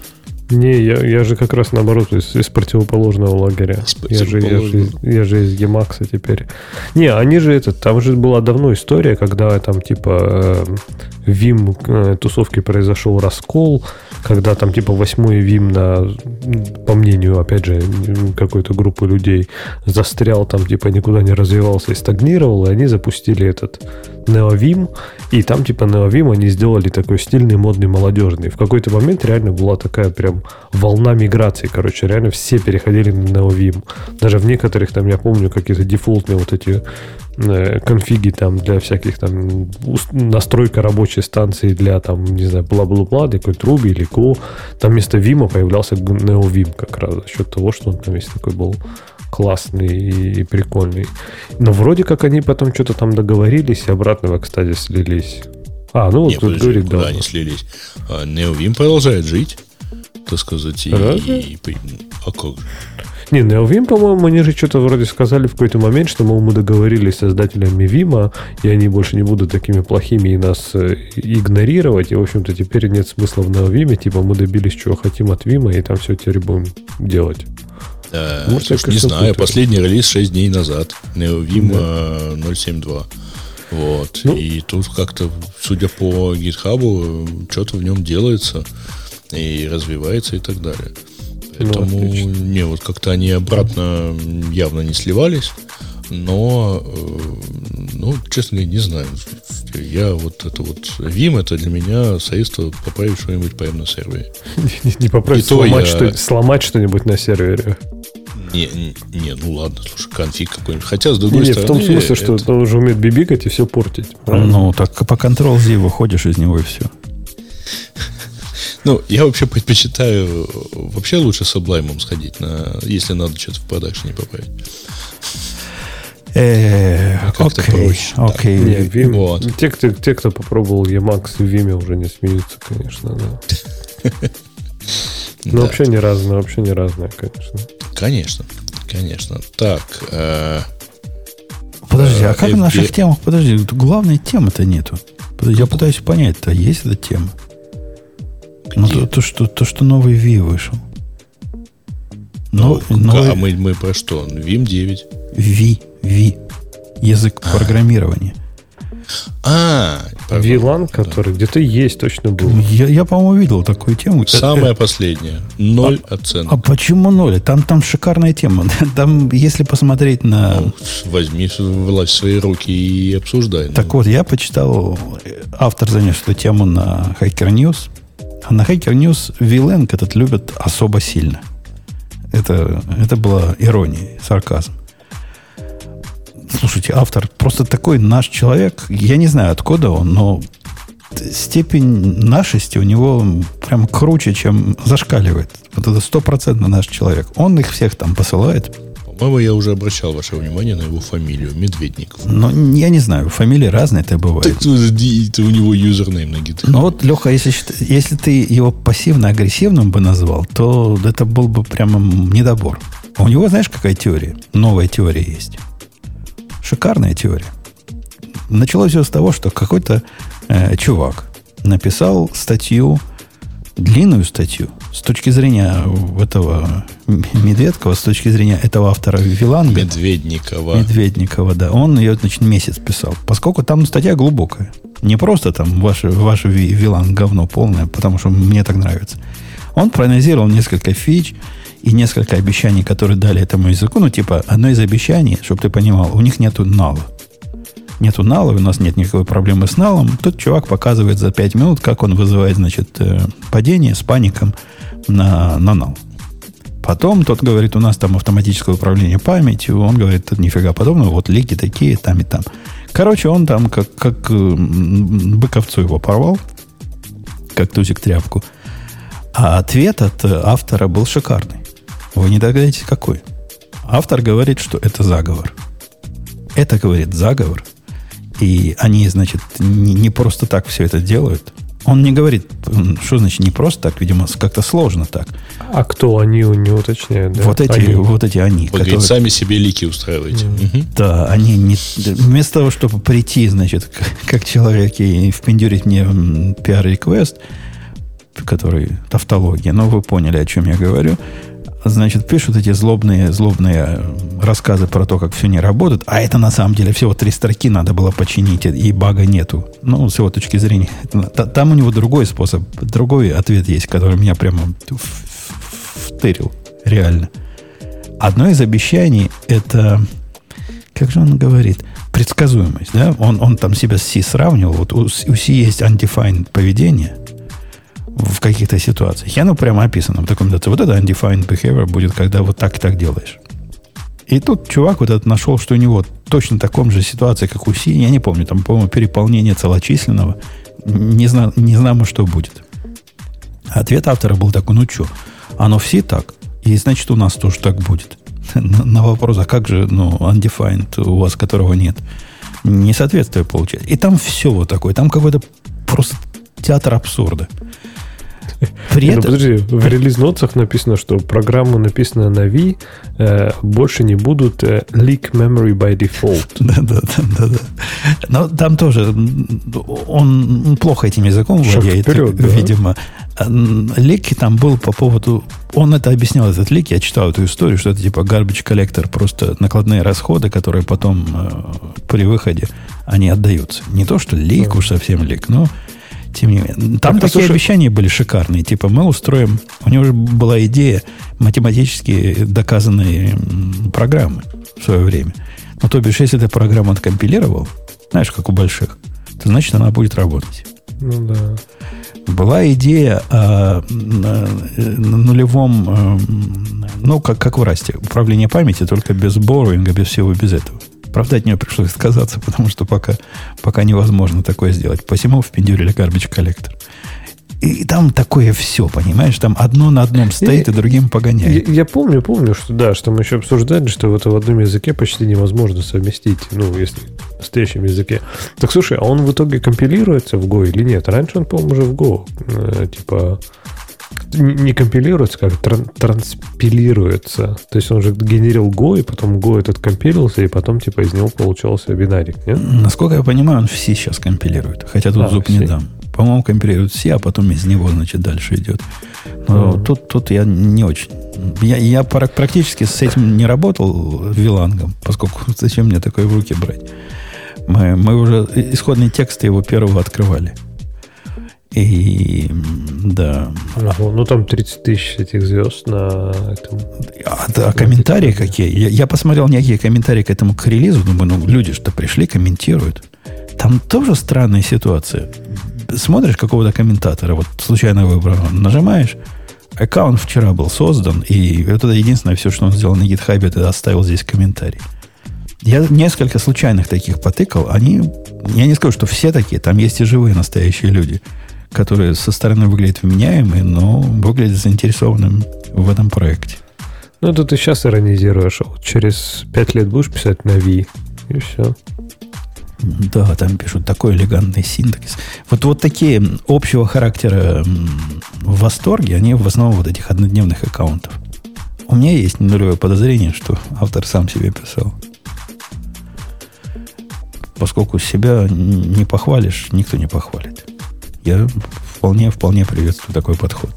Не, я, я же как раз наоборот из, из противоположного лагеря. Из Я же, я, же, противоположного. я же из Emacs теперь. Не, они же это, там же была давно история, когда там типа э, Vim э, тусовки произошел раскол, когда там типа восьмой Vim на, по мнению, опять же, какой-то группы людей, застрял там типа никуда не развивался и стагнировал, и они запустили этот NeoVim, и там типа NeoVim они сделали такой стильный, модный, молодежный. В какой-то момент реально была такая прям волна миграции, короче, реально все переходили на NeoVim. Даже в некоторых там, я помню, какие-то дефолтные вот эти э, конфиги там для всяких там настройка рабочей станции для там, не знаю, бла-бла-бла, для какой-то Ruby или Go. Там вместо Vim появлялся NeoVim как раз за счет того, что он там весь такой был классный и, прикольный. Но вроде как они потом что-то там договорились и обратно в экстазе слились. А, ну вот Не, тут подожди, говорит, куда да. они слились? А, NeoVim продолжает жить, так сказать. И, Разве? и- и- а как же? Не, NeoVim, по-моему, они же что-то вроде сказали в какой-то момент, что, мол, мы договорились с создателями Vim, и они больше не будут такими плохими и нас э, игнорировать. И, в общем-то, теперь нет смысла в NeoVim. Типа, мы добились, чего хотим от Vim, и там все теперь будем делать. Да, Может, слушай, я, не конечно, знаю, последний релиз 6 дней назад. NeoVim э, 0.7.2. Вот. Ну. И тут как-то, судя по GitHub, что-то в нем делается и развивается и так далее. Поэтому, Ну, отлично. не, вот как-то они обратно явно не сливались. Но, э, ну, честно говоря, не знаю. Я вот это вот Vim это для меня средство поправить что-нибудь прямо на сервере. Не, не поправить, сломать, я- что, сломать что-нибудь на сервере. Не, не, ну ладно, слушай, конфиг какой-нибудь. Хотя, с другой не, в стороны... том смысле, что это- он уже умеет бибикать и все портить. правильно? Ну, так по Ctrl-Z выходишь из него и все. Ну, я вообще предпочитаю... Вообще лучше с облаймом сходить, на, если надо что-то в продакшене поправить. Э, Как-то Окей, проще, окей. Не, те, кто, те, кто попробовал Emacs в Vim, уже не смеются, конечно, да. Ну, Да, вообще не разное, вообще не разное, конечно. Конечно, конечно. Так, э, Подожди, а как в наших темах? Подожди, тут главной темы-то нету. Я пытаюсь понять-то, есть эта тема? Ну, то, то, что, то, что новый V вышел. Ну, Но- новый а мы, мы про что? Vim 9. V, V. Язык программирования. А, пардон. VLAN, который где-то есть, точно был. Я, я, по-моему, видел такую тему. Самое последнее. Ноль оценок. А почему ноль? Там, там шикарная тема. Там, если посмотреть на... Ну, возьми власть в свои руки и обсуждай. Ну, Так вот, я почитал, автор занес эту тему на Hacker News. А на Hacker News VLAN этот любят особо сильно. Это, это была ирония, сарказм. Слушайте, автор просто такой наш человек. Я не знаю, откуда он, но степень нашести у него прям круче, чем зашкаливает. Вот это стопроцентно наш человек. Он их всех там посылает. По-моему, я уже обращал ваше внимание на его фамилию. Медведников. Но я не знаю, фамилии разные это бывает. Так это у него юзернейм на гитаре. Ну вот, Леха, если, если ты его пассивно-агрессивным бы назвал, то это был бы прямо недобор. А у него, знаешь, какая теория? Новая теория есть. Шикарная теория. Началось все с того, что какой-то э, чувак написал статью, длинную статью, с точки зрения этого Медведкова, с точки зрения этого автора Виланга. Медведникова. Медведникова, да. Он ее, значит, месяц писал. Поскольку там статья глубокая. Не просто там ваше, ваше ви- вилан говно полное, потому что мне так нравится. Он проанализировал несколько фич и несколько обещаний, которые дали этому языку. Ну, типа, одно из обещаний, чтобы ты понимал, у них нету нала. Нету нала, у нас нет никакой проблемы с налом. Тут чувак показывает за 5 минут, как он вызывает, значит, э, падение с паником на, на нал. Потом тот говорит, у нас там автоматическое управление памятью. Он говорит, «Тут нифига подобного, вот лики такие, там и там. Короче, он там как, как э, быковцу его порвал, как тузик тряпку. А ответ от автора был шикарный. Вы не догадаетесь, какой. Автор говорит, что это заговор. Это, говорит, заговор. И они, значит, не, не просто так все это делают. Он не говорит, что значит не просто так, видимо, как-то сложно так. А кто они, он не уточняет. да? Вот эти, Они. вот эти они, Вот, говорит, сами себе лики устраиваете. Мгм. Да, они не, вместо того, чтобы прийти, значит, как человек и впендюрить мне пиар-реквест, который тавтология, но вы поняли, о чем я говорю, значит, пишут эти злобные, злобные э, рассказы про то, как все не работает, а это на самом деле всего три строки надо было починить, и бага нету. Ну, с его точки зрения. Та- Там у него другой способ, другой ответ есть, который меня прямо втырил, реально. Одно из обещаний это как же он говорит, предсказуемость, да? Он, он там себя с C сравнивал. Вот у, у C есть undefined поведение в каких-то ситуациях. И оно прямо описано в документации. Вот это undefined behavior будет, когда вот так и так делаешь. И тут чувак вот этот нашел, что у него точно таком же ситуации, как у C, я не помню, там, по-моему, переполнение целочисленного. Не, зна, не знамо, что будет. Ответ автора был такой, ну что, оно все так, и значит у нас тоже так будет. На, на вопрос, а как же, ну, undefined у вас, которого нет? Несоответствие получается. И там все вот такое, там какой-то просто театр абсурда. При Не, ну, этом, подожди, в релиз-нотах написано, что программы, написанные на V, э, больше не будут э, leak memory by default. Да, да, да, да, да. Но там тоже он плохо этим языком Шаг владеет, вперед, да. видимо. А, м, Леки там был по поводу... Он это объяснял, этот лик, я читал эту историю, что это типа garbage коллектор, просто накладные расходы, которые потом э, при выходе они отдаются. Не то, что лик уж совсем лик, но тем не менее. Там Так, а такие слушай- обещания были шикарные. Типа мы устроим... У него же была идея математически доказанные программы в свое время. Ну, то бишь, если ты программу откомпилировал, знаешь, как у больших, то значит она будет работать. Ну да. Была идея о, нулевом, эм, ну, как, как в Расте, управление памяти, только без борроинга, без всего, без этого. Правда, от нее пришлось отказаться, потому что пока, пока невозможно такое сделать. Посему впендюрили garbage коллектор. И там такое все, понимаешь? Там одно на одном стоит и другим Я, погоняет. я помню, помню, что да, что мы еще обсуждали, что это в одном языке почти невозможно совместить, ну, если в настоящем языке. Так слушай, а он в итоге компилируется в Go или нет? Раньше он, по-моему, уже в Go, э, типа, не не компилируется, как тран- транспилируется. То есть он же генерил Go, и потом Go этот компилился, и потом, типа, из него получался бинарик, нет? Насколько я понимаю, он все сейчас компилирует. Хотя тут А, зуб не все. дам. По-моему, компилирует все, а потом из него, значит, дальше идет. Но Мгм. тут, тут я не очень. Я, я пра- практически с этим не работал вилангом, поскольку зачем мне такое в руки брать. Мы, мы уже исходные тексты его первого открывали. И да. Ага, ну там 30 тысяч этих звезд на этом. А, а комментарии какие? Я, я посмотрел некие комментарии к этому к релизу, думаю, ну люди что пришли, комментируют. Там тоже странная ситуация. Смотришь какого-то комментатора, вот случайно выбрал, нажимаешь, аккаунт вчера был создан, и это единственное все, что он сделал на GitHub, это оставил здесь комментарий. Я несколько случайных таких потыкал. Они, я не скажу, что все такие, там есть и живые настоящие люди – которые со стороны выглядят вменяемые, но выглядят заинтересованным в этом проекте. Ну, это ты сейчас иронизируешь, а вот через пять лет будешь писать на V, и все. Да, там пишут такой элегантный синтаксис. Вот, вот такие общего характера в восторге, они в основном вот этих однодневных аккаунтов. У меня есть нулевое подозрение, что автор сам себе писал. Поскольку себя не похвалишь, никто не похвалит. Я вполне, вполне приветствую такой подход.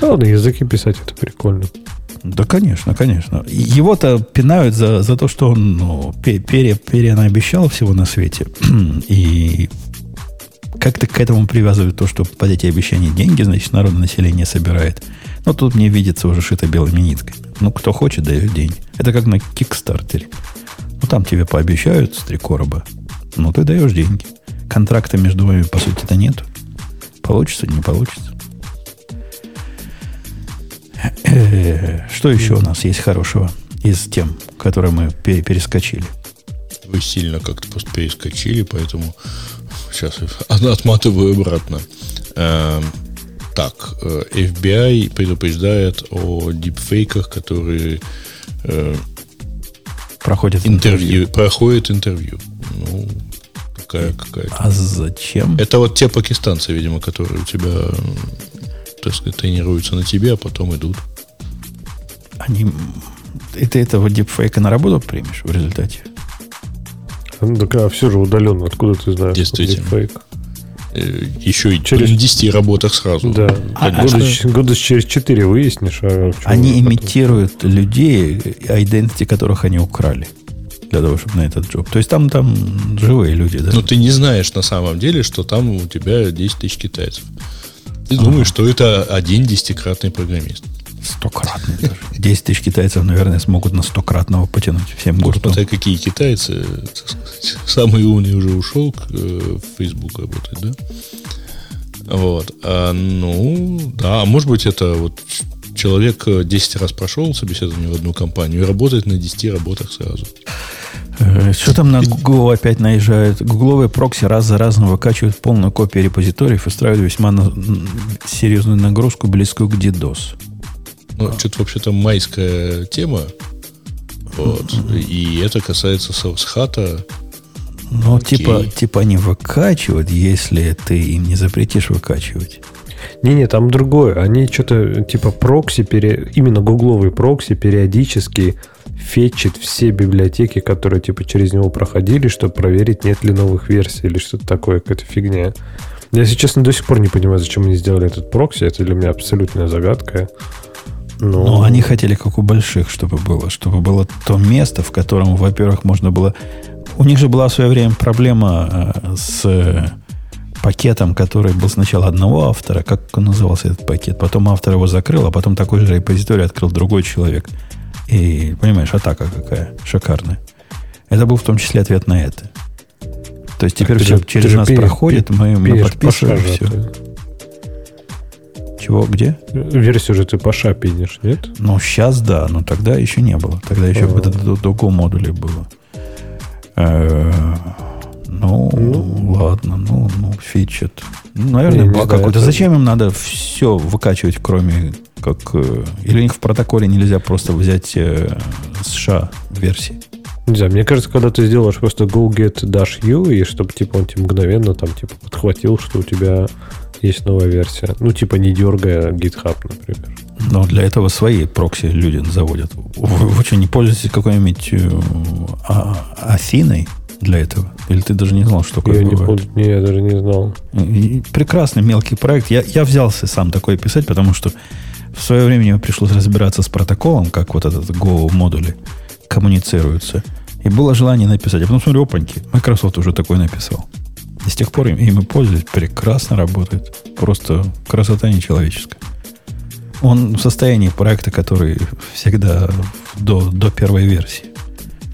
Да ладно, языки писать это прикольно. Да, конечно, конечно. Его-то пинают за, за то, что он ну, пере, пере обещал всего на свете. И как-то к этому привязывают то, что под эти обещания деньги, значит, народное население собирает. Но тут мне видится уже шито белыми нитками. Ну, кто хочет, дает деньги. Это как на Кикстартере. Ну, там тебе пообещают с три короба. Ну, ты даешь деньги. Контракта между вами, по сути-то, нету. Получится, не получится. Э, что еще у нас есть хорошего из тем, которые мы перескочили? Вы сильно как-то просто перескочили, поэтому сейчас отматываю обратно. Эм, так, э, FBI предупреждает о дипфейках, которые э, проходят интервью. интервью. Проходят интервью. Ну, какая какая-то. А зачем? Это вот те пакистанцы, видимо, которые у тебя, так сказать, тренируются на тебе, а потом идут. Они... И ты этого дипфейка на работу примешь в результате? Ну, так а все же удаленно. Откуда ты знаешь? Действительно. Дипфейк? Э, Еще и через 10 работах сразу. Да. А, а года, что? года через 4 выяснишь. А они имитируют людей, идентити которых они украли для того, чтобы на этот джоб. То есть там, там живые люди, да? Но ты не знаешь на самом деле, что там у тебя 10 тысяч китайцев. Ты ага. думаешь, что это один десятикратный программист. Стократный даже. 10 тысяч китайцев, наверное, смогут на стократного потянуть всем гуртом. Смотря какие китайцы, самый умный уже ушел к, э, в Facebook работать, да? Вот. А, ну, да, может быть, это вот человек 10 раз прошел собеседование в одну компанию и работает на 10 работах сразу. Э, что там на Google опять наезжает? Гугловые прокси раз за разом выкачивают полную копию репозиториев устраивают весьма на, серьезную нагрузку, близкую к DDoS. Ну, что-то вообще-то майская тема. Вот. И это касается соусхата. Ну, типа, типа они выкачивают, если ты им не запретишь выкачивать. Не-не, там другое. Они что-то типа прокси, пере... именно гугловый прокси периодически фетчит все библиотеки, которые типа через него проходили, чтобы проверить, нет ли новых версий или что-то такое, какая-то фигня. Я, если честно, до сих пор не понимаю, зачем они сделали этот прокси. Это для меня абсолютная загадка. Но... Но они хотели, как у больших, чтобы было. Чтобы было то место, в котором, во-первых, можно было... У них же была в свое время проблема э, с пакетом, который был сначала одного автора. Как он назывался этот пакет? Потом автор его закрыл, а потом такой же репозиторий открыл другой человек. И, понимаешь, атака какая шикарная. Это был в том числе ответ на это. То есть теперь все же, через нас пи- проходит, пи- мы, мы подписываем все. Чего, где? Версию же ты по ша пинешь, нет? Ну, сейчас да, но тогда еще не было. Тогда еще в этот до, до модуле было. Ну, ну, ладно, ну, ну, фичет. Ну, наверное, баг какой-то. Зачем им надо все выкачивать, кроме как... Э, или у них в протоколе нельзя просто взять э, США версии? Не знаю, мне кажется, когда ты сделаешь просто go get dash u, и чтобы типа он тебе мгновенно там типа подхватил, что у тебя есть новая версия. Ну, типа не дергая GitHub, например. Но для этого свои прокси люди заводят. Вы, вы что, не пользуетесь какой-нибудь э, а, Афиной? Для этого? Или ты даже не знал, что такое я бывает? Не, я даже не знал. И прекрасный мелкий проект. Я, я взялся сам такой писать, потому что в свое время мне пришлось разбираться с протоколом, как вот этот Go модули коммуницируются. И было желание написать. А потом смотрю, опаньки, Microsoft уже такой написал. И с тех пор им, им и пользуюсь. Прекрасно работает. Просто красота нечеловеческая. Он в состоянии проекта, который всегда до, до первой версии.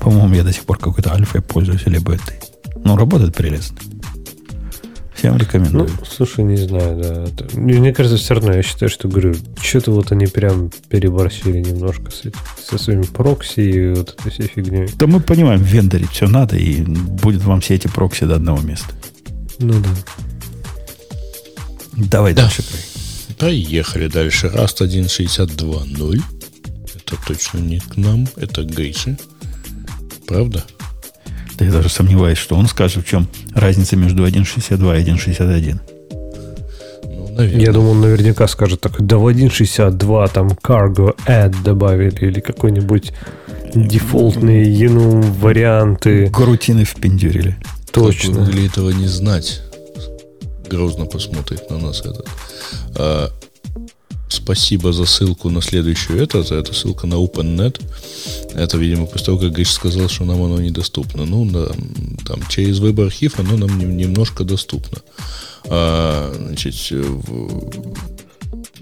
По-моему, я до сих пор какой-то альфой пользуюсь или бетой. Ну, работает прелестно. Всем рекомендую. Ну, слушай, не знаю, да. Мне кажется, все равно, я считаю, что, говорю, что-то вот они прям переборщили немножко с этим, со своими прокси и вот этой всей фигней. Да мы понимаем, вендорить все надо, и будет вам все эти прокси до одного места. Ну да. Давай Да. дальше. Поехали дальше. Rust 1.62.0. Это точно не к нам, это к Грише. Правда? Да я даже сомневаюсь, что он скажет, в чем разница между 1.62 и 1.61. Ну, наверное. Я думаю, он наверняка скажет так, да в 1.62 там cargo add добавили или какой-нибудь дефолтные ну, варианты. Крутины впендюрили. Как Точно. бы для этого не знать. Грозно посмотрит на нас этот. А, спасибо за ссылку на следующую. Это ссылка на OpenNet. Это, видимо, после того, как Гриш сказал, что нам оно недоступно. Ну, да, там через веб архив оно нам нем- немножко доступно. А, значит, в-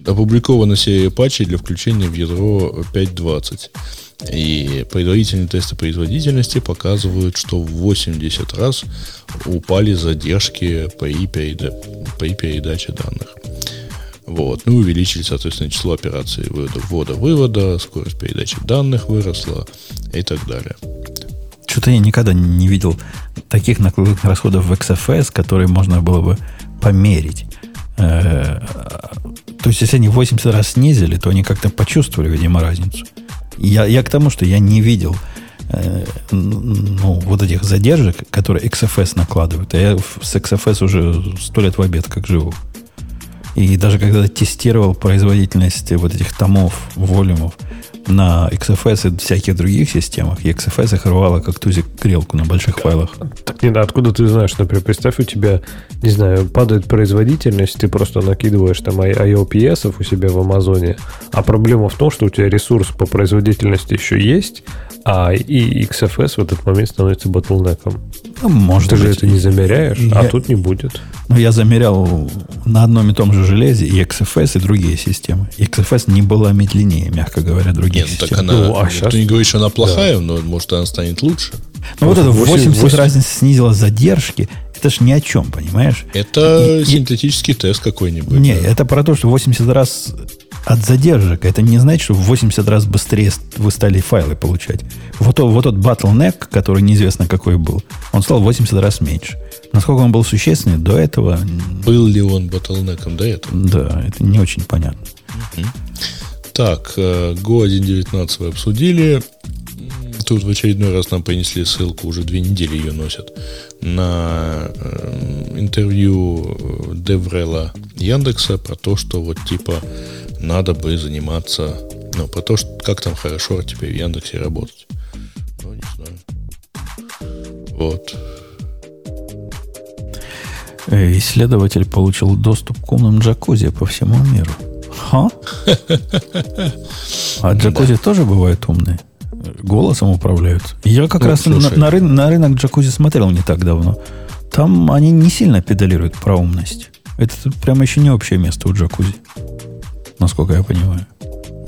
опубликована серия патчей для включения в ядро 5.20. И предварительные тесты производительности показывают, что в 80 раз упали задержки при, переда- при передаче данных. Вот. Ну, увеличили, соответственно, число операций ввода- ввода-вывода, скорость передачи данных выросла и так далее. Что-то я никогда не видел таких накладных расходов в XFS, которые можно было бы померить. Э, То есть, если они в 80 раз снизили, то они как-то почувствовали, видимо, разницу. Я, я к тому, что я не видел э, ну, вот этих задержек, которые XFS накладывают. А я с XFS уже сто лет в обед как живу. И даже когда тестировал производительность вот этих томов, волюмов на XFS и всяких других системах, и XFS их рвало как тузик грелку на больших файлах. Так не да, откуда ты знаешь, например, представь, у тебя, не знаю, падает производительность, ты просто накидываешь там IOPS у себя в Амазоне, а проблема в том, что у тебя ресурс по производительности еще есть, а и XFS в этот момент становится ботлнеком. Ну, может Ты же быть. это не замеряешь, а Я- тут не будет. Ну, я замерял на одном и том же железе и XFS, и другие системы. XFS не была медленнее, мягко говоря, других Нет, ну так она... Ну, а никто щас- не говорит, что она плохая, но может она станет лучше. Ну, вот это 80 80 разница снизила задержки. Это ж ни о чем, понимаешь? Это И- и- синтетический тест какой-нибудь. Не, да. это про то, что 80 раз от задержек. Это не значит, что в 80 раз быстрее вы стали файлы получать. Вот, тот- вот тот bottleneck, который неизвестно какой был, он стал в 80 раз меньше. Насколько он был существенный до этого, Был ли он ботлнеком до этого? да, это не очень понятно. Так, э, Go 1.19 вы обсудили. Тут в очередной раз нам принесли ссылку, уже две недели ее носят, на э, интервью э, Деврела Яндекса про то, что вот типа надо бы заниматься, ну, про то, что, как там хорошо теперь в Яндексе работать. Ну, не знаю. Вот. Э, Исследователь получил доступ к умным джакузи по всему миру. Ха? А джакузи тоже бывают умные? Голосом управляют. Я как Ну, раз на, слушай. на рын- на рынок джакузи смотрел не так давно. Там они не сильно педалируют про умность. Это прямо еще не общее место у джакузи. Насколько я понимаю.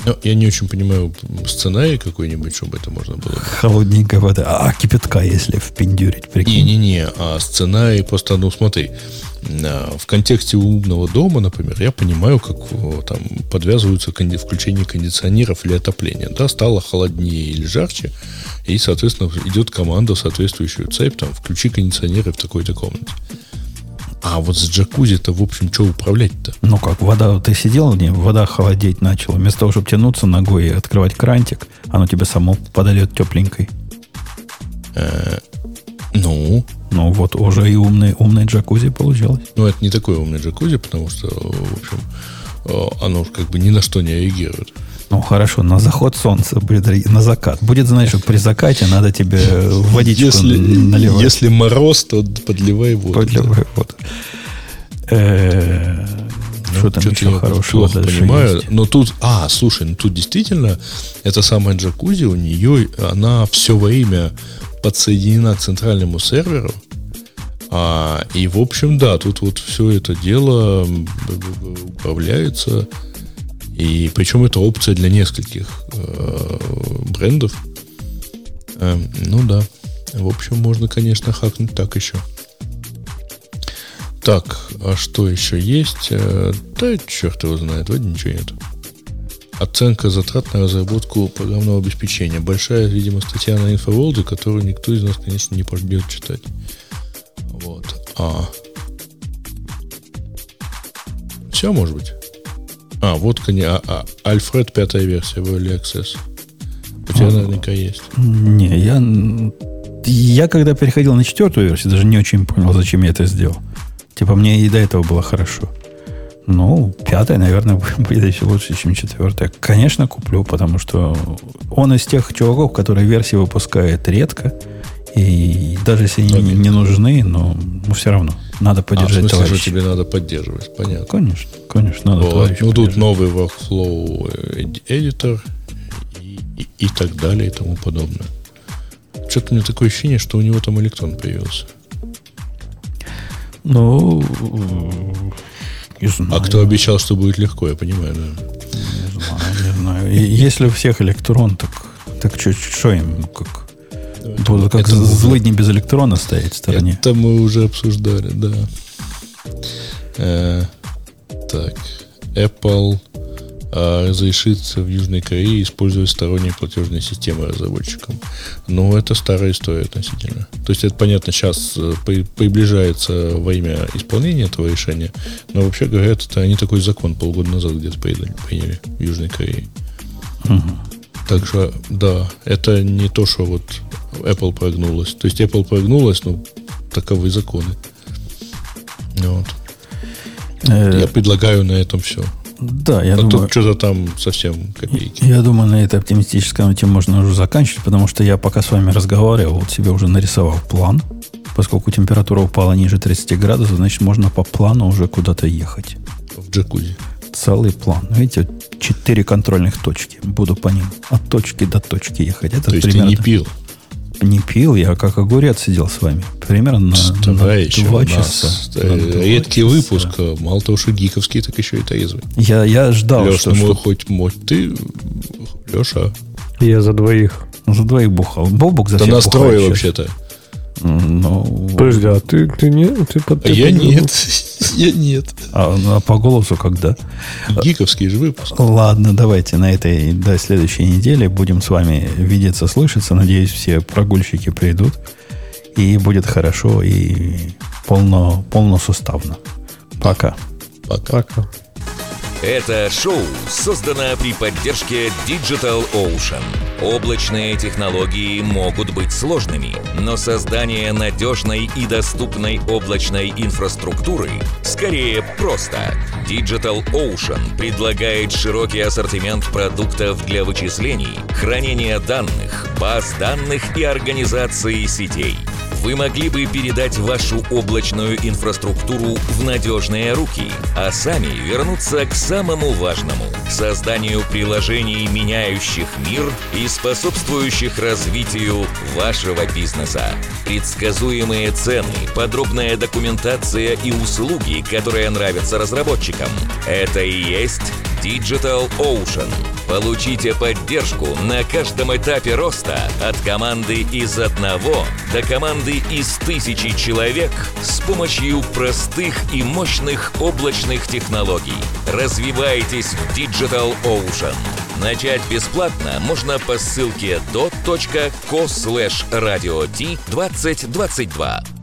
Ну, я не очень понимаю сценарий какой-нибудь, чтобы это можно было. Холодненькая вода. А кипятка, если впендюрить, прикинь. Не-не-не, а сценарий просто, ну смотри, в контексте умного дома, например, я понимаю, как о, там подвязываются конди- включение кондиционеров или отопления. Да, стало холоднее или жарче, и, соответственно, идет команда в соответствующую цепь, там, включи кондиционеры в такой-то комнате. А вот с джакузи-то, в общем, что управлять-то? Ну как, вода, ты сидел, не, вода холодеть начала. Вместо того, чтобы тянуться ногой и открывать крантик, оно тебе само подойдет тепленькой. Ну, Ну вот уже и умный, умный джакузи получилось. ну, это не такой умный джакузи, потому что, в общем, о, оно как бы ни на что не реагирует. Ну хорошо, на заход солнца на закат. Будет знать, что при закате надо тебе водичку Если, наливать. если мороз, то подливай воду. Подливай воду. Э, Что там еще хорошего плохо понимаю. есть? Но тут, а, слушай, ну тут действительно, эта самая джакузи, у нее, она все время подсоединена к центральному серверу. А, и, в общем, да, тут вот все это дело управляется. И причем это опция для нескольких э, брендов. Эм, ну да. В общем, можно, конечно, хакнуть так еще. Так, а что еще есть? Э, Да, черт его знает, вроде ничего нет. Оценка затрат на разработку программного обеспечения. Большая, видимо, статья на InfoWorld, которую никто из нас, конечно, не пойдет читать. Вот. А. Все, может быть? А, вот, конечно, а, а, Альфред пятая версия в Early Access. У тебя А. наверняка есть. Не, я, я когда переходил на четвертую версию, даже не очень понял, зачем я это сделал. Типа, мне и до этого было хорошо. Ну, пятая, наверное, будет еще лучше, чем четвертая. Конечно, куплю, потому что он из тех чуваков, которые версии выпускают редко. И даже если они не, не нужны, но ну, все равно надо А, в поддержать смысле, что тебе надо поддерживать, понятно. Конечно, конечно, надо Вот. Ну, тут поддержать. новый workflow э, editor и, и- и так далее и тому подобное. Что-то у меня такое ощущение, что у него там электрон появился. Ну, не знаю. А кто обещал, что будет легко, я понимаю, да. Не знаю, не знаю. Если у всех электрон, так, так что им, как, будут как Это злыдни без электрона стоять в стороне? Это мы уже обсуждали, да. Э, так. Apple разрешит в Южной Корее использовать сторонние платежные системы разработчикам. Но это старая история относительно. То есть это понятно, сейчас э, при- приближается время исполнения этого решения, но вообще говоря, это они такой закон полгода назад где-то приняли, в Южной Корее. Так что, да, это не то, что вот Apple прогнулась. То есть Apple прогнулась, но таковы законы. Вот. Э, Я предлагаю на этом все. Да, я а думаю, тут что-то там совсем копейки. я думаю, на этой оптимистической ноте можно уже заканчивать, потому что я пока с вами разговаривал, вот себе уже нарисовал план. Поскольку температура упала ниже 30 градусов, значит, можно по плану уже куда-то ехать. В джакузи. Целый план. Видите, четыре контрольных точки. Буду по ним от точки до точки ехать. Это То есть ты примерно не пил. Не пил, я как огурец сидел с вами. Примерно на, на два часа. На два редкий часа. выпуск. Мало того, что гиковский, так еще и трезвый. Я, я ждал, Леш, что, ну, что хоть мой ты, Леша, Я за двоих. за двоих бухал. Бобук за да всех настрой вообще-то. Ну, Подожди, а ты, ты не... Ты, под- А ты я под- нет. Я нет. а, а по голосу когда? Гиковский же выпуск. Ладно, давайте на этой до следующей недели будем с вами видеться, слышаться. Надеюсь, все прогульщики придут. И будет хорошо и полно, полносуставно. Пока. Пока. Пока. Это шоу создано при поддержке Digital Ocean. Облачные технологии могут быть сложными, но создание надежной и доступной облачной инфраструктуры скорее просто. Digital Ocean предлагает широкий ассортимент продуктов для вычислений, хранения данных, баз данных и организации сетей. Вы могли бы передать вашу облачную инфраструктуру в надежные руки, а сами вернуться к самому важному – созданию приложений, меняющих мир и способствующих развитию вашего бизнеса. Предсказуемые цены, подробная документация и услуги, которые нравятся разработчикам – это и есть Digital Ocean. Получите поддержку на каждом этапе роста от команды из одного до команды из тысячи человек с помощью простых и мощных облачных технологий. Развивайтесь в Digital Ocean. Начать бесплатно можно по ссылке dot.co/radio.t2022.